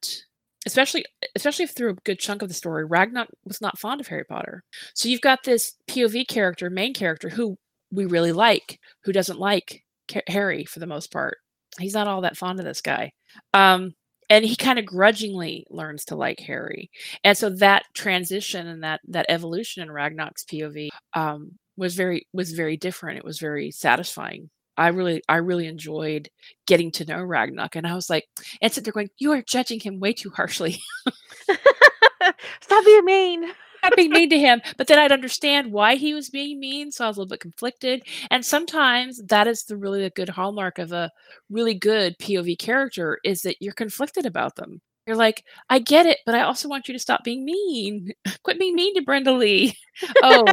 especially especially through a good chunk of the story ragnar was not fond of harry potter. So you've got this pov character main character who we really like who doesn't like harry for the most part. He's not all that fond of this guy. Um, and he kind of grudgingly learns to like Harry. And so that transition and that that evolution in Ragnarok's POV um, was very was very different. It was very satisfying. I really I really enjoyed getting to know Ragnarok, and I was like, and sit there going, "You are judging him way too harshly." *laughs* Stop being mean. Not being mean to him, but then I'd understand why he was being mean, so I was a little bit conflicted. And sometimes that is the really a good hallmark of a really good POV character is that you're conflicted about them. You're like, I get it, but I also want you to stop being mean. *laughs* Quit being mean to Brenda Lee. *laughs* Oh,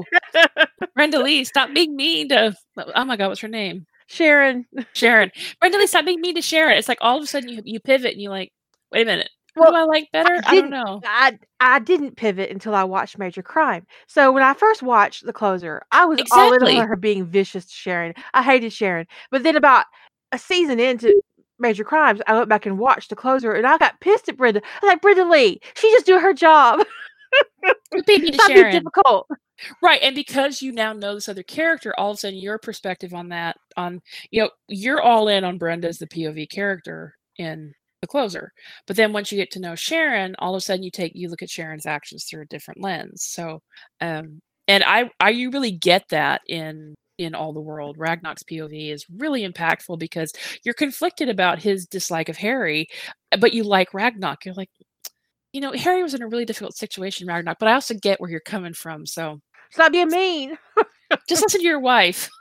Brenda Lee, stop being mean to. Oh my God, what's her name? Sharon. Sharon. Brenda Lee, stop being mean to Sharon. It's like all of a sudden you you pivot and you're like, wait a minute. What do I like better? I, I don't know. I I didn't pivot until I watched Major Crime. So when I first watched The Closer, I was all in Exactly. on her being vicious to Sharon. I hated Sharon. But then about a season into Major Crimes, I went back and watched The Closer and I got pissed at Brenda. I was like, Brenda Lee, she just do her job. Being *laughs* to Sharon. difficult. Right. And because you now know this other character, all of a sudden your perspective on that, on you know, you're all in on Brenda as the POV character in the closer. But then once you get to know Sharon, all of a sudden you take you look at Sharon's actions through a different lens. So um and I I you really get that in in all the world. Ragnarok's POV is really impactful because you're conflicted about his dislike of Harry, but you like Ragnarok. You're like, you know, Harry was in a really difficult situation, Ragnarok, but I also get where you're coming from. So Stop being mean. just listen to your wife. *laughs*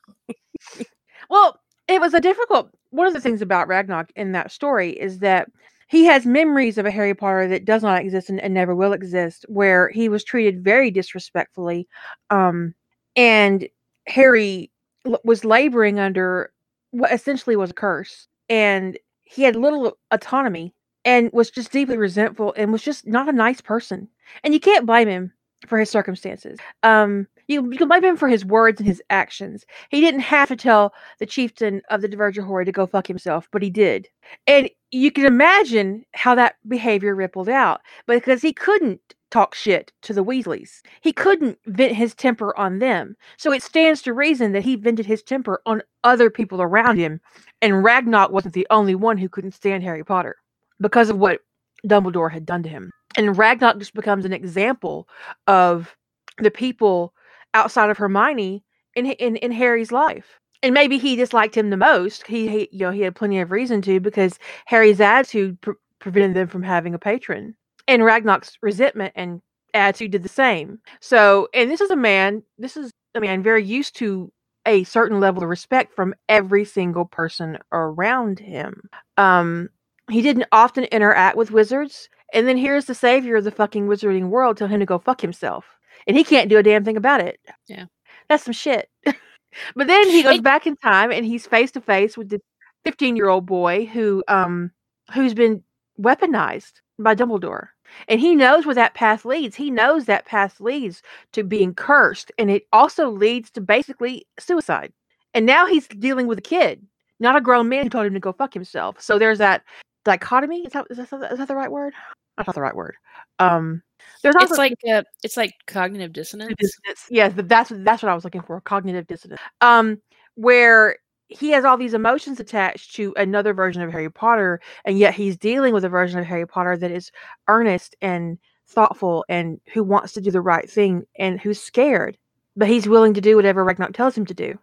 Well, it was a difficult. One of the things about Ragnarok in that story is that he has memories of a Harry Potter that does not exist and, and never will exist, where he was treated very disrespectfully, um, and Harry l- was laboring under what essentially was a curse, and he had little autonomy and was just deeply resentful and was just not a nice person. And you can't blame him for his circumstances. Um, you, you can blame him for his words and his actions. He didn't have to tell the chieftain of the Divergent Horde to go fuck himself, but he did. And you can imagine how that behavior rippled out because he couldn't talk shit to the Weasleys. He couldn't vent his temper on them. So it stands to reason that he vented his temper on other people around him. And Ragnarok wasn't the only one who couldn't stand Harry Potter because of what Dumbledore had done to him. And Ragnarok just becomes an example of the people outside of Hermione in in, in Harry's life. And maybe he disliked him the most. He, he you know he had plenty of reason to because Harry's attitude pre- prevented them from having a patron, and Ragnarok's resentment and attitude did the same. So, and this is a man. This is a man very used to a certain level of respect from every single person around him. Um, he didn't often interact with wizards, and then here's the savior of the fucking wizarding world tell him to go fuck himself, and he can't do a damn thing about it. Yeah. that's some shit. *laughs* but then he goes back in time, and he's face to face with the 15 year old boy who um who's been weaponized by Dumbledore. And he knows where that path leads. He knows that path leads to being cursed, and it also leads to basically suicide. And now he's dealing with a kid, not a grown man who told him to go fuck himself. So there's that dichotomy. Is that is that, is that the right word? That's not the right word. Um, there's also It's like uh, it's like cognitive dissonance. dissonance. Yes, th- that's that's what I was looking for. Cognitive dissonance. Um, where he has all these emotions attached to another version of Harry Potter, and yet he's dealing with a version of Harry Potter that is earnest and thoughtful and who wants to do the right thing and who's scared, but he's willing to do whatever Ragnarok tells him to do.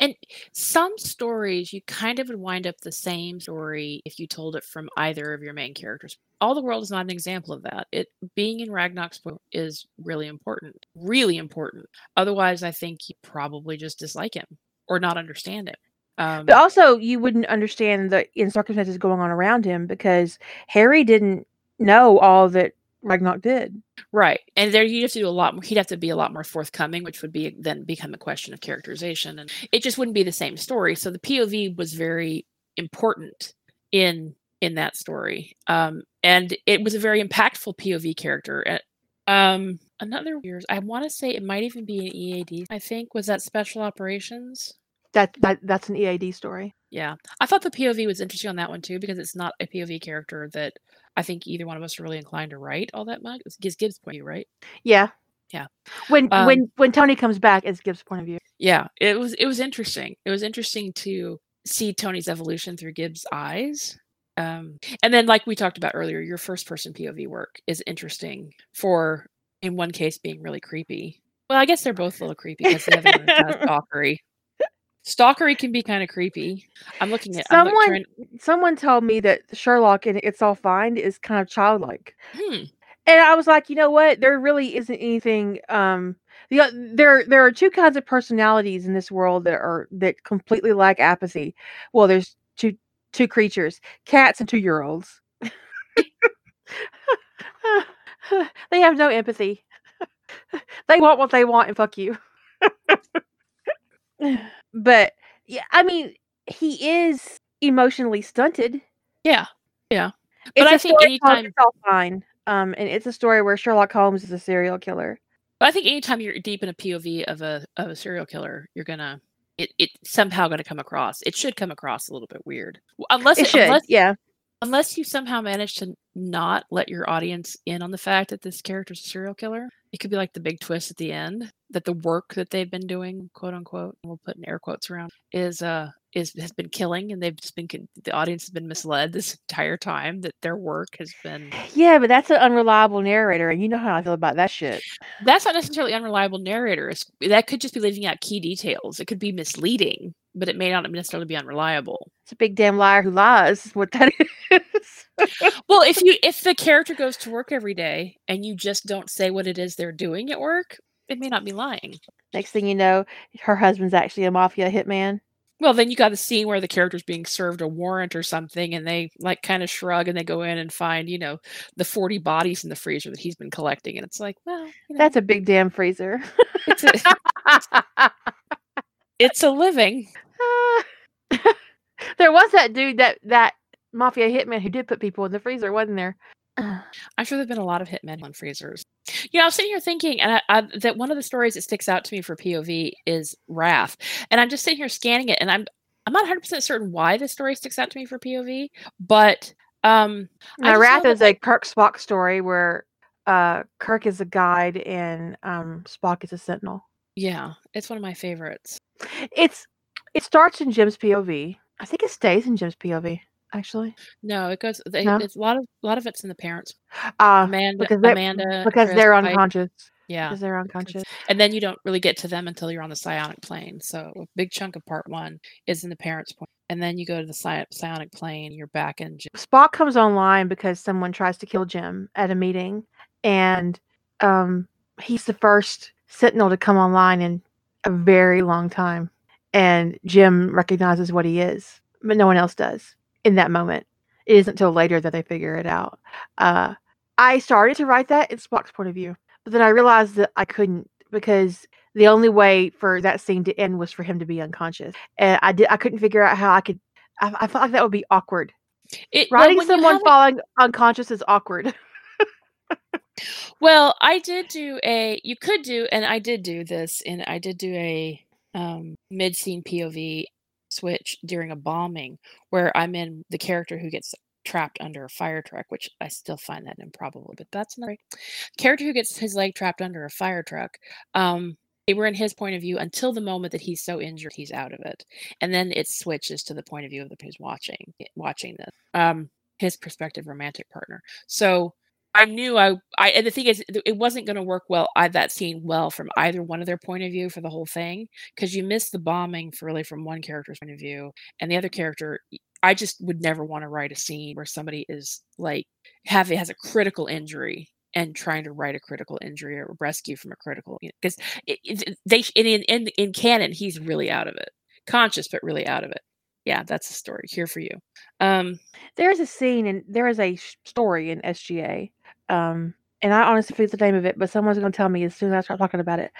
And some stories you kind of would wind up the same story if you told it from either of your main characters. All the world is not an example of that. It being in Ragnarok's book is really important. Really important. Otherwise, I think you probably just dislike him or not understand him. Um, But also, you wouldn't understand the in circumstances going on around him because Harry didn't know all that Ragnarok did. Right. And there you'd have to do a lot more he'd have to be a lot more forthcoming, which would be then become a question of characterization. And it just wouldn't be the same story. So the POV was very important in in that story. Um and it was a very impactful POV character. Uh, Um another years I want to say it might even be an EAD, I think, was that special operations. That that that's an EAD story. Yeah. I thought the POV was interesting on that one too, because it's not a POV character that I think either one of us are really inclined to write all that much. It's Gibbs point of view, right? Yeah. Yeah. When Um, when when Tony comes back, it's Gibbs' point of view. Yeah, it was it was interesting. It was interesting to see Tony's evolution through Gibbs' eyes. Um, and then, like we talked about earlier, your first person POV work is interesting for, in one case, being really creepy. Well, I guess they're both a little creepy because the other one is kind of stalkery. Can be kind of creepy. I'm looking at Someone trying- someone told me that Sherlock and It's All Fine is kind of childlike. hmm, And I was like, you know what? There really isn't anything. Um, the, there there are two kinds of personalities in this world that are that completely lack apathy. Well, there's two two creatures, cats and two year olds. *laughs* they have no empathy. *laughs* they want what they want and fuck you. *laughs* but yeah, I mean, he is emotionally stunted. yeah, yeah. It's But I think anytime- It's all fine. Um, and it's a story where Sherlock Holmes is a serial killer. But I think anytime you're deep in a POV of a of a serial killer, you're gonna it it somehow gonna come across. It should come across a little bit weird, unless It it, should, unless yeah. unless you somehow manage to not let your audience in on the fact that this character's a serial killer. It could be like the big twist at the end that the work that they've been doing, quote unquote, we'll put in air quotes around, is uh is has been killing, and they've just been con- the audience has been misled *laughs* this entire time that their work has been Yeah, but that's an unreliable narrator, and you know how I feel about that shit. that's not necessarily unreliable narrator. It's, that could just be leaving out key details. It could be misleading, but it may not necessarily be unreliable. It's a big damn liar who lies. What that is. *laughs* Well, if you if the character goes to work every day and you just don't say what it is they're doing at work, it may not be lying. Next thing you know, her husband's actually a mafia hitman. Well, then you got a scene where the character's being served a warrant or something, and they like kind of shrug and they go in and find, you know, the forty bodies in the freezer that he's been collecting, and it's like, well, you know, That's a big damn freezer. it's a, *laughs* it's a living. *laughs* there was that dude that that mafia hitman who did put people in the freezer, wasn't there? I'm sure there've been a lot of hitmen on freezers. You know, I was sitting here thinking, and I, I, that one of the stories that sticks out to me for POV is Wrath, and I'm just sitting here scanning it, and I'm I'm not 100 percent certain why this story sticks out to me for POV, but um, Now, Wrath is that, a Kirk Spock story where uh, Kirk is a guide and um, Spock is a sentinel. yeah, it's one of my favorites. It's it starts in Jim's POV. I think it stays in Jim's POV. Actually, No, it goes. They, No? It's a lot of a lot of it's in the parents. uh, Amanda, because they, Amanda, because Chris, they're unconscious. Yeah, Because they're unconscious. and then you don't really get to them until you're on the psionic plane. So a big chunk of part one is in the parents' point. and then you go to the psi- psionic plane. You're back in. J- Spock comes online because someone tries to kill Jim at a meeting, and um, he's the first Sentinel to come online in a very long time. And Jim recognizes what he is, but no one else does in that moment. It isn't until later that they figure it out. Uh, I started to write that in Spock's point of view, but then I realized that I couldn't because the only way for that scene to end was for him to be unconscious, and I did. I couldn't figure out how I could. I, I felt like that would be awkward. It, Writing you someone falling unconscious is awkward. *laughs* Well, I did do a. You could do, and I did do this, and I did do a um, mid-scene POV switch during a bombing where I'm in the character who gets trapped under a fire truck, which I still find that improbable, but that's another character who gets his leg trapped under a fire truck. Um, they were in his point of view until the moment that he's so injured he's out of it, and then it switches to the point of view of the who's watching watching this. Um, his prospective romantic partner. So I knew I, I and the thing is, it wasn't going to work well. I that scene well from either one of their point of view for the whole thing because you miss the bombing for really from one character's point of view, and the other character. I just would never want to write a scene where somebody is like have it has a critical injury and trying to write a critical injury or rescue from a critical because it, it, they in, in in canon he's really out of it, conscious but really out of it. Yeah, that's the story here for you. Um, There is a scene and there is a sh- story in SGA. Um, and I honestly forget the name of it, but someone's going to tell me as soon as I start talking about it.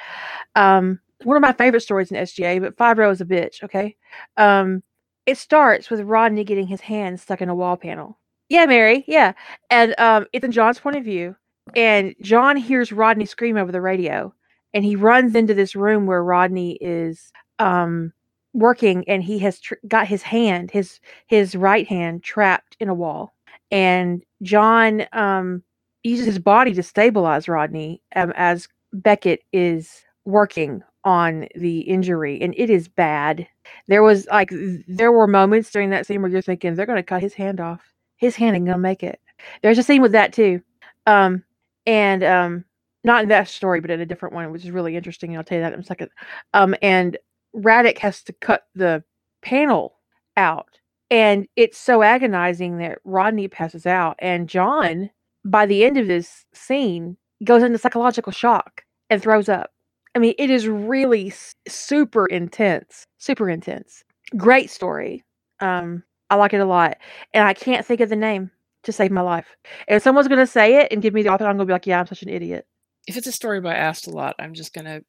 Um, one of my favorite stories in SGA, but Fibro is a bitch. Okay. Um, it starts with Rodney getting his hand stuck in a wall panel. Yeah, Mary. Yeah. And um, it's in John's point of view. And John hears Rodney scream over the radio. And he runs into this room where Rodney is um, working and he has tr- got his hand, his his right hand trapped in a wall. And John um, uses his body to stabilize Rodney um, as Beckett is working on the injury, and it is bad. There was like there were moments during that scene where you're thinking they're going to cut his hand off. his hand ain't gonna make it. There's a scene with that too. Um, and um, not in that story, but in a different one, which is really interesting. And I'll tell you that in a second. Um, and Radek has to cut the panel out. And it's so agonizing that Rodney passes out. And John, by the end of this scene, goes into psychological shock and throws up. I mean, it is really super intense, super intense. Great story. Um, I like it a lot. And I can't think of the name to save my life. And if someone's going to say it and give me the author, I'm going to be like, yeah, I'm such an idiot. If it's a story by astolat, I'm just going to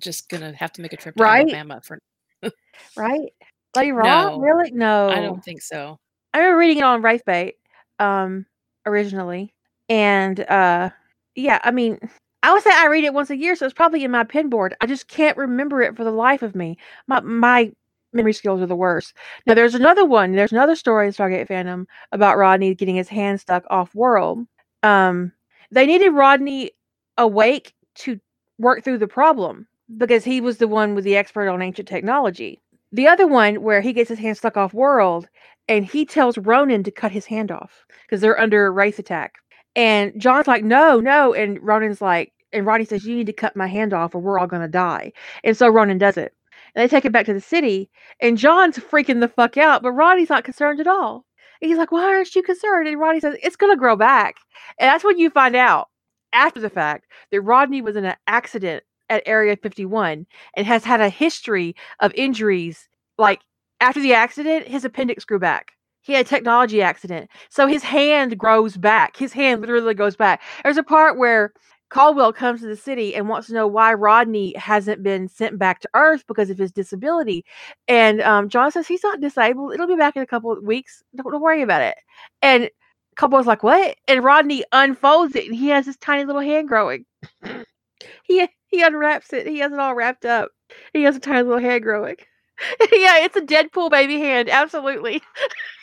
just gonna have to make a trip to right? Alabama for *laughs* right. Lady Raw? No, Really? No. I don't think so. I remember reading it on Wraithbait, um, originally. And uh yeah, I mean, I would say I read it once a year, so it's probably in my pin board. I just can't remember it for the life of me. My my memory skills are the worst. Now there's another one. There's another story in Stargate fandom about Rodney getting his hand stuck off world. Um, they needed Rodney awake to work through the problem because he was the one with the expert on ancient technology. The other one where he gets his hand stuck off world and he tells Ronon to cut his hand off because they're under a wraith attack. And John's like, no, no. And Ronon's like, and Rodney says, you need to cut my hand off or we're all going to die. And so Ronan does it. And they take it back to the city. And John's freaking the fuck out, but Rodney's not concerned at all. And he's like, why aren't you concerned? And Rodney says, it's going to grow back. And that's when you find out after the fact that Rodney was in an accident at Area 51 and has had a history of injuries. Like after the accident, his appendix grew back. He had a technology accident. So his hand grows back. His hand literally goes back. There's a part where Caldwell comes to the city and wants to know why Rodney hasn't been sent back to Earth because of his disability. And um, John says he's not disabled. It'll be back in a couple of weeks. Don't, don't worry about it. And Caldwell's like, what? And Rodney unfolds it and he has this tiny little hand growing. *clears throat* he he unwraps it. He has it all wrapped up. He has a tiny little hand growing. *laughs* yeah, it's a Deadpool baby hand. Absolutely. *laughs*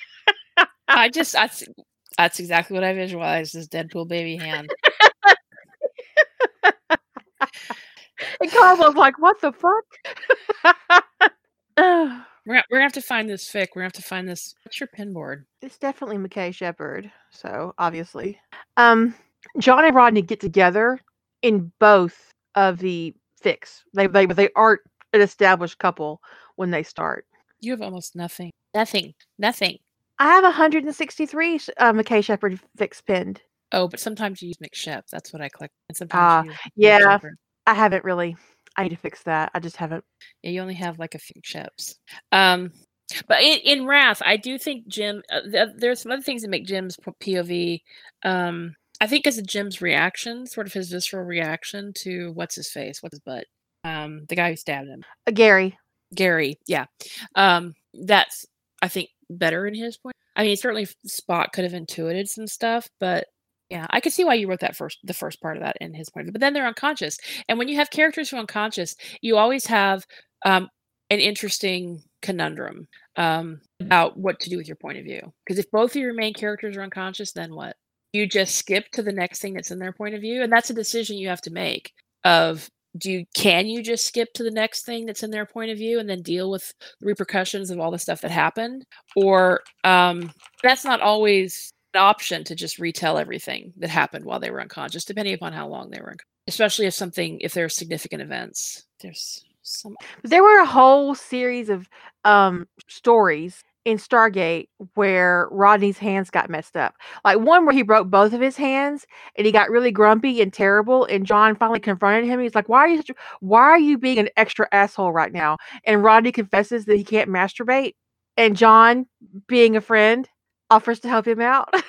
I just that's that's exactly what I visualized as Deadpool baby hand. *laughs* and Caldwell's like, what the fuck? *sighs* we're, we're gonna have to find this fic. We're gonna have to find this. What's your pin board? It's definitely McKay Sheppard. So obviously, um, John and Rodney get together in both of the fics. They they they aren't an established couple when they start. You have almost nothing. Nothing. Nothing. I have 163 uh, McKay Sheppard fics pinned. Oh, but sometimes you use McShep. That's what I click. And sometimes you use yeah. McSheppard. I haven't really. I need to fix that. I just haven't. Yeah, you only have like a few chips. Um, but in, in Wrath, I do think Jim. Uh, th- there's some other things that make Jim's POV. Um, I think as a Jim's reaction, sort of his visceral reaction to what's his face, what's his butt, um, the guy who stabbed him, Uh, Gary. Gary. Yeah, um, that's I think better in his point. I mean, certainly Spock could have intuited some stuff, but yeah, I could see why you wrote that first, the first part of that in his point of view. But then they're unconscious, and when you have characters who are unconscious, you always have um, an interesting conundrum um, about what to do with your point of view. Because if both of your main characters are unconscious, then what? You just skip to the next thing that's in their point of view, and that's a decision you have to make. Of do you can you just skip to the next thing that's in their point of view and then deal with the repercussions of all the stuff that happened, or um, that's not always an option to just retell everything that happened while they were unconscious, depending upon how long they were. Especially if something, if there are significant events. There's some There were a whole series of um stories in Stargate where Rodney's hands got messed up. Like one where he broke both of his hands and he got really grumpy and terrible. And John finally confronted him. He's like, "Why are you Why are you being an extra asshole right now?" And Rodney confesses that he can't masturbate. And John, being a friend, offers to help him out. *laughs*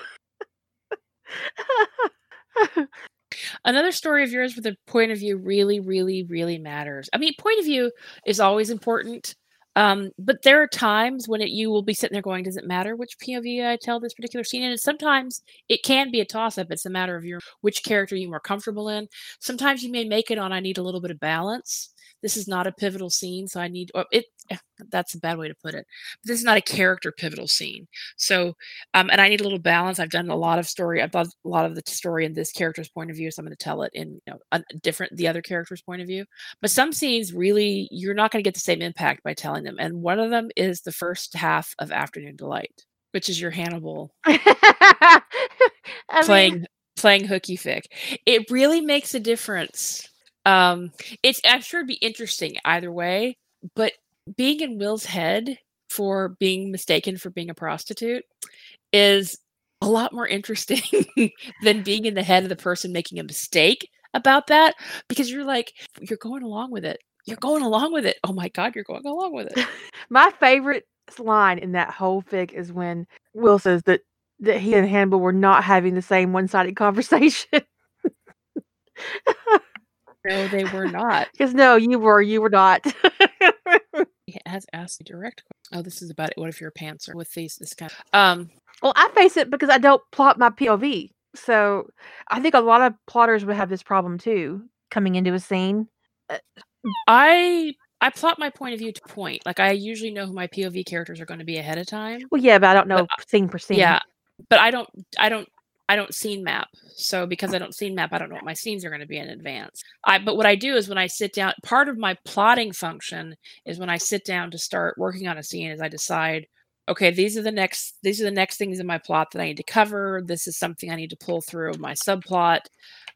another story of yours where the point of view really, really, really matters. I mean, point of view is always important. Um, but there are times when it, you will be sitting there going, "Does it matter which POV I tell this particular scene?" And sometimes it can be a toss-up. It's a matter of your which character you're more comfortable in. Sometimes you may make it on. I need a little bit of balance. This is not a pivotal scene, so I need it. That's a bad way to put it. But This is not a character pivotal scene. So, um, and I need a little balance. I've done a lot of story. I've done a lot of the story in this character's point of view, so I'm going to tell it in you know a different the other character's point of view. But some scenes really you're not going to get the same impact by telling them. And one of them is the first half of Afternoon Delight. which is your Hannibal *laughs* I mean, playing playing hooky fic. It really makes a difference. Um, it's I'm sure it'd be interesting either way, but being in Will's head for being mistaken for being a prostitute is a lot more interesting *laughs* than being in the head of the person making a mistake about that because you're like you're going along with it. You're going along with it. Oh my god, you're going along with it. *laughs* my favorite line in that whole fic is when Will says that that he and Hannibal were not having the same one-sided conversation. No, they were not. *laughs* Because no, you were, you were not. He has asked a direct question. Oh, this is about it. What if you're a pantser with these this kind of um well, I face it because I don't plot my POV. So I think a lot of plotters would have this problem too, coming into a scene. I I plot my point of view to point. Like I usually know who my POV characters are going to be ahead of time. Well, yeah, but I don't know But scene per scene. Yeah, but I don't I don't I don't scene map. So because I don't scene map, I don't know what my scenes are going to be in advance. I but what I do is when I sit down, part of my plotting function is when I sit down to start working on a scene is I decide okay, these are the next these are the next things in my plot that I need to cover. This is something I need to pull through my subplot.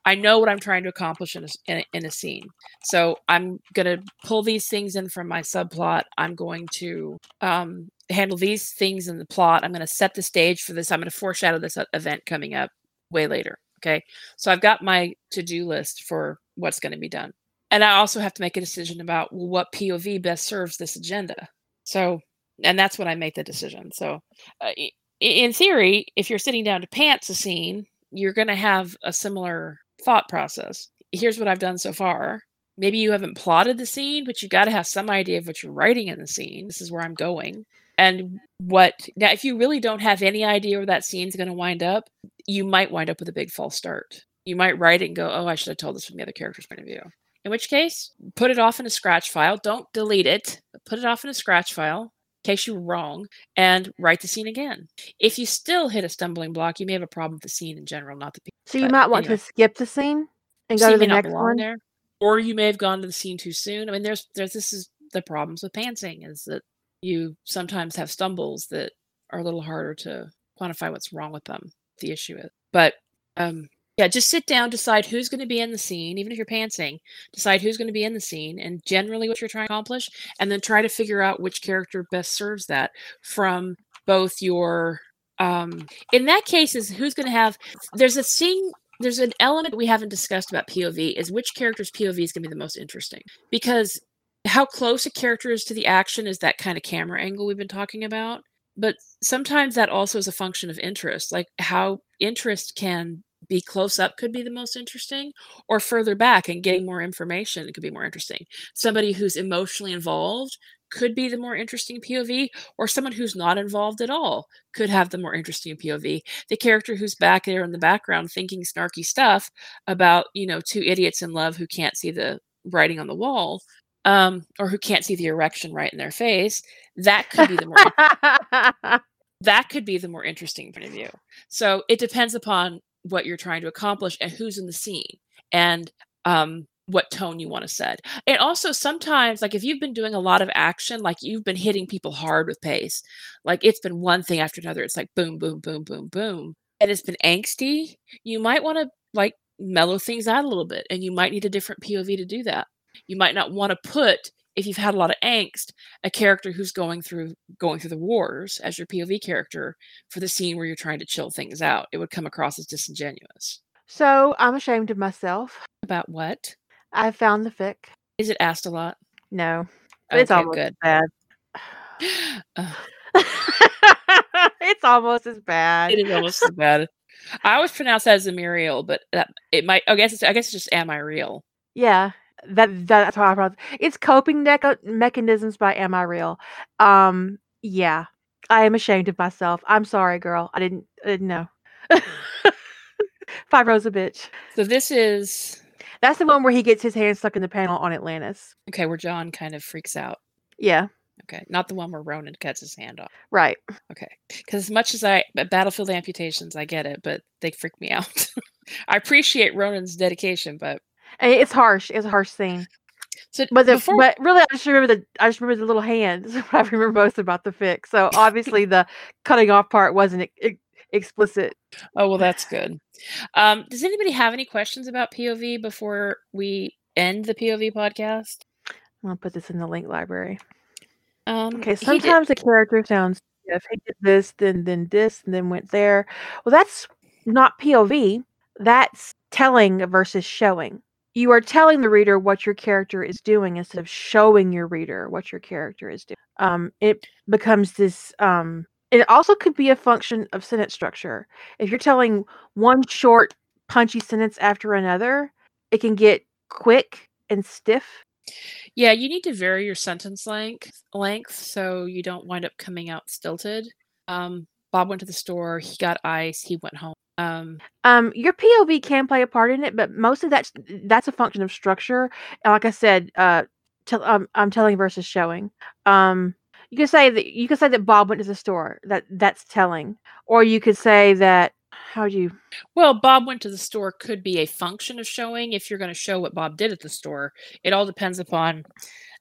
I know what I'm trying to accomplish in a, in a, in a scene. So I'm going to pull these things in from my subplot. I'm going to um, handle these things in the plot. I'm going to set the stage for this. I'm going to foreshadow this event coming up way later. Okay. So I've got my to do list for what's going to be done. And I also have to make a decision about what POV best serves this agenda. So, and that's when I make the decision. So, uh, in theory, if you're sitting down to pants a scene, you're going to have a similar thought process. Here's what I've done so far. Maybe you haven't plotted the scene, but you got to have some idea of what you're writing in the scene. This is where I'm going. And what now, if you really don't have any idea where that scene's going to wind up, you might wind up with a big false start. You might write it and go, oh, I should have told this from the other character's point of view. In which case, put it off in a scratch file. Don't delete it, put it off in a scratch file case you were wrong and write the scene again. If you still hit a stumbling block, you may have a problem with the scene in general, not the people. So you might want anyway. to skip the scene and go to the next one. there, or you may have gone to the scene too soon. I mean, there's there's this is the problems with pantsing is that you sometimes have stumbles that are a little harder to quantify what's wrong with them. The issue is, but um, yeah, just sit down, decide who's going to be in the scene, even if you're pantsing, decide who's going to be in the scene and generally what you're trying to accomplish, and then try to figure out which character best serves that from both your um in that case is who's going to have there's a scene there's an element we haven't discussed about POV is which character's POV is going to be the most interesting because how close a character is to the action is that kind of camera angle we've been talking about but sometimes that also is a function of interest like how interest can be close up could be the most interesting or further back and getting more information could be more interesting. Somebody who's emotionally involved could be the more interesting POV or someone who's not involved at all could have the more interesting POV the character who's back there in the background thinking snarky stuff about you know two idiots in love who can't see the writing on the wall um, or who can't see the erection right in their face that could be the more *laughs* that could be the more interesting point of view. So it depends upon what you're trying to accomplish and who's in the scene and um, what tone you want to set. And also sometimes like if you've been doing a lot of action like you've been hitting people hard with pace. Like it's been one thing after another. It's like boom boom boom boom boom and it's been angsty. You might want to like mellow things out a little bit and you might need a different pov to do that. You might not want to put if you've had a lot of angst a character who's going through going through the wars as your pov character for the scene where you're trying to chill things out it would come across as disingenuous. So I'm ashamed of myself. about what? I found the fic. is it asked a lot? No, but it's Okay, almost good. bad. *sighs* *laughs* it's almost as bad. it is almost as bad. I always pronounce that as a muriel but that, it might i guess it's i guess it's just am i real? Yeah, that that's how I pronounce. It's coping mecha- mechanisms by Am I Real? Um, yeah, I am ashamed of myself. I'm sorry, girl. I didn't I didn't know. Five rows a bitch. so this is That's the one where he gets his hand stuck in the panel on Atlantis. okay where john kind of freaks out Yeah, okay not the one where ronon cuts his hand off right. Okay. Because as much as I battlefield amputations, I get it, but they freak me *laughs* out. I appreciate Ronon's dedication, but it's harsh. It's a harsh scene. So But the before but really, I just remember the I just remember the little hands. what *laughs* I remember most about the fix. So obviously, *laughs* the cutting off part wasn't e- explicit. Oh, well, that's good. Um, does anybody have any questions about POV before we end the POV podcast? I'll put this in the link library. Um, Okay, he did. sometimes a character sounds if he did this, then then this, and then went there. Well, that's not POV. That's telling versus showing. You are telling the reader what your character is doing instead of showing your reader what your character is doing. Um, it becomes this. Um, it also could be a function of sentence structure. If you're telling one short, punchy sentence after another, it can get quick and stiff. Yeah, you need to vary your sentence length length so you don't wind up coming out stilted. Um, Bob went to the store. He got ice. He went home. Um, Um, your POV can play a part in it, but most of that's that's a function of structure. And like I said, uh, tell, um, I'm telling versus showing. Um, you could say that you could say that Bob went to the store. That that's telling, or you could say that how do you? well, Bob went to the store could be a function of showing. If you're going to show what Bob did at the store, it all depends upon.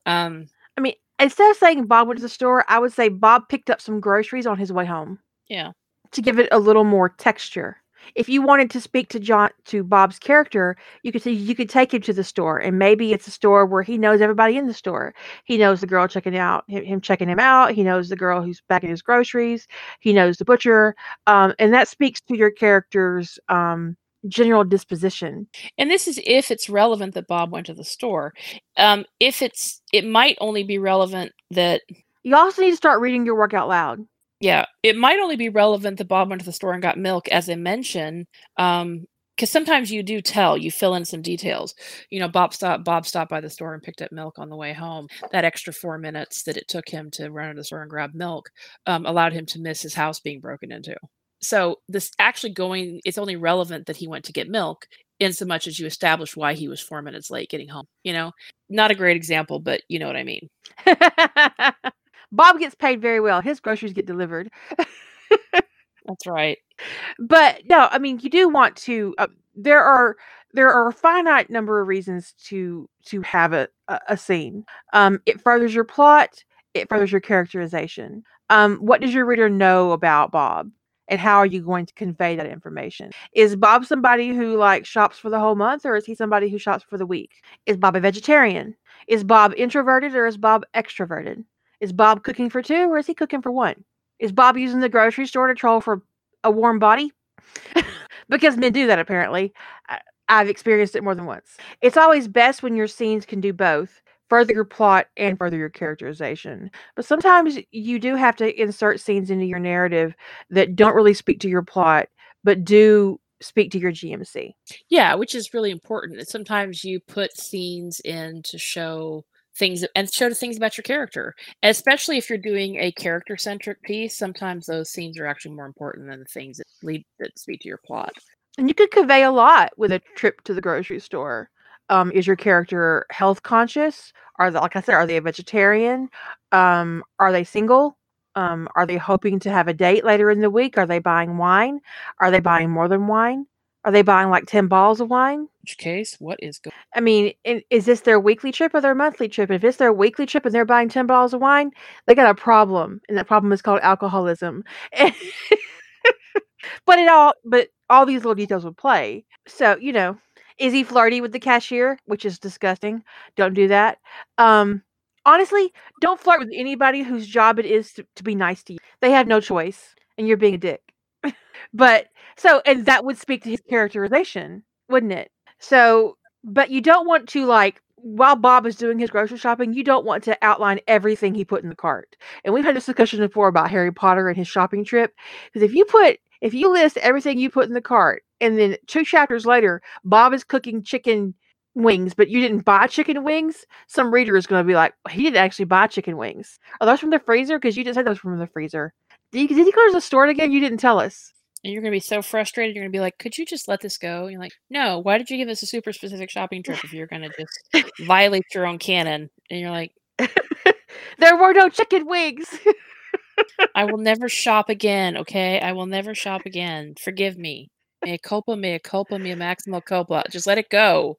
Um, I mean, instead of saying Bob went to the store, I would say Bob picked up some groceries on his way home yeah, to give it a little more texture. If you wanted to speak to John to Bob's character, you could say you could take him to the store, and maybe it's a store where he knows everybody in the store. He knows the girl checking out him, him checking him out. He knows the girl who's bagging his groceries. He knows the butcher, um, and that speaks to your character's um, general disposition. and this is if it's relevant that Bob went to the store. Um, if it's, it might only be relevant that You also need to start reading your work out loud. Yeah, it might only be relevant that Bob went to the store and got milk as a mention, um, because sometimes you do tell, you fill in some details. You know, Bob stopped. Bob stopped by the store and picked up milk on the way home. That extra four minutes that it took him to run to the store and grab milk um, allowed him to miss his house being broken into. So this actually going, it's only relevant that he went to get milk in so much as you establish why he was four minutes late getting home. You know, not a great example, but you know what I mean. *laughs* Bob gets paid very well. His groceries get delivered. *laughs* That's right. but no, I mean, you do want to. Uh, there are there are a finite number of reasons to to have a a, a scene. Um, it furthers your plot. It furthers your characterization. Um, what does your reader know about Bob? And how are you going to convey that information? Is Bob somebody who like shops for the whole month, or is he somebody who shops for the week? Is Bob a vegetarian? Is Bob introverted or is Bob extroverted? Is Bob cooking for two or is he cooking for one? Is Bob using the grocery store to troll for a warm body? *laughs* because men do that apparently. I've experienced it more than once. It's always best when your scenes can do both further your plot and further your characterization. But sometimes you do have to insert scenes into your narrative that don't really speak to your plot, but do speak to your GMC. Yeah, which is really important. Sometimes you put scenes in to show things and show the things about your character, especially if you're doing a character centric piece. Sometimes those scenes are actually more important than the things that lead that speak to your plot. And you could convey a lot with a trip to the grocery store. Um, is your character health conscious? Are they, like I said, are they a vegetarian? Um, are they single? Um, are they hoping to have a date later in the week? Are they buying wine? Are they buying more than wine? Are they buying like 10 bottles of wine? In which case, what is going? I mean, is this their weekly trip or their monthly trip? If it's their weekly trip and they're buying 10 bottles of wine, they got a problem. And that problem is called alcoholism. *laughs* but it all but all these little details would play. So, you know, is he flirty with the cashier, which is disgusting. Don't do that. Um honestly, don't flirt with anybody whose job it is to, to be nice to you. They have no choice and you're being a dick. But so and that would speak to his characterization, wouldn't it? So, but you don't want to like while Bob is doing his grocery shopping, you don't want to outline everything he put in the cart. And we've had this discussion before about Harry Potter and his shopping trip. Because if you put if you list everything you put in the cart, and then two chapters later, Bob is cooking chicken wings, but you didn't buy chicken wings, some reader is going to be like, he didn't actually buy chicken wings. Are those from the freezer? Because you just said those from the freezer. Did he, did go to the store again? You didn't tell us. And you're going to be so frustrated. You're going to be like, "Could you just let this go?" And you're like, "No. Why did you give us a super specific shopping trip if you're going to just *laughs* violate your own canon?" And you're like, *laughs* there were no chicken wings. *laughs* "I will never shop again. Okay, I will never shop again. Forgive me. Mea culpa, mea culpa, mea maximo culpa. Just let it go."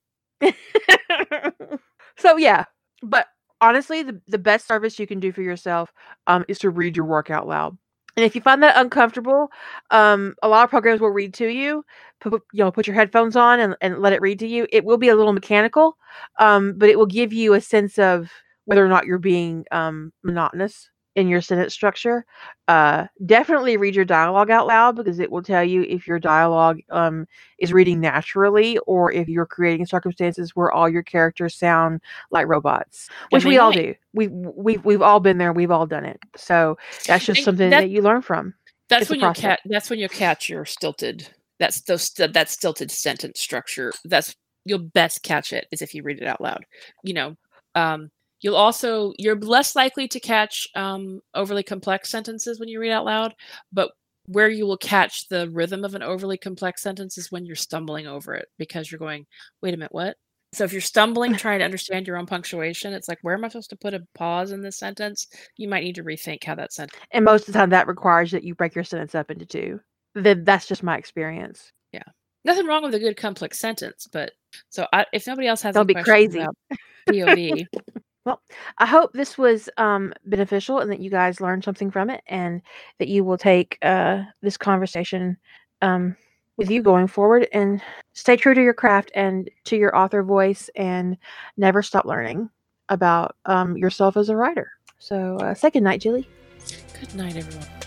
so yeah, but honestly, the, the best service you can do for yourself um, is to read your work out loud. And if you find that uncomfortable, um, a lot of programs will read to you. Put, you know, put your headphones on and, and let it read to you. It will be a little mechanical, um, but it will give you a sense of whether or not you're being um, monotonous in your sentence structure. Uh, definitely read your dialogue out loud because it will tell you if your dialogue um, is reading naturally or if you're creating circumstances where all your characters sound like robots, which we all do. We we we've all been there. We've all done it. So that's just something that, that you learn from. That's when you catch. That's when you catch your stilted. That's those that stilted sentence structure. That's you'll best catch it is if you read it out loud. You know, um, You'll also you're less likely to catch um, overly complex sentences when you read out loud, but where you will catch the rhythm of an overly complex sentence is when you're stumbling over it because you're going, wait a minute, what? So if you're stumbling *laughs* trying to understand your own punctuation, it's like, where am I supposed to put a pause in this sentence? You might need to rethink how that sentence. And most of the time, that requires that you break your sentence up into two. Then that's just my experience. Yeah, nothing wrong with a good complex sentence, but so I, if nobody else has, don't be crazy. POV, *laughs* Well, I hope this was um, beneficial and that you guys learned something from it and that you will take uh, this conversation um, with you going forward and stay true to your craft and to your author voice and never stop learning about um, yourself as a writer. So, uh, good night, Julie. Good night, everyone.